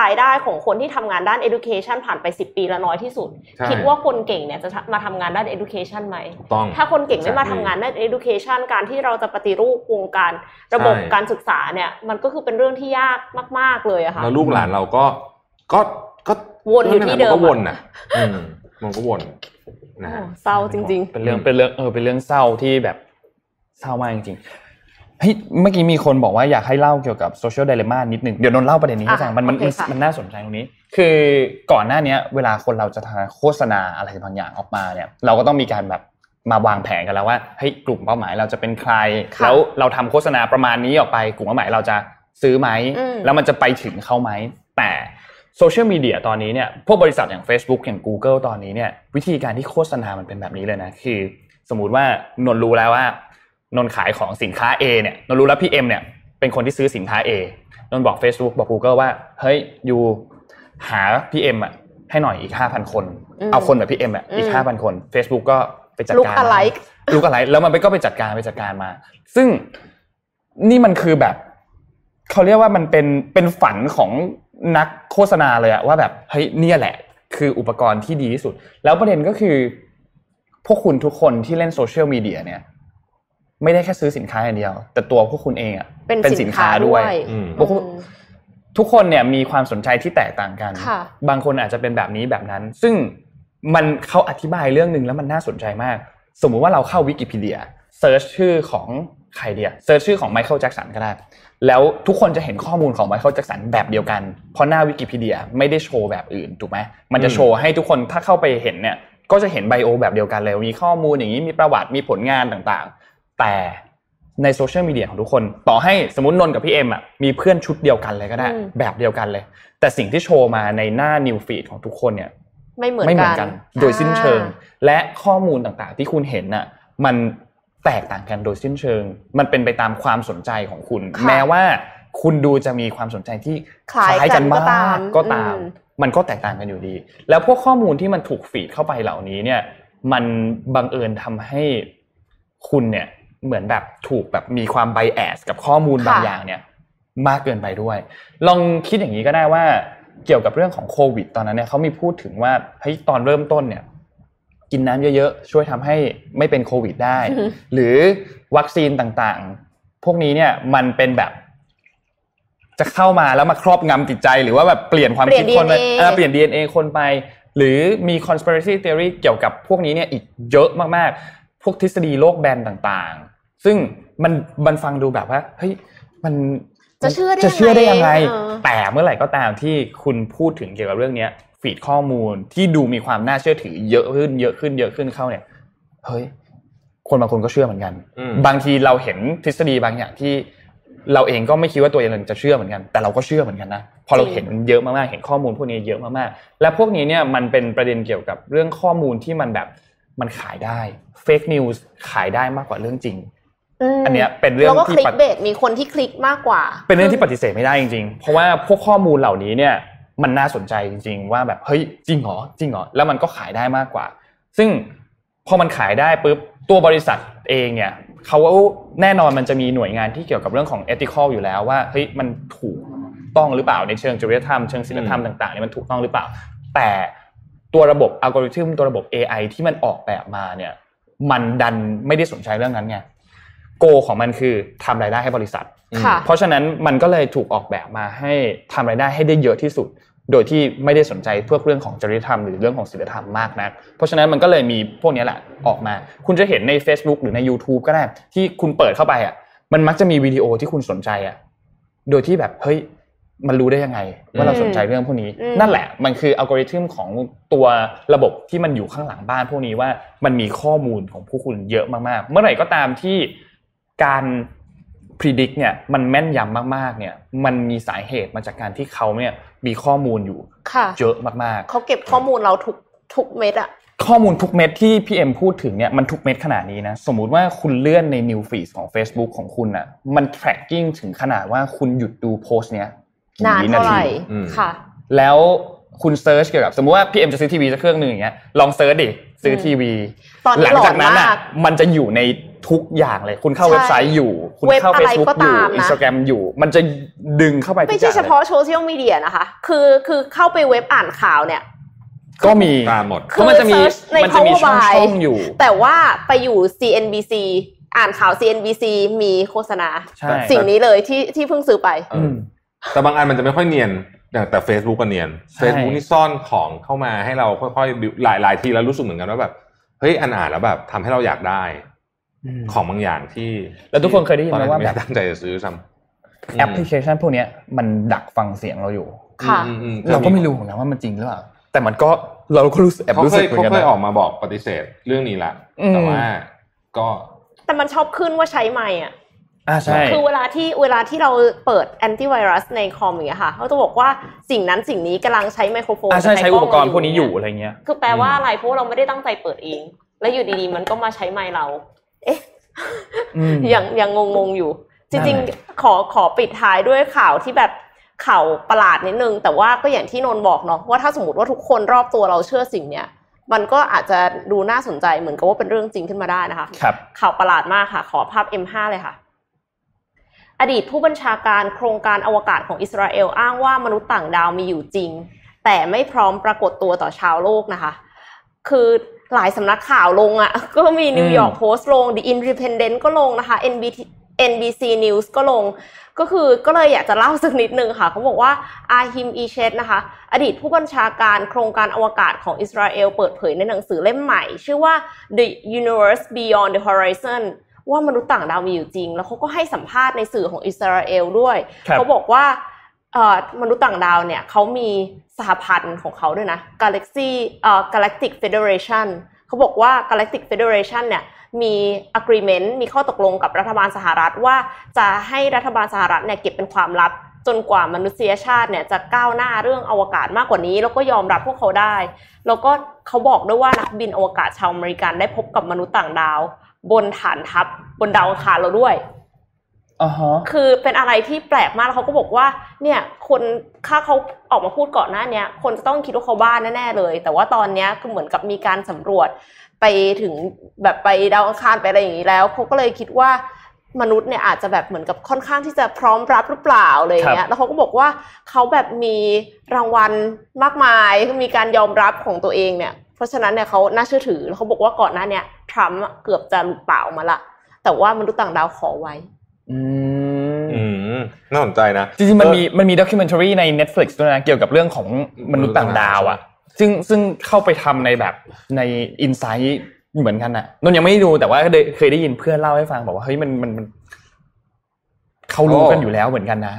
รายได้ของคนที่ทำงานด้าน education ผ่านไป 10 ปีแล้วน้อยที่สุดใช่คิดว่าคนเก่งเนี่ยจะมาทำงานด้าน education ไหมถูกต้องถ้าคนเก่งไม่มา Exactly ทำงานด้าน education การที่เราจะปฏิรูปวงการระบบใช่การศึกษาเนี่ย มันก็คือเป็นเรื่องที่ยากมาก ๆเลยอะค่ะแล้วลูกหลานเราก็ก็ ก็วนอยู่ที่เดิมมันก็วนน่ะอืมมันก็วนนะฮะโอ้เศร้าจริงเป็นเรื่องเป็นเรื่องเออเป็นเรื่องเศร้าที่แบบเศร้ามากจริงๆเฮ้ยเมื่อกี้มีคนบอกว่าอยากให้เล่าเกี่ยวกับโซเชียลไดเลม่านิดหนึ่งเดี๋ยวนนท์เล่าประเด็นนี้ให้อะฟังมันมันโอเคค่ะมันน่าสนใจตรงนี้ คือก่อนหน้าเนี้ยเวลาคนเราจะทำโฆษณาอะไรบางอย่างออกมาเนี่ย เราก็ต้องมีการแบบมาวางแผนกันแล้วว่าเฮ้ยกลุ่มเป้าหมายเราจะเป็นใครค่ะแล้วเราทำโฆษณาประมาณนี้ออกไป กลุ่มเป้าหมายเราจะซื้อไหมอืมแล้วมันจะไปถึงเขาไหมแต่ โซเชียลมีเดียตอนนี้เนี่ยพวกบริษัทอย่าง Facebook อย่าง Google ตอนนี้เนี่ยวิธีการที่โฆษณามันเป็นแบบนี้เลยนะคือ สมมุติว่านนท์รู้แล้วว่านนท์ขายของสินค้า A เนี่ยนนท์รู้แล้วพี่เอ็มเนี่ยเป็นคนที่ซื้อสินค้า A นนท์บอก Facebook บอก Google ว่าเฮ้ยยูหาพี่เอ็มอะให้หน่อยอีก 5,000 คนอืมเอาคนแบบพี่เอ็มอะอีกอืม5,000 คน Facebook ก็ไปจัด Look การ alike ลูกอะไรแล้วมันไปก็ไปจัดการไปจัดการมา ซึ่งนี่มันคือแบบเขาเรียกว่ามันเป็นเป็นฝันของ นักโฆษณาเลยอะว่าแบบเฮ้ยเนี่ยแหละ คืออุปกรณ์ที่ดีที่สุด แล้วประเด็นก็คือ พวกคุณทุกคนที่เล่นโซเชียลมีเดียเนี่ย ไม่ได้แค่ซื้อสินค้าอย่างเดียว แต่ตัวพวกคุณเองอะเป็นสินค้าด้วยอืมพวกคุณทุกคนเนี่ยมีความสนใจที่แตกต่างกันค่ะบางคนอาจจะเป็นแบบนี้แบบนั้น ซึ่งมันเขาอธิบายเรื่องหนึ่งแล้วมันน่าสนใจมาก สมมุติว่าเราเข้าวิกิพีเดีย search ชื่อของ ใครเดีย search ชื่อของไมเคิลแจ็กสันก็ได้ แล้วทุกคนจะเห็นข้อมูลของไมเคิลแจ็กสันแบบเดียวกัน เพราะหน้าวิกิพีเดียไม่ได้โชว์แบบอื่นถูกไหมมันจะโชว์ให้ทุกคนถ้าเข้าไปเห็นเนี่ยก็จะเห็น bio แบบเดียวกันเลย มีข้อมูลอย่างนี้มีประวัติมีผลงานต่างๆ แต่ในโซเชียลมีเดียของทุกคน ต่อให้สมมตินนท์กับพี่เอ็มอะมีเพื่อนชุดเดียวกันเลยก็ได้อืมแบบเดียวกันเลย แต่สิ่งที่โชว์มาในหน้า news feed ของทุกคนเนี่ยไม่เหมือนกัน ไม่เหมือนนกัน โดยสิ้นเชิง และข้อมูลต่างๆ ที่คุณเห็นน่ะมัน แตกต่างกันโดยสิ้นเชิง มันเป็นไปตามความสนใจของคุณค่ะแม้ว่าคุณดูจะมีความสนใจที่คล้ายกันก็ตามก็ตามอืมมันก็แตกต่างกันอยู่ดี แล้วพวกข้อมูลที่มันถูก feed เข้าไปเหล่านี้เนี่ย มันบังเอิญทำให้คุณเนี่ยเหมือนแบบถูกแบบมีความไบแอสกับข้อมูลบางค่ะอย่างเนี่ย มากเกินไปด้วย ลองคิดอย่างนี้ก็ได้ว่าเกี่ยวกับเรื่องของโควิด ตอนนั้นเนี่ยเขามีพูดถึงว่าเฮ้ยตอนเริ่มต้นเนี่ย กินน้ำเยอะๆ ช่วยทำให้ไม่เป็นโควิดได้อือฮึหรือวัคซีนต่างๆ พวกนี้เนี่ยมันเป็นแบบ จะเข้ามาแล้วมาครอบงำจิตใจ หรือว่าแบบเปลี่ยนความคิดคนไปเปลี่ยน DNA เออเปลี่ยน DNA คนไป หรือมี conspiracy theory เกี่ยวกับพวกนี้เนี่ยอีกเยอะมากๆ พวกทฤษฎีโลกแบนต่างๆ ซึ่งมันมันฟังดูแบบว่าเฮ้ยมันจะเชื่อได้จะเชื่อได้ยังไงเออแต่เมื่อไหร่ก็ตามที่คุณพูดถึงเกี่ยวกับเรื่องเนี้ย ฟีดข้อมูลที่ดูมีความน่าเชื่อถือเยอะขึ้นเยอะขึ้นเยอะขึ้นเข้าเนี่ยเฮ้ยคนบางคนก็เชื่อเหมือนกันอืมบางทีเราเห็นทฤษฎีบางอย่างที่เราเองก็ไม่คิดว่าตัวเองจะเชื่อเหมือนกัน แต่เราก็เชื่อเหมือนกันนะพอเราจริงเห็นเยอะมากๆเห็นข้อมูลพวกนี้เยอะมากๆและพวกนี้เนี่ยมันเป็นประเด็นเกี่ยวกับเรื่องข้อมูลที่มันแบบมันขายได้เฟกนิวส์ขายได้มากกว่าเรื่องจริงมอันเนี้ยเป็นเรื่องแล้วก็ที่คลิกปฏิเบสมีคนที่คลิกมากกว่า เป็นเรื่องที่ปฏิเสธไม่ได้จริงๆ เพราะว่าพวกข้อมูลเหล่านี้เนี่ย มันน่าสนใจจริง ๆ ว่าแบบเฮ้ยจริงเหรอจริงเหรอแล้วมันก็ขายได้มากกว่า ซึ่งพอมันขายได้ปุ๊บตัวบริษัทเองเนี่ยเขาแน่นอนมันจะมีหน่วยงานที่เกี่ยวกับเรื่องของ ethical อยู่แล้วว่าเฮ้ยมันถูกต้องหรือเปล่าในเชิงจริยธรรมเชิงศีลธรรมต่างๆเนี่ยมันถูกต้องหรือเปล่า แต่ตัวระบบอัลกอริทึมตัวระบบ AI ที่มันออกแบบมาเนี่ยมันดันไม่ได้สนใจเรื่องนั้นไงโกของมันคือทำรายได้ให้บริษัทค่ะเพราะฉะนั้นมันก็เลยถูกออกแบบมาให้ทำรายได้ให้ได้เยอะที่สุด โดยที่ไม่ได้สนใจพวกเรื่องของจริยธรรมหรือเรื่องของศีลธรรมมากนัก เพราะฉะนั้นมันก็เลยมีพวกนี้แหละออกมา คุณจะเห็นใน Facebook หรือใน YouTube ก็ได้ ที่คุณเปิดเข้าไปอะ มันมักจะมีวิดีโอที่คุณสนใจอะ โดยที่แบบเฮ้ยมันรู้ได้ยังไง ว่าเราสนใจเรื่องพวกนี้อืมนั่นแหละมันคืออัลกอริทึมของตัวระบบที่มันอยู่ข้างหลังบ้านพวกนี้ว่ามันมีข้อมูลของผู้คุณเยอะมากๆ เมื่อไหร่ก็ตามที่การ predict เนี่ยมันแม่นยำมากๆเนี่ยมันมีสาเหตุมาจากการที่เขาเนี่ยมีข้อมูลอยู่ค่ะเยอะมากๆเขาเก็บข้อมูลเราทุกทุกเม็ดอะข้อมูลทุกเม็ดที่พี่เอ็มพูดถึงเนี่ยมันทุกเม็ดขนาดนี้นะ สมมุติว่าคุณเลื่อนใน New Feed ของ Facebook ของคุณอะมัน tracking ถึงขนาดว่าคุณหยุดดูโพสต์เนี้ยนานกี่วิเท่าไหร่ทีอืมค่ะ แล้วคุณเซิร์ชเกี่ยวกับสมมติว่าพี่เอ็มจะซื้อทีวีสักเครื่องหนึ่งอย่างเงี้ยลองเซิร์ชดิซื้อทีวีตอนนี้หลัจากนั้นหลอนอะมากมันจะอยู่ใน ทุกอย่างเลย คุณเข้าใช่เว็บไซต์อยู่ คุณเว็บเข้าอะไร Facebook ก็อยู่ตามนะอินสตาแกรมอยู่ มันจะดึงเข้าไปทุไม่กอใช่ย่างเฉเลยพาะโซเชียลมีเดียนะคะ คือคือเข้าไปเว็บอ่านข่าวเนี่ย ก็มีตามหมดเพราะมันจะมีคือ search ในมันจะมีช่อง Power ช่อง BI อยู่ แต่ว่าไปอยู่ CNBC อ่านข่าว CNBC มีโฆษณาใช่สิ่งนี้เลยที่ที่เพิ่งซื้อไปอืมแต่บางอันมันจะไม่ค่อยเนียนอย่างแต่ Facebook ก็เนียนใช่ Facebook นี่ซ่อนของเข้ามาให้เราค่อยๆ build หลายหลายทีแล้วรู้สึกเหมือนกันว่าแบบเฮ้ยอันอ่านแล้วแบบทำให้เราอยากได้ ของบางอย่างที่ แล้วทุกคนเคยได้ยินไหมตอว่าไม่แบบได้ตั้งใจจะซื้อซ้ำแอปพลิเคชันพวกเนี้ยมันดักฟังเสียงเราอยู่ค่ะอืมอืมเราก็ไม่รู้เหมือนกันว่ามันจริงหรือเปล่าแต่มันก็เราก็รู้สึกแอบเขารู้เคสึกยเหมือเขานกันเคยนะออกมาบอกปฏิเสธเรื่องนี้ละอืมแต่ว่าก็ แต่มันชอบขึ้นว่าใช้ไมค์อะอ่าใช่คือเวลาที่เวลาที่เราเปิดแอนตี้ไวรัสในคอมอย่างเงี้ยค่ะเขาจะบอกว่าสิ่งนั้นสิ่งนี้กำลังใช้ไมโครโฟนอ่าใช่ใช้อุปกรณ์พวกนี้อยู่เอะไรเงี้ยคือแปลว่าอะไรเพราะว่าเราไม่ได้ตั้งใจเปิดเอง แล้วอยู่ดีๆ มันก็มาใช้ไมค์เรา เอ๊ะอืมยังยังงงๆอยู่จนั่ริงนแหละๆขอขอปิดท้ายด้วยข่าวที่แบบข่าวประหลาดนิดนึง แต่ว่าก็อย่างที่นนท์บอกเนาะว่าถ้าสมมติว่าทุกคนรอบตัวเราเชื่อสิ่งเนี้ยมันก็อาจจะดูน่าสนใจเหมือนกับว่าเป็นเรื่องจริงขึ้นมาได้นะคะครับข่าวประหลาดมากค่ะ ขอภาพ M5 เลยค่ะ อดีตผู้บัญชาการโครงการอวกาศของอิสราเอลอ้างว่ามนุษย์ต่างดาวมีอยู่จริง แต่ไม่พร้อมปรากฏตัวต่อชาวโลกนะคะ คือ หลายสำนักข่าวลงอะ่ะ ก็มีนิวยอร์กโพสต์ลง The Independent ก็ลงนะคะ NBT NBC News ก็ลง ก็คือก็เลยอยากจะเล่าสักนิดนึงค่ะ เขาบอกว่าอาฮิมอีเชตนะคะ อดีตผู้บัญชาการโครงการอวกาศของอิสราเอลเปิดเผยในหนังสือเล่มใหม่ ชื่อว่า The Universe Beyond the Horizon ว่ามนุษย์ต่างดาวมีอยู่จริง แล้วเขาก็ให้สัมภาษณ์ในสื่อของอิสราเอลด้วยครับเขาบอกว่า เอ่อมนุษย์ต่างดาวเนี่ยเขามีสหพันธ์ของเขาด้วยนะ Galaxy เอ่อ Galactic Federation เขาบอกว่า Galactic Federation เนี่ยมี agreement มีข้อตกลงกับรัฐบาลสหรัฐว่าจะให้รัฐบาลสหรัฐเนี่ยเก็บเป็นความลับจนกว่ามนุษยชาติเนี่ยจะก้าวหน้าเรื่องอวกาศมากกว่านี้ แล้วก็ยอมรับพวกเขาได้ แล้วก็เขาบอกด้วยว่านักบินอวกาศชาวอเมริกันได้พบกับมนุษย์ต่างดาว บนฐานทัพบนดาวอังคารเราด้วย อ่าฮะคือเป็นอะไรที่แปลกมากแล้วเขาก็บอกว่า เนี่ยคนถ้าเขาออกมาพูดก่อนหน้าเนี้ยคนจะต้องคิดว่าเขาบ้านแน่ๆเลย แต่ว่าตอนเนี้ยคือเหมือนกับมีการสำรวจไปถึงแบบไปดาวอังคารไปอะไรอย่างนี้แล้วเขาก็เลยคิดว่ามนุษย์เนี่ยอาจจะแบบเหมือนกับค่อนข้างที่จะพร้อมรับหรือเปล่าอะไรอย่างเงี้ย แล้วเขาก็บอกว่าเขาแบบมีรางวัลมากมายมีการยอมรับของตัวเองเนี่ย เพราะฉะนั้นเนี่ยเขาน่าเชื่อถือแล้วเขาบอกว่าก่อนหน้าเนี้ยทรัมป์อะเกือบจะหลุดปากออกมาละ แต่ว่ามนุษย์ต่างดาวขอไว้ อืมอืมน่าสนใจนะ จริงๆ มันมีมันมีด็อกิเมนทารีใน Netflix ด้วยนะ เกี่ยวกับเรื่องของมนุษย์ต่างดาวอะซึ่งซึ่งเข้าไปทำในแบบใน insight เหมือนกันน่ะนนท์ยังไม่ได้ดูแต่ว่าได้เคยได้ยินเพื่อนเล่าให้ฟังบอกว่าเฮ้ยมันมันมันเขารู้กันอยู่แล้วเหมือนกันนะ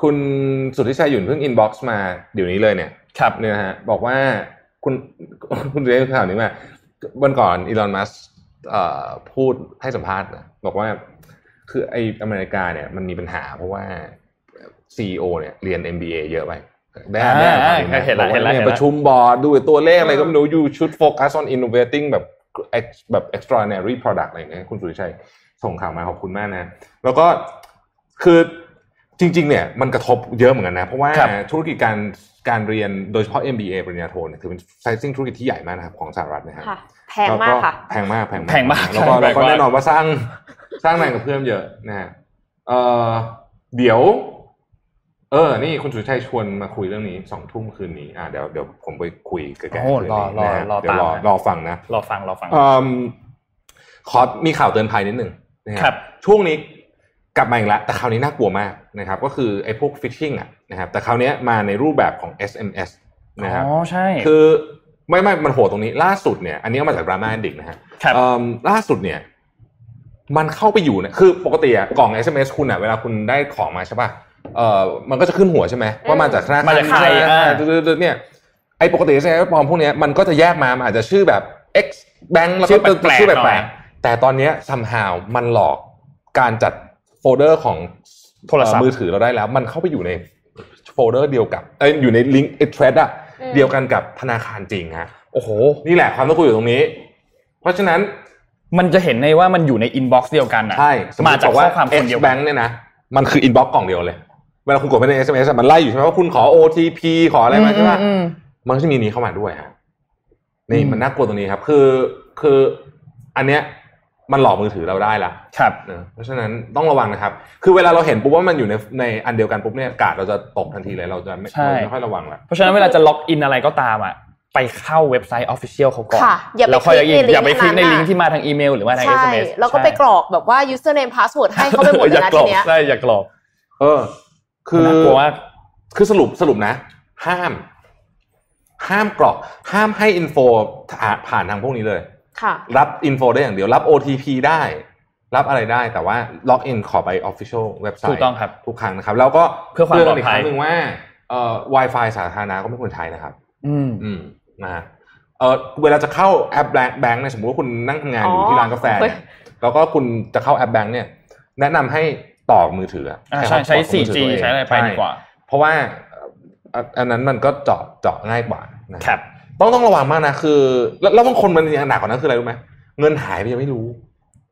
คุณสุทธิชัยหยุ่นเพิ่ง inbox มาเดี๋ยวนี้เลยเนี่ย ครับเนี่ยนะฮะ บอกว่าคุณคุณเรียนข่าวนี้มาวันก่อนอีลอนมัสพูดให้สัมภาษณ์นะบอกว่า คือไอ้อเมริกาเนี่ยมันมีปัญหาเพราะว่าซีอเนี่ยเรียน MBA เยอะไปได้อ่านได้อ่านข่าวนี้ไหมอ่าเห็นแล้วบอกว่าเห็นแล้วเนี่ยเห็นแล้วประชุมบอร์ดดูตัวเลขอะไรก็ไม่รู้ you should focus on innovating แบบ ex- แบบ extraordinary product อะไรอย่างเงี้ยคุณสุทธิชัยส่งข่าวมาขอบคุณมากนะ แล้วก็คือจริง ๆ เนี่ยมันกระทบเยอะเหมือนกันนะ เพราะว่าครับธุรกิจการการเรียนโดยเฉพาะ MBA ปริญญาโทเนี่ยถือเป็นไซซิ่งธุรกิจที่ใหญ่มากนะครับของสหรัฐนะฮะค่ะแพงมากค่ะ แพงมากแพงมากแพงมากแล้วก็แพแล้วงก็มากแน่นอนว่าสร้าง สร้างแรงกับเพื่อนเยอะนะฮะเออเดี๋ยว เออ นี่คุณสุชัยชวนมาคุยเรื่องนี้สองทุ่มคืนนี้อ่าเดี๋ยวเดี๋ยวผมไปคุยกับแกโอ้คืนรอนี้รอนะฮะรอเดี๋ยวตามรอนะรอฟังนะรอฟังรอฟังเอิ่มขอมีข่าวเตือนภัยนิดหนึ่งนะฮะครับช่วงนี้กลับมาอีกแล้วแต่คราวนี้น่ากลัวมากนะครับ ก็คือไอ้พวกฟิชชิงอะนะครับ แต่คราวนี้มาในรูปแบบของ SMS นะครับอ๋อใช่คือไม่ไม่มันโหดตรงนี้ล่าสุดเนี่ย อันนี้เอามาจากดราม่าดิกนะฮะครับเอิ่มล่าสุดเนี่ย มันเข้าไปอยู่เนี่ยคือปกติอะกล่อง SMS คุณอะเวลาคุณได้ของมาใช่ป่ะเอ่อมันก็จะขึ้นหัวใช่ไหมว่ามาจากธนาคารมาจากใครอ่าเนี่ยไอ้ปกติใช่ไหมปลอมพวกเนี้ยมันก็จะแยกมามันอาจจะชื่อแบบ X Bank แล้วชื่ก็อแปลกๆชื่อหน่แปลอยกๆแต่ตอนเนี้ย somehow มันหลอกการจัดโฟลเดอร์ของโทรศัพท์เอ่อมือถือเราได้แล้ว มันเข้าไปอยู่ในโฟลเดอร์เดียวกับเอ้ยอยู่ในลิงก์เทรดอะอืมเดียวกันกับธนาคารจริงฮะโอ้โห นี่แหละความต้องคุยอยู่ตรงนี้ เพราะฉะนั้น มันจะเห็นในว่ามันอยู่ใน inbox เดียวกันอะใช่สมมติบอกว่าข้อความมาจากคนเดียวกัน Bank เนี่ยนะมันคือ inbox กล่องเดียวเลยเวลาคุณกดไปใน SMS อะมันไล่อยู่ใช่ไหมว่าคุณขอ OTP ขออะไรมาใช่ไหมอืมมันก็จะมีนี้เข้ามาด้วยฮะนี่อืมมันน่ากลัวตรงนี้ครับ คือคืออันเนี้ยมันหลอกมือถือเราได้ละครับเนอะเพราะฉะนั้นต้องระวังนะครับ คือเวลาเราเห็นปุ๊บว่ามันอยู่ในในอันเดียวกันปุ๊บเนี่ยการ์ดเราจะตกทันทีเลยเราจะไม่ใช่เราไม่ค่อยระวังละเพราะฉะนั้นเวลาจะ login อะไรก็ตามอะ ไปเข้าเว็บไซต์ official เขาก่อนค่ะอย่าไปแล้วค่อยคลิกในลิงก์อย่าไปคลิกในนั้นน่ะลิงก์ที่มาทางอีเมลหรือว่าทางใช่ SMS แล้วก็ไปกรอกแบบว่า username password ให้เขาไปหมดเลยอย่ากรอกนะกรทีอกเนี้ยใช่อย่ากรอก เออ คือน่ากลัวมากคือสรุปสรุปนะ ห้าม ห้ามกรอก ห้ามให้ info ผ่านทางพวกนี้เลยค่ะรับ info ได้อย่างเดียว รับ OTP ได้ รับอะไรได้แต่ว่า login ขอไป Official เว็บไซต์ถูกต้องครับทุกครั้งนะครับ แล้วก็เพื่อความตืนปลอดอีกภัคยรั้งหนึ่งว่าเอ่อ Wi-Fi สาธารณะก็ไม่ควรใช้นะครับ อืมอืม นะฮะเออเวลาจะเข้าแอปแบงค์แบงค์เนี่ยสมมติว่าคุณนั่งทำงานอยู่อ๋อที่ร้านกาแฟโอเคเนี่ยแล้วก็คุณจะเข้าแอปแบงค์เนี่ยแนะนำให้ต่อมือถืออะอ่าใช่ใช้ hotspot ของมือถื 4G ตัวเองใช้อะไรไปดีกว่าใช่เพราะว่าเอ่ออันนั้นมันก็เจาะเจาะง่ายกว่านะครับต้องต้องระวังมากนะคือ แล้วแล้วบางคนมันยังหนักกว่านั้นคืออะไรรู้ไหมเงินหายไปยังไม่รู้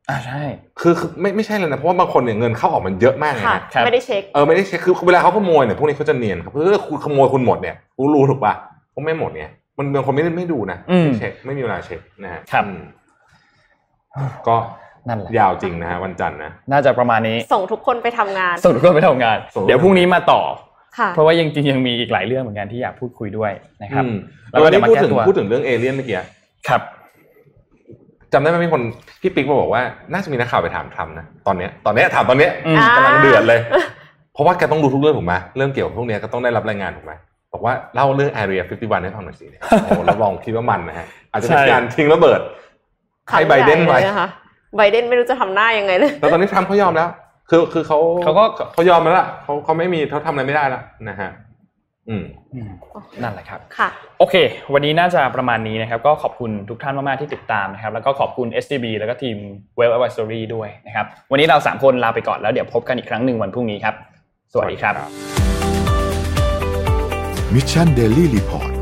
อ่าใช่ คือคือไม่ไม่ใช่เลยนะเพราะว่าบางคนเนี่ยเงินเข้าออกมันเยอะมากเลยค่ะนะครับไม่ได้เช็คเออไม่ได้เช็คคือเวลาเขาขโมยเนี่ยพวกนี้เขาจะเนียนครับคือคุณขโมยคุณหมดเนี่ยรู้รู้ถูกป่ะเขาไม่หมดเนี่ย มันบางคนไม่ได้ไม่ดูนะอืมไม่เช็คไม่มีเวลาเช็คนะฮะครับอืมก็นั่นแหละยาวจริงนะฮะวันจันทร์นะน่าจะประมาณนี้ ส่งทุกคนไปทำงาน ส่งทุกคนไปทำงานส่งเดี๋ยวพรุ่งนี้มาต่อค่ะเพราะว่ายังจริงยังมีอีกหลายเรื่องเหมือนกันที่อยากพูดคุยด้วยนะครับอืมแล้วแล้วก็วันเดี๋ยนี้วมาพูดถึงแก้ตัวพูดถึงเรื่องเอเลี่ยนเมื่อกี้ครับจำได้ไหมมีคนพี่ปิ๊กมาบอกว่าน่าจะมีนักข่าวไปถามทรัมป์นะตอนเนี้ยตอนเนี้ยถามตอนเนี้ยอืมอ่ากำลังเดือดเลย เพราะว่าแกต้องรู้ทุกเรื่องถูกไหมเรื่องเกี่ยวกับพวกเนี้ยก็ต้องได้รับรายงานถูกไหม บอกว่าเล่าเรื่อง Area 51 ให้ฟังหน่อยสิเนี่ยโอ้โหรับรองคิดว่ามันนะฮะอาจจะเป็นใช่การทิ้งระเบิดให้ไบเดนไว้ขำใหญ่เลยนะคะไบเดนไม่รู้จะทำหน้ายังไงเลยแต่ตอนนี้ทรัมป์เขายอมแล้ว คือคือเขาเขาก็เขายอมแล้วล่ะเขาเขาไม่มีเขาทำอะไรไม่ได้แล้วนะฮะอืมอืมนั่นแหละครับค่ะโอเค วันนี้น่าจะประมาณนี้นะครับ ก็ขอบคุณทุกท่านมาก ๆ ที่ติดตามนะครับ แล้วก็ขอบคุณ STB แล้วก็ทีม Well Advisory ด้วยนะครับ วันนี้เรา 3 คนลาไปก่อนแล้วเดี๋ยวพบกันอีกครั้งหนึ่งวันพรุ่งนี้ครับ สวัสดีครับ Mission Daily Report